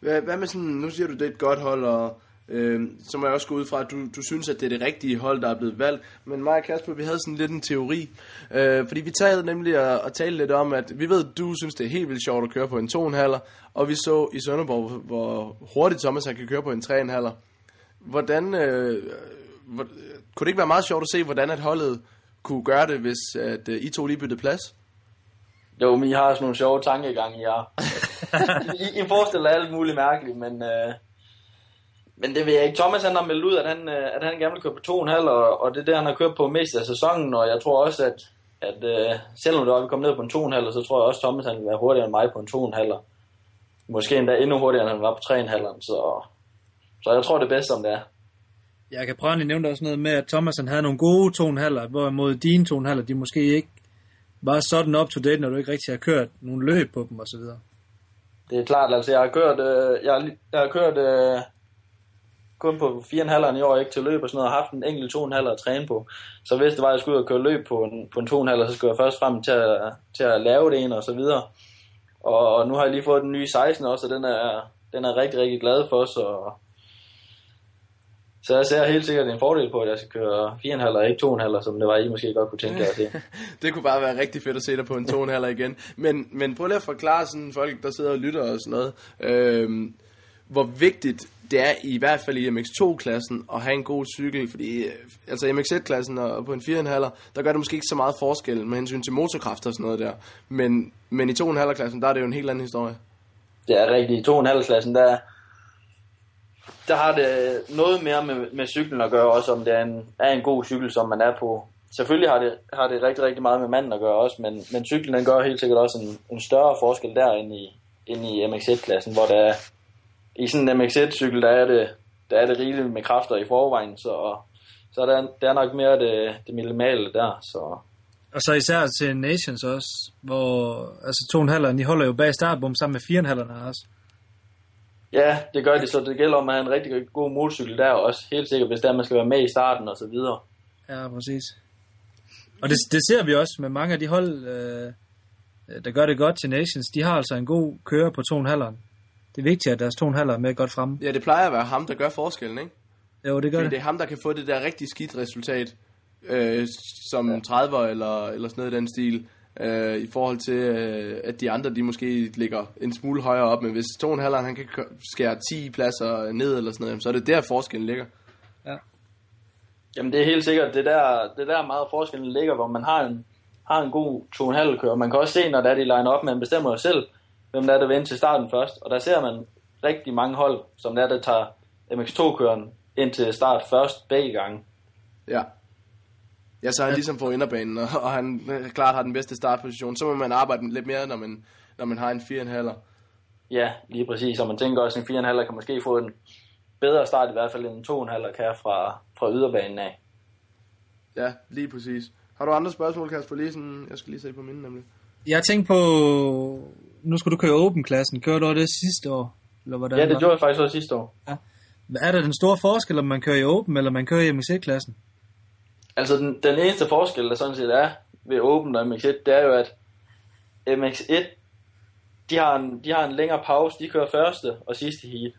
Hvad, hvad med sådan, nu siger du, det er et godt hold, og øh, så må jeg også gå ud fra, at du, du synes, at det er det rigtige hold, der er blevet valgt. Men mig og Kasper, vi havde sådan lidt en teori. Øh, fordi vi talte nemlig at, at tale lidt om, at vi ved, at du synes, det er helt vildt sjovt at køre på en 2,5'er, og vi så i Sønderborg, hvor hurtigt Thomas han kan køre på en 3,5'er. Hvordan, øh, hvor, kunne det ikke være meget sjovt at se, hvordan at holdet kunne gøre det, hvis at, øh, I to lige byttede plads? Jo, men I har sådan nogle sjove tankegange, I har. I, I forestiller alt muligt mærkeligt, men, øh, men det ved jeg ikke. Thomas han har meldt ud, at han, øh, at han gerne vil køre på 2,5, og, og det er det, han har kørt på mest af sæsonen, og jeg tror også, at, at øh, selvom det var, at vi kom ned på en 2,5, så tror jeg også, at Thomas han vil være hurtigere end mig på en 2,5. Måske endda endnu hurtigere, end han var på 3,5, så, så jeg tror det er bedst, som det er. Jeg kan prøve nævne også noget med, at Thomas han havde nogle gode 2,5'er, hvorimod dine 2,5'er, de måske ikke var sådan up to date, når du ikke rigtig har kørt nogle løb på dem osv. Det er klart, altså jeg har kørt, øh, jeg, har, jeg har kørt øh, kun på 4,5'eren i år, ikke til løb og sådan noget, og haft en enkelt 2,5 at træne på. Så hvis det var, at jeg skulle ud og køre løb på en, på en 2,5, så skulle jeg først frem til at, til at lave det en og så videre. Og, og nu har jeg lige fået den nye 16 også, og den er, den er rigtig, rigtig glad for, så, så jeg ser helt sikkert en fordel på, at jeg skal køre 4,5 og ikke 2,5, som det var, I måske godt kunne tænke jer til. det kunne bare være rigtig fedt at se dig på en 2,5 igen. Men, men prøv lige at forklare sådan folk, der sidder og lytter og sådan noget, øhm, hvor vigtigt det er i hvert fald i MX2-klassen at have en god cykel, fordi øh, altså MX1-klassen og på en 4,5, der gør det måske ikke så meget forskel med hensyn til motorkraft og sådan noget der. Men, men i 2,5-klassen, der er det jo en helt anden historie. Det er rigtigt. I 2,5-klassen, der, der har det noget mere med, med cyklen at gøre, også om det er en, er en god cykel, som man er på. Selvfølgelig har det, har det rigtig, rigtig meget med manden at gøre også, men, men cyklen den gør helt sikkert også en, en større forskel der end i, end i MX1-klassen, hvor der er, i sådan en MX1-cykel, der er det, der er det rigeligt med kræfter i forvejen, så, så der, der er nok mere det, det minimale der, så Og så især til Nations også, hvor altså 2,5'eren, de holder jo bag startbom sammen med 4,5'erne også. ja, det gør det, så det gælder om at have en rigtig, rigtig god motorcykel der også, helt sikkert, hvis der man skal være med i starten og så videre. Ja, præcis. Og det, det ser vi også med mange af de hold, øh, der gør det godt til Nations. De har altså en god kører på 2,5'eren. Det er vigtigt, at deres 2,5'er er med godt fremme. Ja, det plejer at være ham, der gør forskellen, ikke? Jo, det gør Fordi det. det er ham, der kan få det der rigtig skidt resultat, øh, som ja. 30 eller, eller sådan noget i den stil, øh, i forhold til, øh, at de andre, de måske ligger en smule højere op. Men hvis 2,5 han kan skære 10 pladser ned eller sådan noget, så er det der forskellen ligger. Jamen det er helt sikkert, det der, det der meget forskellen ligger, hvor man har en, har en god 2,5 kører. Man kan også se, når der er de line op, man bestemmer jo selv, hvem der er, der vil ind til starten først. Og der ser man rigtig mange hold, som der, er, der tager MX2-køren ind til start først begge gange. Ja. Ja, så er han ligesom på inderbanen, og, og han øh, klart har den bedste startposition. Så må man arbejde lidt mere, når man, når man har en 4,5'er. Ja, lige præcis. Og man tænker også, at en 4,5 kan måske få en bedre start, i hvert fald end en 2,5 kan fra, fra yderbanen af. Ja, lige præcis. Har du andre spørgsmål, Kasper? Lige sådan, jeg skal lige se på mine nemlig. Jeg tænkte på, nu skal du køre Open-klassen. Kører du det sidste år? Eller hvordan Ja, det gjorde jeg faktisk også sidste år. Er der den store forskel, om man kører i Open, eller man kører i MX1-klassen? Altså, den, den eneste forskel, der sådan set er ved Open og MX1, det er jo, at MX1, de har en, de har en længere pause. De kører første og sidste heat.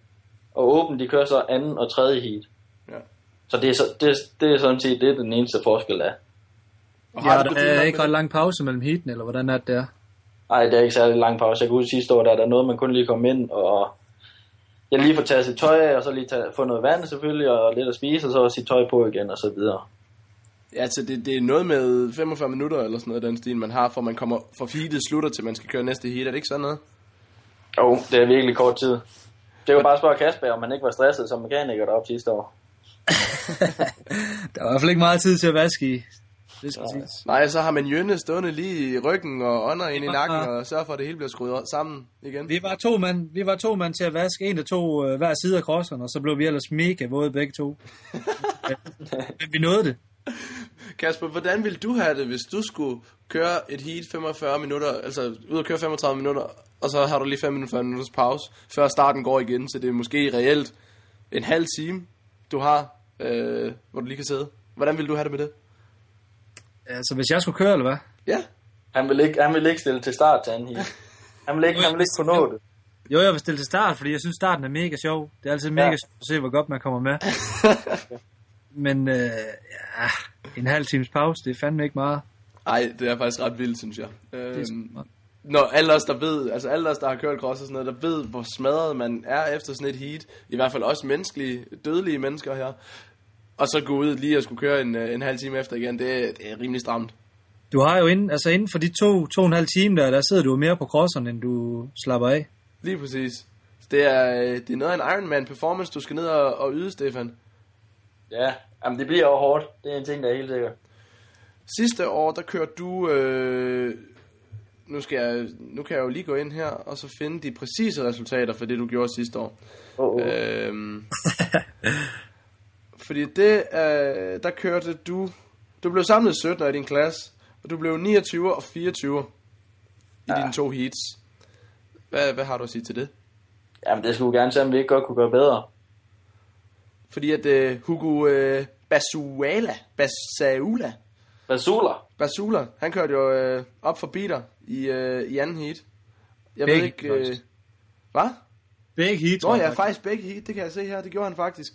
Og Open, de kører så anden og tredje heat. Ja. Så det er, så, det, det er sådan set det, den eneste forskel er. Og Ja, du det der er ikke ret lang pause mellem heatene, eller hvordan er det der? Nej, det er ikke særlig lang pause. Jeg kan huske sidste år, der er der noget, man kun lige kom ind, og jeg lige får taget sit tøj af, og så lige tage, få noget vand selvfølgelig, og lidt at spise, og så sit tøj på igen, og så videre. Ja, så det, det er noget med 45 minutter eller sådan noget, den stil, man har, for man kommer fra heatet slutter til man skal køre næste heat. Er det ikke sådan noget? Jo, det er virkelig kort tid. Det var bare at spørge Kasper, om man ikke var stresset som mekaniker deroppe sidste år. Der var i hvert fald ikke meget tid til at vaske i. Det skal siges. Nej, så har man Jønne stående lige i ryggen og ånder ind i nakken og sørger for, at det hele bliver skruet sammen igen. Vi var to mand, vi var to mand til at vaske en af to øh, hver side af crosseren, og så blev vi ellers mega våde begge to. Men vi nåede det. Kasper, hvordan ville du have det, hvis du skulle køre et heat 45 minutter, altså ud og køre 35 minutter, og så har du lige 5 minutter, minutters pause, før starten går igen, så det er måske reelt en halv time, du har, øh, hvor du lige kan sidde. Hvordan ville du have det med det? Altså, hvis jeg skulle køre, eller hvad? Ja, Han vil ikke, han vil ikke stille til start til anden heat. Han vil ikke, han vil ikke kunne nå det. Jo, jeg vil stille til start, fordi jeg synes, starten er mega sjov. Det er altid mega Ja. sjovt at se, hvor godt man kommer med. Men øh, ja, en halv times pause, det er fandme ikke meget. Ej, det er faktisk ret vildt, synes jeg. Øhm, når alle os, der ved, altså alle os, der har kørt cross og sådan noget, der ved, hvor smadret man er efter sådan et heat, i hvert fald også menneskelige, dødelige mennesker her, og så gå ud lige og skulle køre en, øh, en halv time efter igen, det, det er rimelig stramt. Du har jo inden, altså inden for de to, to og en halv time der, der sidder du mere på crosseren, end du slapper af. Lige præcis. Det er, øh, det er noget af en Ironman performance, du skal ned og, og yde, Stefan. Ja, jamen det bliver jo hårdt. Det er en ting, der er helt sikkert. Sidste år, der kørte du... Øh, nu, skal jeg, nu kan jeg jo lige gå ind her, og så finde de præcise resultater for det, du gjorde sidste år. Oh, oh. Øhm, fordi det, øh, der kørte du... Du blev samlet 17 i din klasse, og du blev 29 og 24 i Ja. dine to heats. Hvad, hvad har du at sige til det? Jamen det skulle gerne se, om vi ikke godt kunne gøre bedre. Fordi at øh, Hugo øh, Basuala, Basaula, Basula. Basula, han kørte jo øh, op for beater i, øh, i anden heat. Jeg Begge ved ikke... Øh, hvad? Begge heat, Nå ja, faktisk begge heat, det kan jeg se her, det gjorde han faktisk.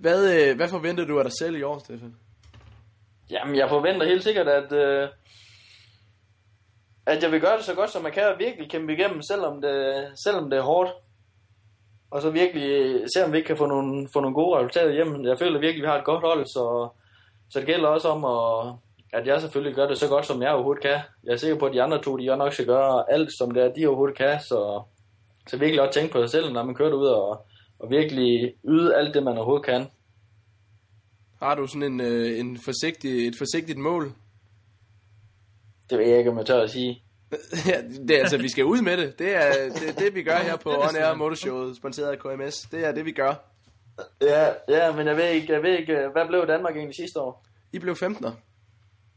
Hvad, øh, hvad forventer du af dig selv i år, Stefan? Jamen jeg forventer helt sikkert, at, øh, at jeg vil gøre det så godt, som jeg kan, og virkelig kæmpe igennem, selvom det, selvom det er hårdt. Og så virkelig øh, se, om vi ikke kan få nogle, få nogle gode resultater hjem. Jeg føler virkelig, at vi har et godt hold, så, så det gælder også om, at, at jeg selvfølgelig gør det så godt, som jeg overhovedet kan. Jeg er sikker på, at de andre to, de nok skal gøre alt, som det er, de overhovedet kan. Så, så virkelig også tænke på sig selv, når man kører ud og, og virkelig yde alt det, man overhovedet kan. Har du sådan en, øh, en forsigtig, et forsigtigt mål? Det ved jeg ikke, om jeg tør at sige. Ja, det er altså, vi skal ud med det. Det er det, det vi gør her på On Air Motorshowet, sponsoreret af KMS. Det er det, vi gør. Ja, ja, men jeg ved ikke, jeg ved ikke, øh, hvad blev Danmark egentlig sidste år? I blev 15'er.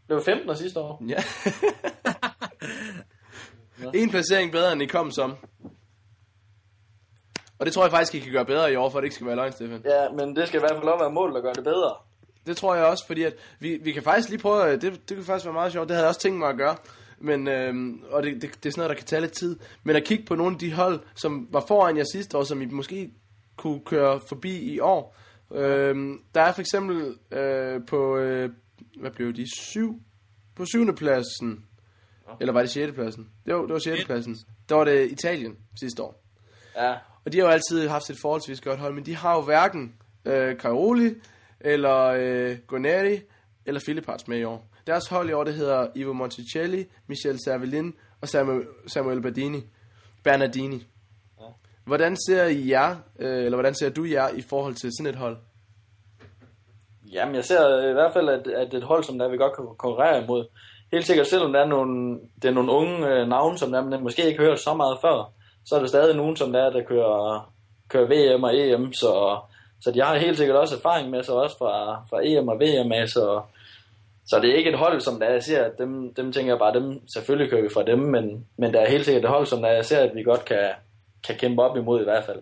Blev 15 sidste år? Ja. en placering bedre, end I kom som. Og det tror jeg faktisk, I kan gøre bedre i år, for at det ikke skal være løgn, Stefan. Ja, men det skal i hvert fald også være mål, der gør det bedre. Det tror jeg også, fordi at vi, vi kan faktisk lige prøve, det, det kan faktisk være meget sjovt, det havde jeg også tænkt mig at gøre. Men, øhm, og det, det, det er sådan noget, der kan tage lidt tid. Men at kigge på nogle af de hold, som var foran jer sidste år, som I måske kunne køre forbi i år. Øhm, der er for eksempel øh, på, øh, hvad blev de, syv? På syvende pladsen. Eller var det sjette pladsen? Jo, det var sjette pladsen. Der var det Italien sidste år. Ja, Og de har jo altid haft et forholdsvis godt hold, men de har jo hverken øh, Caroli, eller øh, Goneri, eller Philipparts med i år. Deres hold i år, det hedder Ivo Monticelli, Michel Cervelin og Samuel, Samuel Bardini. Bernardini. Hvordan ser I jer, øh, eller hvordan ser du jer i forhold til sådan et hold? Jamen, jeg ser i hvert fald, at, at et hold, som der vi godt kan konkurrere imod. Helt sikkert, selvom der er nogle, det er nogle unge øh, navne, som der man måske ikke hørt så meget før, så er der stadig nogen, som der, er, der kører, kører VM og EM, så, så de har helt sikkert også erfaring med sig, også fra, fra EM og VM af, så, så det er ikke et hold, som der jeg ser, at dem, dem tænker jeg bare, dem, selvfølgelig kører vi fra dem, men, men der er helt sikkert et hold, som der jeg ser, at vi godt kan, kan kæmpe op imod i hvert fald.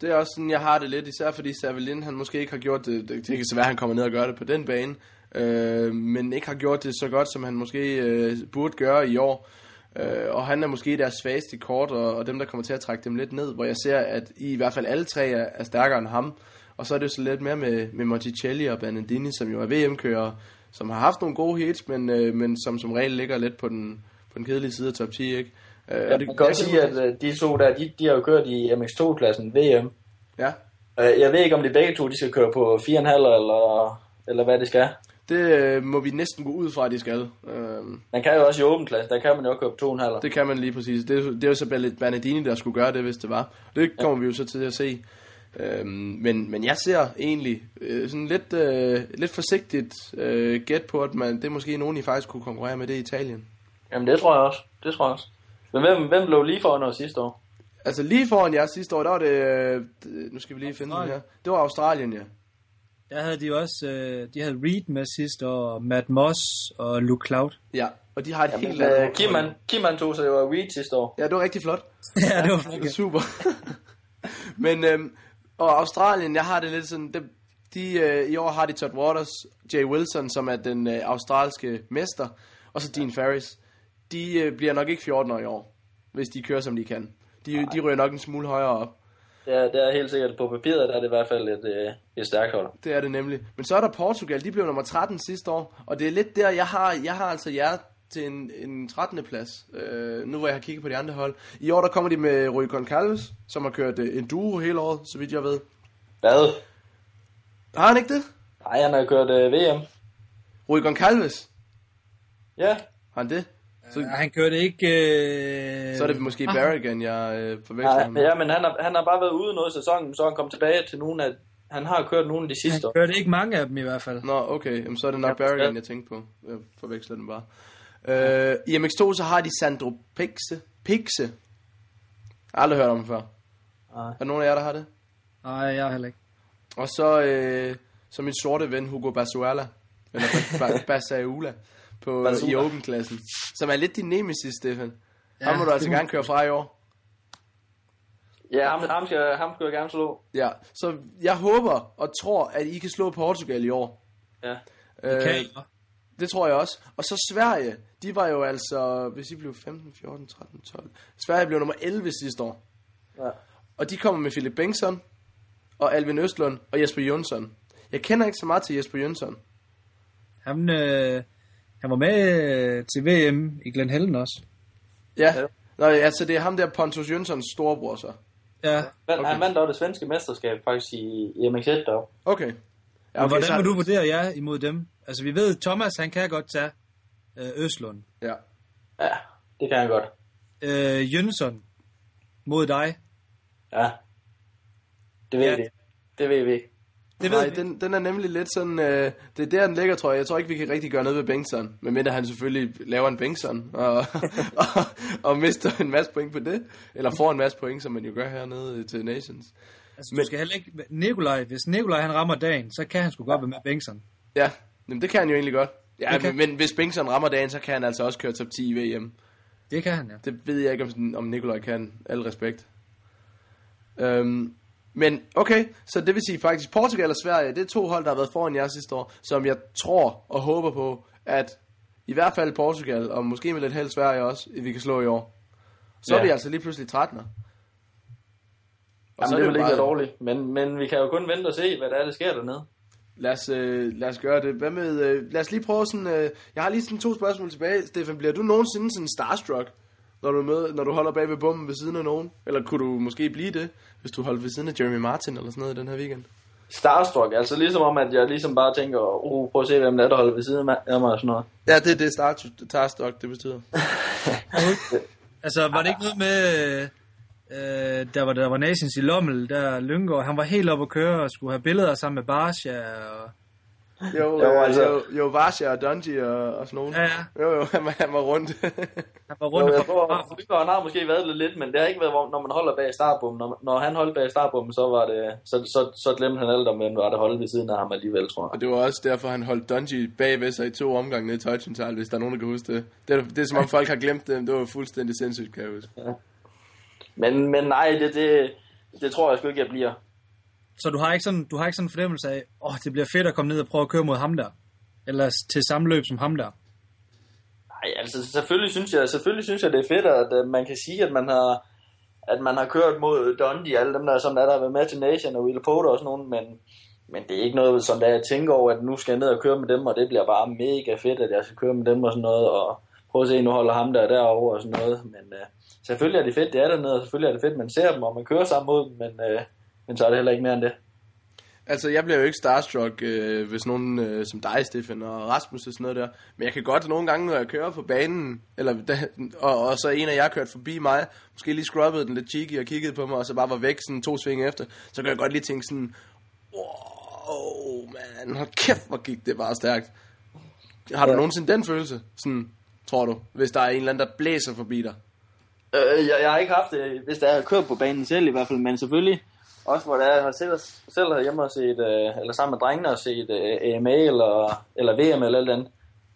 Det er også sådan, jeg har det lidt, især fordi Savelin, han måske ikke har gjort det, det, det kan så være, at han kommer ned og gør det på den bane, øh, men ikke har gjort det så godt, som han måske øh, burde gøre i år. Øh, og han er måske deres svageste kort, og, og dem, der kommer til at trække dem lidt ned, hvor jeg ser, at i, i hvert fald alle tre er, er stærkere end ham. Og så er det jo så lidt mere med, med Monticelli og Bernardini, som jo er VM-kører, som har haft nogle gode hits, men, øh, men som som regel ligger lidt på den, på den kedelige side af top 10, ikke? Øh, Ja, man kan godt sige, at øh, de to der, de, de har jo kørt i MX2-klassen VM. Ja, Øh, Jeg ved ikke, om de begge to, de skal køre på 4,5 eller, eller hvad det skal. Det øh, må vi næsten gå ud fra, at de skal. Øh, Man kan jo også i åben klasse, der kan man jo køre på 2,5. Det kan man lige præcis. Det, er jo- det er jo så Bal- Bernardini, der skulle gøre det, hvis det var. Det kommer ja. vi jo så til at se. Øhm, men, men jeg ser egentlig øh, sådan lidt, øh, lidt forsigtigt øh, gæt på, at man, det er måske nogen, I faktisk kunne konkurrere med det i Italien. Jamen det tror jeg også. Det tror jeg også. Men hvem, hvem blev lige foran os sidste år? Altså lige foran jer sidste år, der var det, øh, det- nu skal vi lige finde den her. Det var Australien, ja. Der havde de jo også, øh, de havde Reed med sidste år, og Matt Moss og Luke Cloud. Ja, og de har et Jamen, helt andet... øh, Kim, han, Kim han tog sig jo af Reed sidste år. Ja, det var rigtig flot. ja, det var flot. er super. Men øhm, og Australien, jeg har det lidt sådan, de, de, øh, i år har de Todd Waters, Jay Wilson, som er den øh, australske mester, og så Dean Ferris. De øh, bliver nok ikke 14 år i år, hvis de kører, som de kan. De, de ryger nok en smule højere op. Det er, det er helt sikkert på papiret, der er det i hvert fald et, øh, et stærkt hold. Det er det nemlig. Men så er der Portugal, de blev nummer 13 sidste år, og det er lidt der, jeg har, jeg har altså jer til en, en 13. plads, øh, nu hvor jeg har kigget på de andre hold. I år der kommer de med Rui Goncalves, som har kørt øh, enduro hele året, så vidt jeg ved. Hvad? Har han ikke det? Nej, han har kørt øh, VM. Rui Goncalves, Ja, har han det? Så, Ja, han kørte ikke... Øh... så er det måske Barrigan, jeg øh, forveksler Nej, ham ja men han har, han har bare været ude noget i sæsonen, så han kommet tilbage til nogle af... Han har kørt nogle af de Han sidste år. kørte ikke mange af dem i hvert fald. Nå, okay, Jamen, så er det nok Ja, Barrigan, ja. jeg tænkte på. Jeg forveksler den bare. Øh, I MX2 så har de Sandro Pixe. Pixe. Jeg har aldrig hørt om ham før. Nej. Er der nogen af jer, der har det? Nej, jeg har heller ikke. Og så, øh, så min sorte ven Hugo Basuala, eller Ba- Ba- Basaula, på, Basula. i Open-klassen, som er lidt din nemesis, Stefan. Ja, ham må du det altså gerne køre fra i år. Ja, ham, ham, skal, ham skal jeg gerne slå. Ja, så jeg håber og tror, at I kan slå Portugal i år. Ja. Øh, Kan I? det tror jeg også. Og så Sverige, de var jo altså, hvis I blev 15, 14, 13, 12. Sverige blev nummer 11 sidste år. ja. Og de kommer med Philip Bengtsson, og Alvin Østlund, og Jesper Jønsson. Jeg kender ikke så meget til Jesper Jønsson. Han, øh, han var med øh, til VM i Glen Helen også. Ja. Nå, altså det er ham der Pontus Jønssons storebror så. Ja. Men, Okay. Han vandt også det svenske mesterskab faktisk i, i MX1 deroppe. Okay. Ja, okay, hvordan så- må du vurdere jer imod dem? Altså, vi ved, Thomas, han kan godt tage øh, Østlund. Ja. Ja, det kan han godt. Øh, Jønsson mod dig. Ja. Det ved Ja. vi. Det ved vi ikke. Det ved Nej, vi. den, den er nemlig lidt sådan, øh, det er der, den ligger, tror jeg. Jeg tror ikke, vi kan rigtig gøre noget ved Bengtsson. Medmindre han selvfølgelig laver en Bengtsson og, og, og, mister en masse point på det. Eller får en masse point, som man jo gør hernede til Nations. Altså, men... du skal heller ikke... Nikolaj, hvis Nikolaj han rammer dagen, så kan han sgu godt være med Bengtsson. Ja, jamen, det kan han jo egentlig godt. Ja, Det kan- men hvis Bengtsson rammer dagen, så kan han altså også køre top 10 i VM. Det kan han, ja. Det ved jeg ikke, om, om Nikolaj kan. Al respekt. Øhm, men okay, så det vil sige faktisk Portugal og Sverige, det er to hold, der har været foran jer sidste år, som jeg tror og håber på, at i hvert fald Portugal, og måske med lidt held Sverige også, vi kan slå i år. Så ja. er vi altså lige pludselig 13'er. Og Jamen, så det er det ikke jo være dårligt. Men, men vi kan jo kun vente og se, hvad der er, der sker dernede. Lad os, øh, lad os gøre det. Hvad med, øh, lad os lige prøve sådan, øh, jeg har lige sådan to spørgsmål tilbage. Stefan, bliver du nogensinde sådan starstruck, når du, er med, når du holder bag ved bomben ved siden af nogen? Eller kunne du måske blive det, hvis du holdt ved siden af Jeremy Martin eller sådan noget i den her weekend? starstruck. Altså ligesom om, at jeg ligesom bare tænker, uh, prøv at se, hvem der er, der holder ved siden af mig og sådan noget. Ja, det er det Star Starstock, det betyder. Altså, var det ikke noget med, øh, der, var, der var Nations i Lommel, der Lyngård, han var helt oppe at køre og skulle have billeder sammen med Barsha, og Jo, Jo, jo, altså- jo, jo Varsha og Dungy og, og sådan nogen. Ja, ja. Jo, jo, han var, han var rundt. han var Jo, rundt jeg og tror, han har måske været det lidt, men det har ikke været, når man holder bag startbommen. Når, når han holdt bag startbommen, så, var det, så, så, så glemte han alt om, hvem var der holdt ved siden af ham alligevel, tror jeg. og det var også derfor, han holdt Dungy bagved sig i to omgange ned i Touchenthal, hvis der er nogen, der kan huske det. Det er, det er som om folk har glemt det, det var fuldstændig sindssygt, kan jeg huske. Men, men nej, det, det, det tror jeg sgu ikke, jeg bliver. Så du har ikke sådan, du har ikke sådan en fornemmelse af, åh, oh, det bliver fedt at komme ned og prøve at køre mod ham der. Eller til samme løb som ham der. Nej, altså selvfølgelig synes jeg, selvfølgelig synes jeg det er fedt, at uh, man kan sige, at man har, at man har kørt mod Dundee, alle dem der, som der, der har været med til Nation og Will Potter og sådan nogen, men, men det er ikke noget, som der jeg tænker over, at nu skal jeg ned og køre med dem, og det bliver bare mega fedt, at jeg skal køre med dem og sådan noget, og prøve at se, nu holder ham der derovre og sådan noget, men uh, selvfølgelig er det fedt, det er dernede, og selvfølgelig er det fedt, man ser dem, og man kører sammen mod dem, men, uh, men så er det heller ikke mere end det. Altså, jeg bliver jo ikke starstruck, øh, hvis nogen øh, som dig, Stefan, og Rasmus og sådan noget der. Men jeg kan godt nogle gange, når jeg kører på banen, eller, da, og, og så en af jer kørt forbi mig, måske lige scrubbede den lidt cheeky og kiggede på mig, og så bare var væk sådan to sving efter, så kan jeg godt lige tænke sådan, wow, man, hold kæft, hvor gik det bare stærkt. Har du Ja. nogensinde den følelse, sådan, tror du, hvis der er en eller anden, der blæser forbi dig? Øh, jeg, jeg har ikke haft det, hvis der er kørt på banen selv i hvert fald, men selvfølgelig også hvor der jeg har selv, selv hjemme og set, øh, eller sammen med drengene og set øh, AMA eller, eller VM eller alt andet,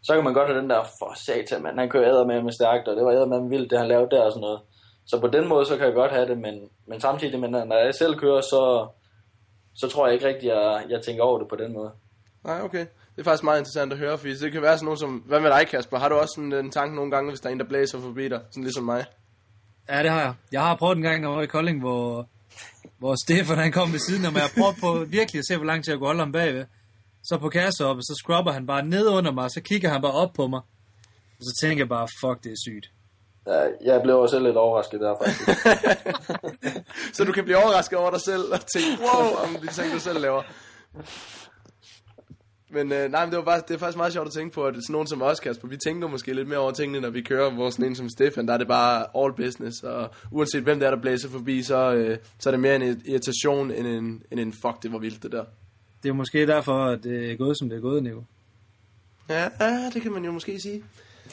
så kan man godt have den der, for satan mand, han kører æder med med stærkt, og det var æder med vildt, det han lavede der og sådan noget. Så på den måde, så kan jeg godt have det, men, men samtidig, men når jeg selv kører, så, så tror jeg ikke rigtig, jeg, jeg tænker over det på den måde. Nej, okay. Det er faktisk meget interessant at høre, fordi det kan være sådan nogen som... Hvad med dig, Kasper? Har du også sådan en tanke nogle gange, hvis der er en, der blæser forbi dig? Sådan ligesom mig. Ja, det har jeg. Jeg har prøvet en gang, når jeg var i Kolding, hvor, hvor Stefan han kom ved siden af mig. Jeg prøvede på virkelig at se, hvor lang tid jeg kunne holde ham bagved. Så på kasse op, så scrubber han bare ned under mig, og så kigger han bare op på mig. Og så tænker jeg bare, fuck, det er sygt. Ja, jeg blev også lidt overrasket der faktisk. Så du kan blive overrasket over dig selv og tænke, wow, om de ting, du selv laver. Men øh, nej, men det, var bare, det er faktisk meget sjovt at tænke på, at sådan nogen som os, Kasper, vi tænker måske lidt mere over tingene, når vi kører, hvor sådan en som Stefan, der er det bare all business, og uanset hvem det er, der blæser forbi, så, øh, så er det mere en irritation, end en, end en fuck, det var vildt det der. Det er måske derfor, at det er gået, som det er gået, Nico. Ja, ja, det kan man jo måske sige.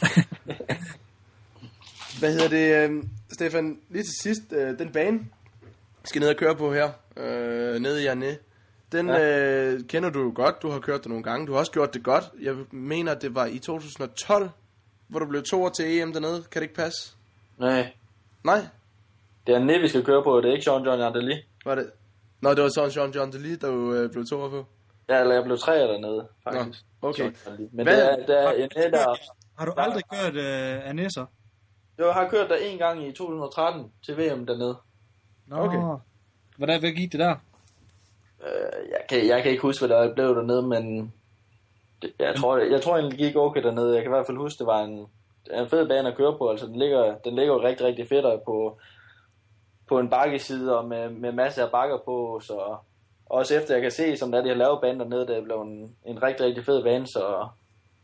Hvad hedder det, øh, Stefan, lige til sidst, øh, den bane, skal ned og køre på her, øh, nede i Arne. Den ja. øh, kender du jo godt, du har kørt det nogle gange, du har også gjort det godt. Jeg mener, det var i 2012, hvor du blev to til EM dernede, kan det ikke passe? Nej, Nej, det er Nede, vi skal køre på, det er ikke Sean John Yardley. var det... Nå, det var sådan Jean John Delis, der jo øh, blev to på. Ja, eller jeg blev tre dernede, faktisk. Nå, okay. Men Hvad- det er, det er en Nede, der... Har du aldrig kørt uh, Anesser? Jeg har kørt der en gang i 2013 til VM dernede. Nå. Okay. Hvordan gik det der? Øh, jeg, kan, jeg kan ikke huske, hvad der blev dernede, men det, jeg, tror, jeg tror egentlig, det gik okay dernede. Jeg kan i hvert fald huske, det var en, en fed bane at køre på. Altså, den ligger, den ligger jo rigtig, rigtig fedt på, på en bakkeside og med, med masser af bakker på. Så også efter jeg kan se, som der de har lavet banen dernede, det er blevet en, en rigtig, rigtig fed bane, så,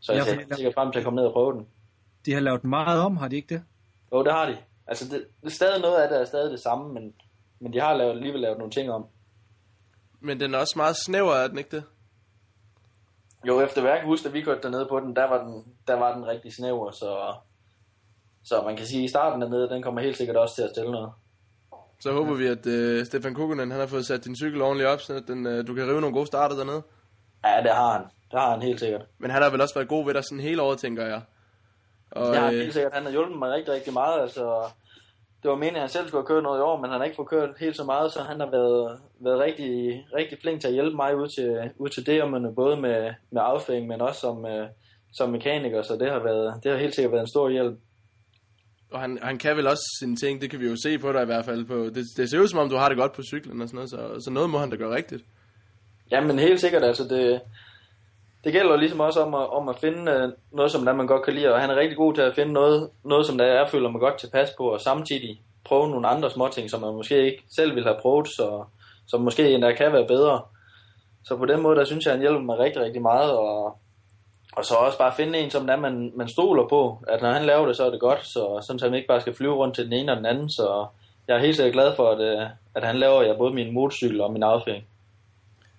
så jeg ser sikkert frem til at komme ned og prøve den. De har lavet meget om, har de ikke det? Jo, det har de. Altså, det, det er stadig noget af det er stadig det samme, men, men de har lavet, alligevel lavet nogle ting om. Men den er også meget snæver, er den ikke det? Jo, efter kan huske, da vi kørte dernede på den, der var den, der var den rigtig snæver, så, så man kan sige, at i starten dernede, den kommer helt sikkert også til at stille noget. Så håber vi, at øh, Stefan Kukunen, han har fået sat din cykel ordentligt op, så den, øh, du kan rive nogle gode starter dernede. Ja, det har han. Det har han helt sikkert. Men han har vel også været god ved dig sådan hele året, tænker jeg. Og, Det har han øh, helt sikkert. Han har hjulpet mig rigtig, rigtig meget. Altså, det var meningen, at han selv skulle have kørt noget i år, men han har ikke fået kørt helt så meget, så han har været, været rigtig, rigtig flink til at hjælpe mig ud til, ud til det, men både med, med afføring, men også som, øh, som mekaniker, så det har, været, det har helt sikkert været en stor hjælp. og han, han kan vel også sine ting, det kan vi jo se på dig i hvert fald. På, det, det ser ud som om, du har det godt på cyklen og sådan noget, så, så noget må han da gøre rigtigt. Jamen helt sikkert, altså det, det gælder ligesom også om at, om at finde øh, noget, som der man godt kan lide, og han er rigtig god til at finde noget, noget som der jeg føler man godt tilpas på, og samtidig prøve nogle andre småting, som man måske ikke selv ville have prøvet, så, som måske endda kan være bedre. så på den måde, der synes jeg, han hjælper mig rigtig, rigtig meget, og, og så også bare finde en, som der man, man stoler på, at når han laver det, så er det godt, så sådan, så han ikke bare skal flyve rundt til den ene og den anden, så jeg er helt sikkert glad for, at, øh, at han laver jeg både min motorcykel og min affæring.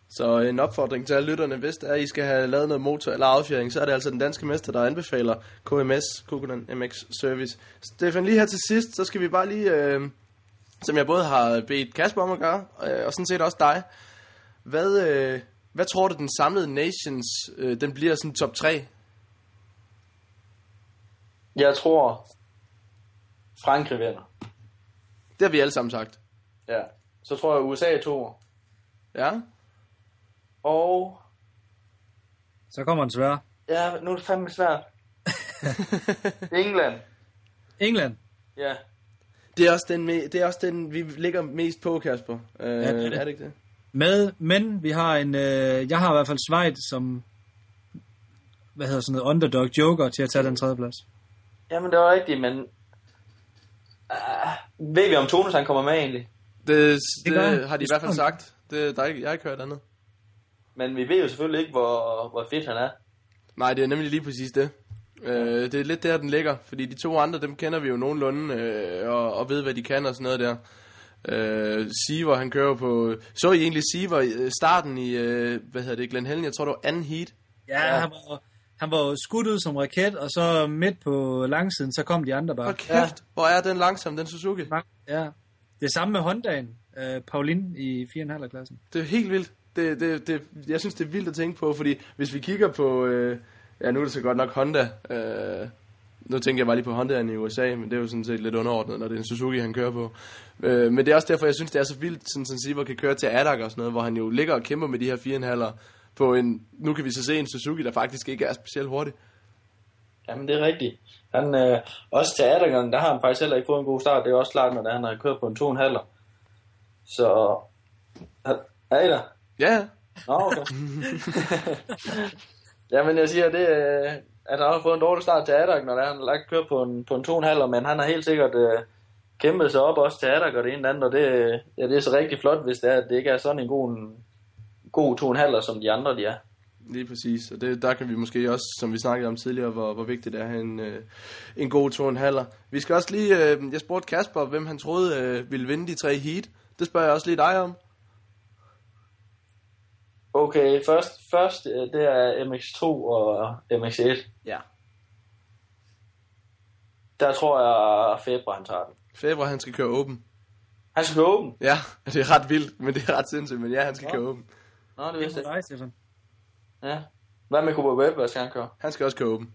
Så en opfordring til alle lytterne, hvis det er, at I skal have lavet noget motor eller affjering, så er det altså den danske mester, der anbefaler KMS, Kukunen MX Service. Stefan, lige her til sidst, så skal vi bare lige, øh, som jeg både har bedt Kasper om at gøre, øh, og sådan set også dig. Hvad, øh, hvad tror du, den samlede Nations, øh, den bliver sådan top 3? Jeg tror, Frankrig vinder. Det har vi alle sammen sagt. Ja. Så tror jeg, USA er to. Ja? Og Så kommer en svær. ja, nu er det fandme svært. England. England. Ja. Det er også den, det er også den vi ligger mest på, Kasper. Øh, det er det. er det ikke det? Med, men vi har en, øh, jeg har i hvert fald Schweiz som, hvad hedder sådan noget, underdog joker til at tage den tredje plads. Jamen, det var rigtigt, men... Uh, ved vi, om Tonus han kommer med egentlig? Det, det, det har de i hvert fald sagt. Det, der er ikke, jeg har ikke hørt andet. Men vi ved jo selvfølgelig ikke, hvor, hvor fedt han er. Nej, det er nemlig lige præcis det. Øh, det er lidt der, den ligger. Fordi de to andre, dem kender vi jo nogenlunde, øh, og, og ved, hvad de kan og sådan noget der. Øh, Siver, han kører på... Så I egentlig Siver i øh, starten i, øh, hvad hedder det, Glenn Helen? Jeg tror, det var anden heat. Ja, ja. Han, var, han var skudt ud som raket, og så midt på langsiden, så kom de andre bare. Hold kæft, ja. hvor er den langsom, den Suzuki. Ja. Det samme med Hondaen, øh, Paulin i 4,5 klassen. Det er helt vildt. Det, det, det, jeg synes, det er vildt at tænke på, fordi hvis vi kigger på... Øh, ja, nu er det så godt nok Honda. Øh, nu tænker jeg bare lige på Hondaen i USA, men det er jo sådan set lidt underordnet, når det er en Suzuki, han kører på. Øh, men det er også derfor, jeg synes, det er så vildt, sådan som Siver kan køre til Adak og sådan noget, hvor han jo ligger og kæmper med de her 4,5'er på en... Nu kan vi så se en Suzuki, der faktisk ikke er specielt hurtig. Jamen, det er rigtigt. Han, øh, også til Adagon, der har han faktisk heller ikke fået en god start. Det er også klart, når han har kørt på en 2,5. Så... Er I der? Ja. Nå, okay. Jamen, jeg siger, det, øh, at han har fået en dårlig start til Adak, når han har lagt kørt på en, på en 2,5, men han har helt sikkert øh, kæmpet sig op også til Adak og det ene og andet, og det, ja, det er så rigtig flot, hvis det er, at det ikke er sådan en god, en, god 2,5, som de andre de er. Lige præcis, og det, der kan vi måske også, som vi snakkede om tidligere, hvor, hvor vigtigt det er at have en, øh, en god to og en halver. Vi skal også lige, øh, jeg spurgte Kasper, hvem han troede øh, ville vinde de tre heat. Det spørger jeg også lige dig om. Okay, først, først øh, det er MX2 og MX1. Ja. Der tror jeg, Febre han tager den. Fabre, han skal køre åben. Han skal køre åben. Ja, det er ret vildt, men det er ret sindssygt, men ja, han skal køre åben. Nå, det Det vidste er jeg Stefan. ikke. Ja. Hvad med Cooper Webb, hvad skal han køre? Han skal også køre åben.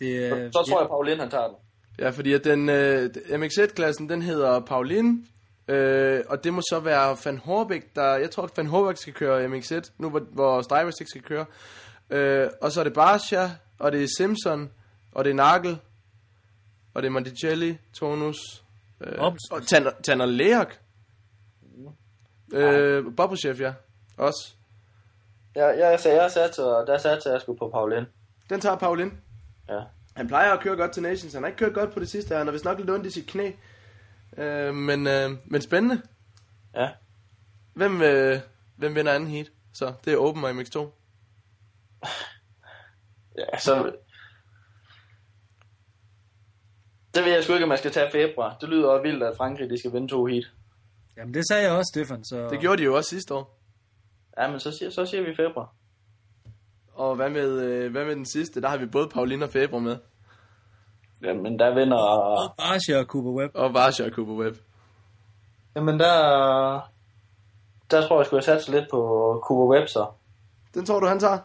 Det, Så, så tror jeg, Paulin han tager den. Ja, fordi at den øh, MX1-klassen, den hedder Paulin, øh, og det må så være Van Horbæk, der, jeg tror, at Van Horbæk skal køre MX1, nu hvor, hvor Stivers ikke skal køre. Øh, og så er det Barsha, og det er Simpson, og det er Nagel, og det er Monticelli, Tonus, øh, og Tanner, Tanner Leak. Øh, Bobuchev, ja, også. Jeg, jeg, jeg, jeg satte, der satte jeg sgu på Paulin. Den tager Paulin. Ja. Han plejer at køre godt til Nations. Han har ikke kørt godt på det sidste. Han har vist nok lidt ondt i sit knæ. Øh, men, øh, men spændende. Ja. Hvem, øh, hvem vinder anden heat? Så det er Open og MX2. Ja, så... Det ved jeg sgu ikke, om man skal tage februar. Det lyder også vildt, at Frankrig de skal vinde to heat. Jamen, det sagde jeg også, Stefan. Så... Det gjorde de jo også sidste år. Ja, men så siger, så siger vi februar. Og hvad med, øh, hvad med den sidste? Der har vi både Paulina og Fabre med. Jamen, der vinder... Barsha og Cooper Webb. Og Varsha og Cooper Webb. Jamen, der... Der tror jeg, skulle jeg satse lidt på Cooper Webb, så. Den tror du, han tager?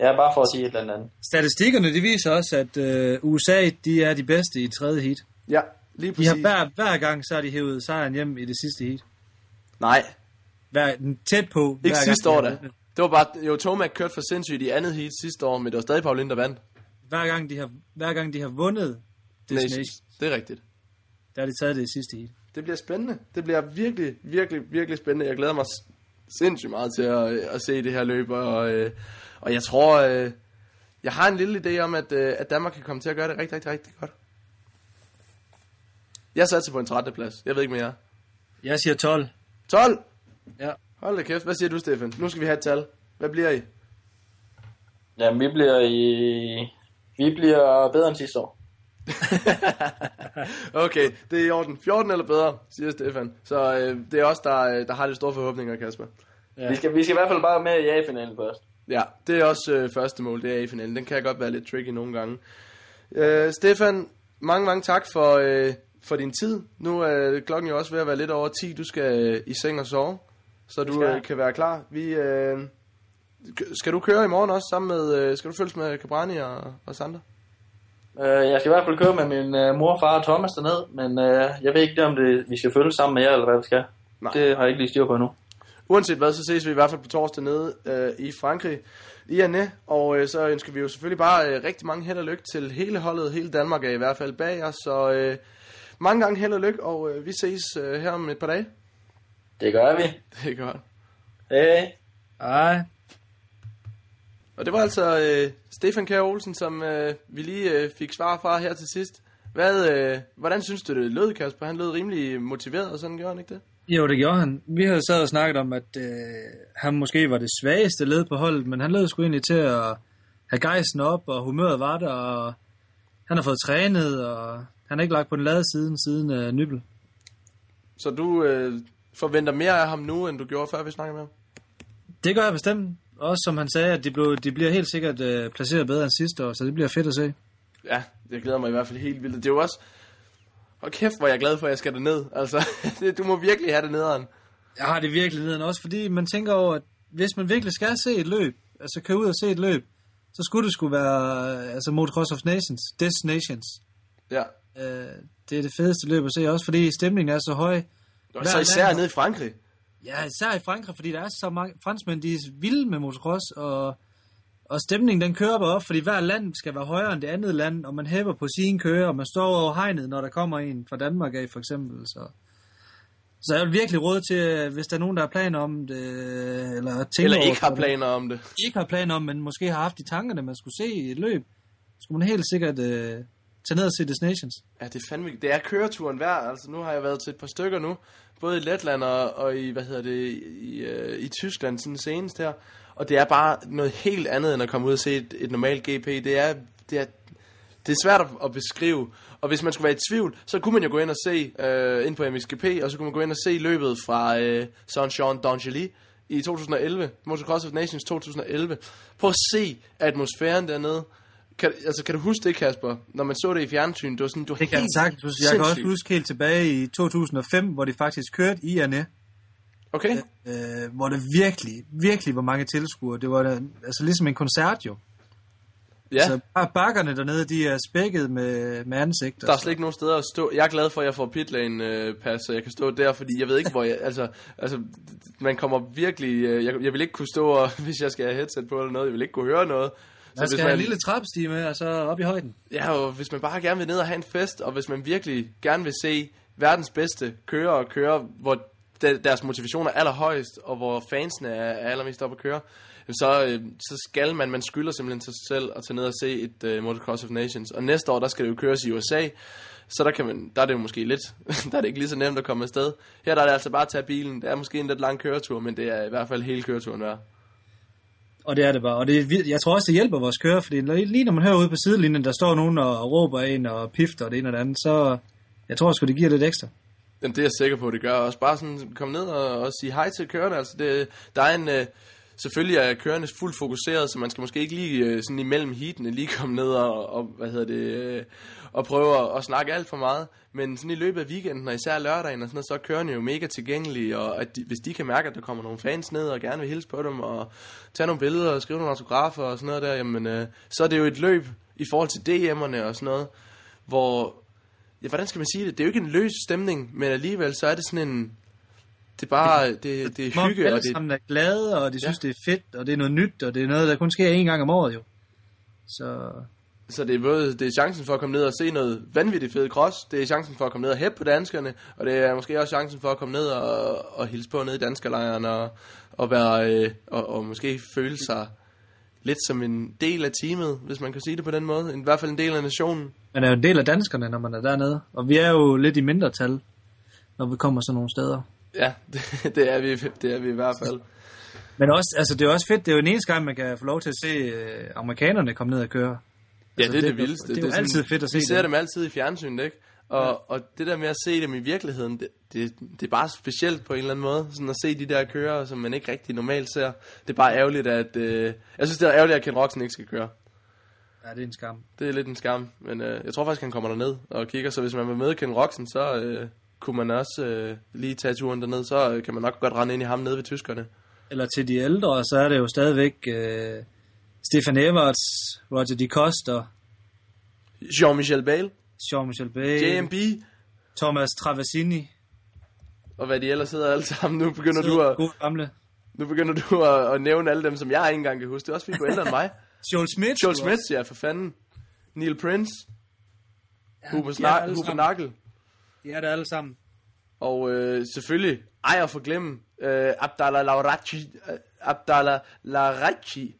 Ja, bare for at sige et eller andet. Statistikkerne, de viser også, at øh, USA, de er de bedste i tredje heat. Ja, lige De præcis. har hver, hver gang, så har de hævet sejren hjem i det sidste heat. Nej, Hver, tæt på. ikke hver sidste gang, år de da. Det var bare, jo, Tomac kørte for sindssygt i andet heat sidste år, men det var stadig Paulin, der vandt. Hver gang, de har, hver gang de har vundet Destination, Nations. Det er rigtigt. der har de taget det i sidste heat. Det bliver spændende. Det bliver virkelig, virkelig, virkelig spændende. Jeg glæder mig sindssygt meget til at, øh, at se det her løb. Og, øh, og jeg tror, øh, jeg har en lille idé om, at, øh, at Danmark kan komme til at gøre det rigtig, rigtig, rigtig godt. Jeg satte på en 13. plads. Jeg ved ikke mere. Jeg siger 12. 12! Ja. Hold da kæft. Hvad siger du, Stefan? Nu skal vi have et tal. Hvad bliver I? Jamen, vi bliver i... Vi bliver bedre end sidste år. Okay, det er i orden. 14 eller bedre, siger Stefan. Så øh, det er os, der, øh, der har de store forhåbninger, Kasper. Ja. Vi, skal, vi skal i hvert fald bare med i A-finalen først. Ja, det er også øh, første mål, det er i finalen. Den kan godt være lidt tricky nogle gange. Øh, Stefan, mange, mange tak for, øh, for din tid. Nu er klokken jo også ved at være lidt over 10. Du skal øh, i seng og sove, så du øh, kan være klar. Vi, øh, skal du køre i morgen også sammen med, øh, skal du følges med Cabrani og, og Sander? Uh, jeg skal i hvert fald køre med min uh, mor, far og Thomas derned, men uh, jeg ved ikke, om det, vi skal følge sammen med jer, eller hvad vi skal. Nej. Det har jeg ikke lige styr på endnu. Uanset hvad, så ses vi i hvert fald på torsdag nede øh, i Frankrig, i Annæ, og øh, så ønsker vi jo selvfølgelig bare øh, rigtig mange held og lykke til hele holdet, hele Danmark er i hvert fald bag os, så øh, mange gange held og lykke, og øh, vi ses øh, her om et par dage. Det gør vi. Det er godt. Hey. Og det var altså øh, Stefan Kjær Olsen, som øh, vi lige øh, fik svar fra her til sidst. Hvad, øh, hvordan synes du, det lød, Kasper? Han lød rimelig motiveret, og sådan gjorde han ikke det? Jo, det gjorde han. Vi havde sad og snakket om, at øh, han måske var det svageste led på holdet, men han lød sgu egentlig til at have gejsten op, og humøret var der, og han har fået trænet, og han har ikke lagt på den lade siden, siden øh, Nybel. Så du øh, forventer mere af ham nu, end du gjorde før, vi snakkede med ham? Det gør jeg bestemt. Også som han sagde, at de, blev, de bliver helt sikkert øh, placeret bedre end sidste år, så det bliver fedt at se. Ja, jeg glæder mig i hvert fald helt vildt. Det er jo også... Og kæft, hvor jeg er glad for, at jeg skal derned. Altså, det, du må virkelig have det nederen. Jeg har det virkelig neden også, fordi man tænker over, at hvis man virkelig skal se et løb, altså køre ud og se et løb, så skulle det skulle være altså Motocross of Nations, Destinations. Ja. Øh, det er det fedeste løb at se, også fordi stemningen er så høj. Og så især nede i Frankrig. Ja, især i Frankrig, fordi der er så mange franskmænd, de er vilde med motocross, og, og stemningen den kører bare op, fordi hver land skal være højere end det andet land, og man hæver på sine kører, og man står over hegnet, når der kommer en fra Danmark af, for eksempel. Så, så jeg vil virkelig råde til, hvis der er nogen, der har planer om det, eller tænker Eller ikke har planer om det. ikke har planer om, men måske har haft i tankerne, man skulle se et løb, skulle man helt sikkert øh, tage ned og se Destinations. Ja, det er fandme... Det er køreturen værd. Altså, nu har jeg været til et par stykker nu. Både i Letland og, og i, hvad hedder det, i, øh, i Tyskland sådan senest her. Og det er bare noget helt andet, end at komme ud og se et, et normalt GP. Det er, det er, det er svært at, beskrive. Og hvis man skulle være i tvivl, så kunne man jo gå ind og se øh, ind på MXGP, og så kunne man gå ind og se løbet fra øh, Saint-Jean d'Angely i 2011, Motocross of Nations 2011. Prøv at se atmosfæren dernede. Kan, altså, kan du huske det, Kasper? Når man så det i fjernsyn, det var sådan, du Det kan jeg sagtens huske. Jeg kan også huske helt tilbage i 2005, hvor de faktisk kørte i Anne. Okay, øh, hvor det virkelig, virkelig var mange tilskuere. Det var altså ligesom en koncert jo. ja. Så bare bakkerne dernede, de er spækket med, med ansigt. Der er slet ikke nogen steder at stå. Jeg er glad for, at jeg får pitlane øh, pas, så jeg kan stå der, fordi jeg ved ikke, hvor jeg... Altså, altså man kommer virkelig... Øh, jeg, jeg vil ikke kunne stå, og, hvis jeg skal have headset på eller noget. Jeg vil ikke kunne høre noget. Man skal hvis have en lille trappestige med, og så op i højden. Ja, og hvis man bare gerne vil ned og have en fest, og hvis man virkelig gerne vil se verdens bedste køre og køre, hvor de, deres motivation er allerhøjest, og hvor fansene er, er allermest oppe at køre, så, øh, så skal man, man skylder simpelthen sig selv at tage ned og se et øh, Motocross of Nations. Og næste år, der skal det jo køres i USA, så der, kan man, der er det jo måske lidt, der er det ikke lige så nemt at komme afsted. Her der er det altså bare at tage bilen. Det er måske en lidt lang køretur, men det er i hvert fald hele køreturen værd. Og det er det bare. Og det, er jeg tror også, det hjælper vores kører, fordi lige når man hører ude på sidelinjen, der står nogen og råber ind og pifter og det ene og det andet, så jeg tror sgu, det giver lidt ekstra. Jamen, det er jeg sikker på, det gør. Også bare sådan komme ned og, og sige hej til kørerne. Altså, det, der er en... Øh, selvfølgelig er kørende fuldt fokuseret, så man skal måske ikke lige øh, sådan imellem heatene lige komme ned og, og hvad hedder det, øh, og prøve at, snakke alt for meget. Men sådan i løbet af weekenden, og især lørdagen og sådan noget, så er kørende jo mega tilgængelige, og at de, hvis de kan mærke, at der kommer nogle fans ned og gerne vil hilse på dem, og tage nogle billeder og skrive nogle autografer og sådan noget der, jamen, øh, så er det jo et løb i forhold til DM'erne og sådan noget, hvor ja, hvordan skal man sige det? Det er jo ikke en løs stemning, men alligevel så er det sådan en, det er bare, det, det er hygge, alle sammen er glade, og de synes, det er fedt, og det er noget nyt, og det er noget, der kun sker en gang om året jo. Så så det er både, det er chancen for at komme ned og se noget vanvittigt fedt cross, det er chancen for at komme ned og hæppe på danskerne, og det er måske også chancen for at komme ned og, og hilse på ned i danskerlejren, og, og, være, øh, og, og måske føle sig lidt som en del af teamet, hvis man kan sige det på den måde. I hvert fald en del af nationen. man er jo en del af danskerne, når man er dernede. Og vi er jo lidt i mindretal, når vi kommer sådan nogle steder. Ja, det, det, er vi, det er vi i hvert fald. Men også, altså, det er også fedt, det er jo en eneste gang, man kan få lov til at se øh, amerikanerne komme ned og køre. Ja, Altså, det er det, det er- vildeste. det er jo sådan- altid fedt at se Vi ser dem. dem altid i fjernsynet, ikke? Og, ja. og det der med at se dem i virkeligheden, det, det, det er bare specielt på en eller anden måde. Sådan at se de der kører, som man ikke rigtig normalt ser. Det er bare ærgerligt, at... Øh, jeg synes, det er ærgerligt, at Ken Roxen ikke skal køre. Ja, det er en skam. Det er lidt en skam. Men øh, jeg tror faktisk, han kommer derned og kigger. Så hvis man vil møde Ken Roxen, så øh, kunne man også øh, lige tage turen derned. Så øh, kan man nok godt rende ind i ham nede ved tyskerne. Eller til de ældre, så er det jo stadigvæk øh, Stefan Everts, Roger de Coster, Jean-Michel Bale, Jean-Michel Bay, JMB, Thomas Travasini. og hvad de ellers hedder alle sammen. Nu begynder du at, God gamle. nu begynder du at, at nævne alle dem, som jeg ikke engang kan huske. Det er også fordi, du er ældre end mig. Joel Smith. Joel Smith, ja, for fanden. Neil Prince. Huber, alle Huber. Nakkel. De er der alle sammen. Og øh, selvfølgelig, ej at forglemme, øh, Abdallah Laurachi. Øh, Abdallah Laurachi.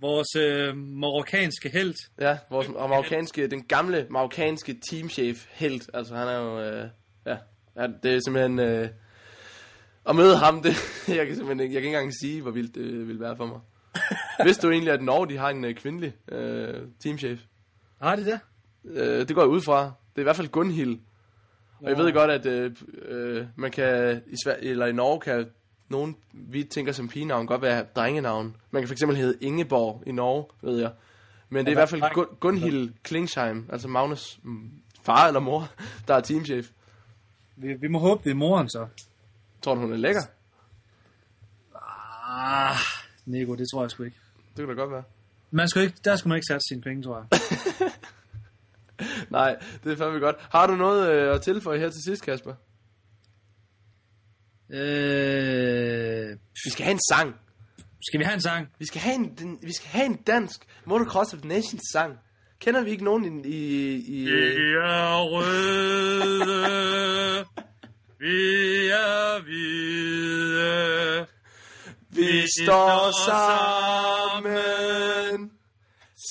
Vores øh, marokkanske held. Ja, vores marokkanske, den gamle marokkanske teamchef helt. Altså han er jo, øh, ja, ja, det er simpelthen, øh, at møde ham, det, jeg kan simpelthen ikke, jeg kan ikke engang sige, hvor vildt det vil være for mig. Vidste du egentlig, at Norge, de har en øh, kvindelig øh, teamchef? Har de det? Øh, det går jeg ud fra. Det er i hvert fald Gunhild. Og jeg ved godt, at øh, øh, man kan, i, Sver- eller i Norge kan nogen, vi tænker som pigenavn, godt være drengenavn. Man kan fx hedde Ingeborg i Norge, ved jeg. Men det er i hvert fald Gun- Gunhild Klingsheim, altså Magnus far eller mor, der er teamchef. Vi, vi må håbe, det er moren så. Tror du, hun er lækker? Ah, Nego, det tror jeg sgu ikke. Det kunne da godt være. Man skulle ikke, der skulle man ikke sætte sine penge, tror jeg. Nej, det er fandme godt. Har du noget øh, at tilføje her til sidst, Kasper? Øh, Vi skal have en sang. skal vi have en sang? Vi skal have en, den, vi skal have en dansk Motocross of Nations sang. Kender vi ikke nogen i... i, i er røde, vi er hvide. Vi står sammen,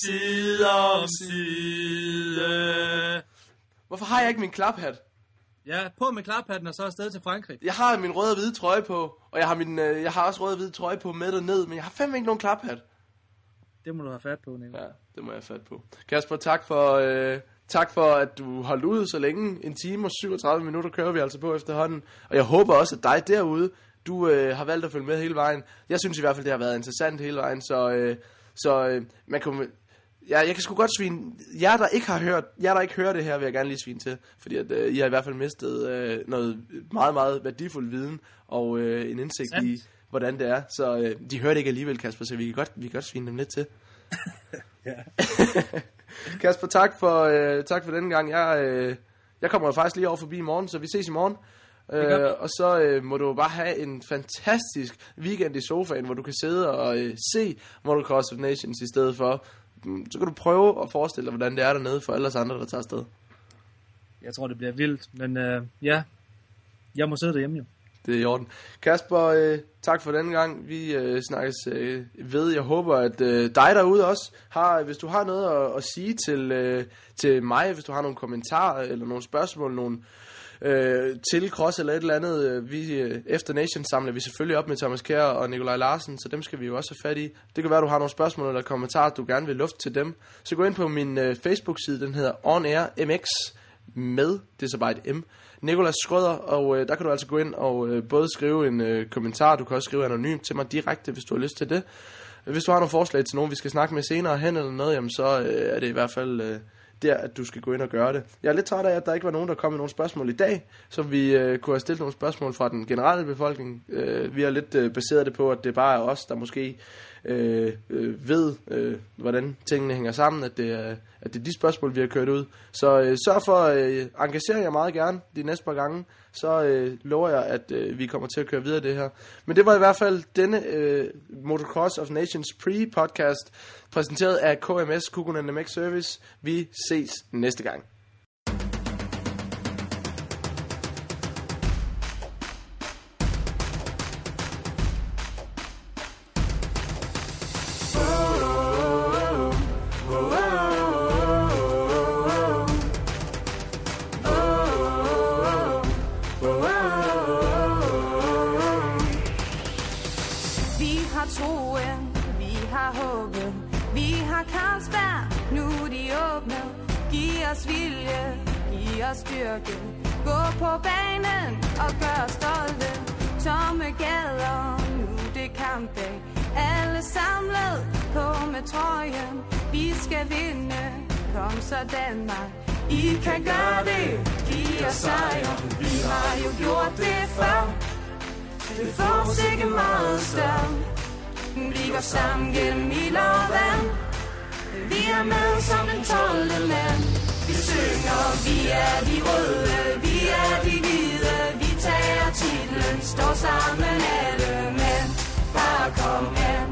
side om side. Hvorfor har jeg ikke min klaphat? Ja, på med klaphatten og så afsted til Frankrig. Jeg har min røde og hvide trøje på, og jeg har, min, øh, jeg har også røde og hvide trøje på med ned, men jeg har fandme ikke nogen klaphat. Det må du have fat på, Nico. Ja, det må jeg have fat på. Kasper, tak for, øh, tak for, at du holdt ud så længe. En time og 37 minutter kører vi altså på efterhånden. Og jeg håber også, at dig derude, du øh, har valgt at følge med hele vejen. Jeg synes i hvert fald, det har været interessant hele vejen, så, øh, så øh, man kunne... Ja, jeg kan sgu godt svine... Jer, der ikke har hørt, jer, der ikke hører det her, vil jeg gerne lige svine til. Fordi at, øh, I har i hvert fald mistet øh, noget meget, meget værdifuld viden og øh, en indsigt Sandt. i, hvordan det er. Så øh, de hører det ikke alligevel, Kasper, så vi kan godt, vi kan godt svine dem lidt til. Kasper, tak for, øh, tak for denne gang. Jeg, øh, jeg kommer jo faktisk lige over forbi i morgen, så vi ses i morgen. Øh, og så øh, må du bare have en fantastisk weekend i sofaen, hvor du kan sidde og øh, se Motocross of Nations i stedet for. Så kan du prøve at forestille dig, hvordan det er dernede for alle os andre, der tager afsted. Jeg tror, det bliver vildt, men øh, ja, jeg må sidde derhjemme jo. Det er i orden. Kasper, øh, tak for denne gang. Vi øh, snakkes øh, ved. Jeg håber, at øh, dig derude også har, hvis du har noget at, at sige til, øh, til mig, hvis du har nogle kommentarer eller nogle spørgsmål, nogle øh, Øh, til Cross eller et eller andet. Øh, vi, øh, efter Nation samler vi selvfølgelig op med Thomas Kjær og Nikolaj Larsen, så dem skal vi jo også have fat i. Det kan være, du har nogle spørgsmål eller kommentarer, du gerne vil lufte til dem. Så gå ind på min øh, Facebook-side, den hedder On Air MX med, det er så bare et M, Nikolas Skrøder, og øh, der kan du altså gå ind og øh, både skrive en øh, kommentar, du kan også skrive anonymt til mig direkte, hvis du har lyst til det. Hvis du har nogle forslag til nogen, vi skal snakke med senere hen eller noget, jamen så øh, er det i hvert fald øh, der, at du skal gå ind og gøre det. Jeg er lidt træt af, at der ikke var nogen, der kom med nogle spørgsmål i dag, så vi øh, kunne have stillet nogle spørgsmål fra den generelle befolkning. Øh, vi har lidt øh, baseret det på, at det bare er os, der måske øh, øh, ved, øh, hvordan tingene hænger sammen, at det, er, at det er de spørgsmål, vi har kørt ud. Så øh, sørg for at øh, engagere jer meget gerne de næste par gange, så øh, lover jeg, at øh, vi kommer til at køre videre det her. Men det var i hvert fald denne øh, Motocross of Nations pre-podcast, præsenteret af KMS, Kukunen NMX Service. Vi ses næste gang. håbet. Vi har Carlsberg, nu er de åbne. Giv os vilje, giv os styrke. Gå på banen og gør os stolte. Tomme gader, nu det kampdag. Alle samlet på med trøjen. Vi skal vinde, kom så Danmark. I kan gøre det, giv os sejr. Vi har jo gjort det før. Det får sikkert meget større. Vi går sammen gennem ild og vand. Vi er med som den 12. mand. Vi synger, vi er de røde, vi er de hvide. Vi tager titlen, står sammen alle mænd. Bare kom her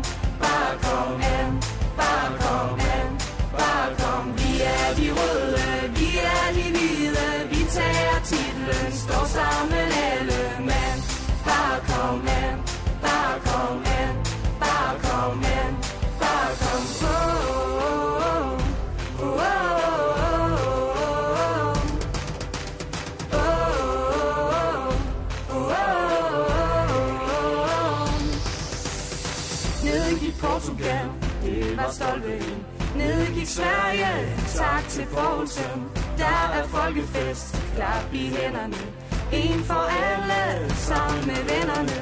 Sverige, tak til Poulsen. Der er folkefest, klap i hænderne. En for alle, sammen med vennerne.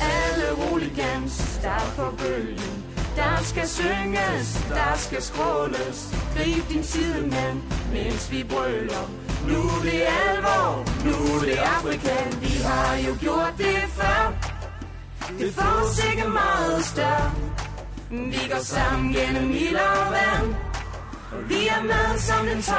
Alle roligans, der er på bølgen. Der skal synges, der skal skråles. Grib din sidemand, mens vi brøler. Nu er det alvor, nu er det Afrika. Vi har jo gjort det før. Det får sikkert meget større. Vi går sammen gennem ild og vand. Vi er med som den 12.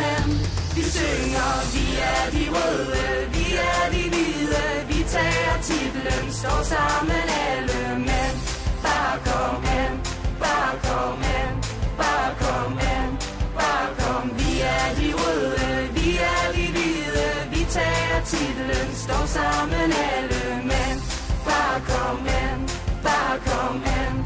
mand. Vi synger, vi er de røde, vi er de hvide. Vi tager titlen, står sammen alle mænd. Bare kom hen, bare kom hen, bare kom hen, bare kom. Vi er de røde, vi er de hvide. Vi tager titlen, står sammen alle mænd. Bare kom hen, bare kom hen.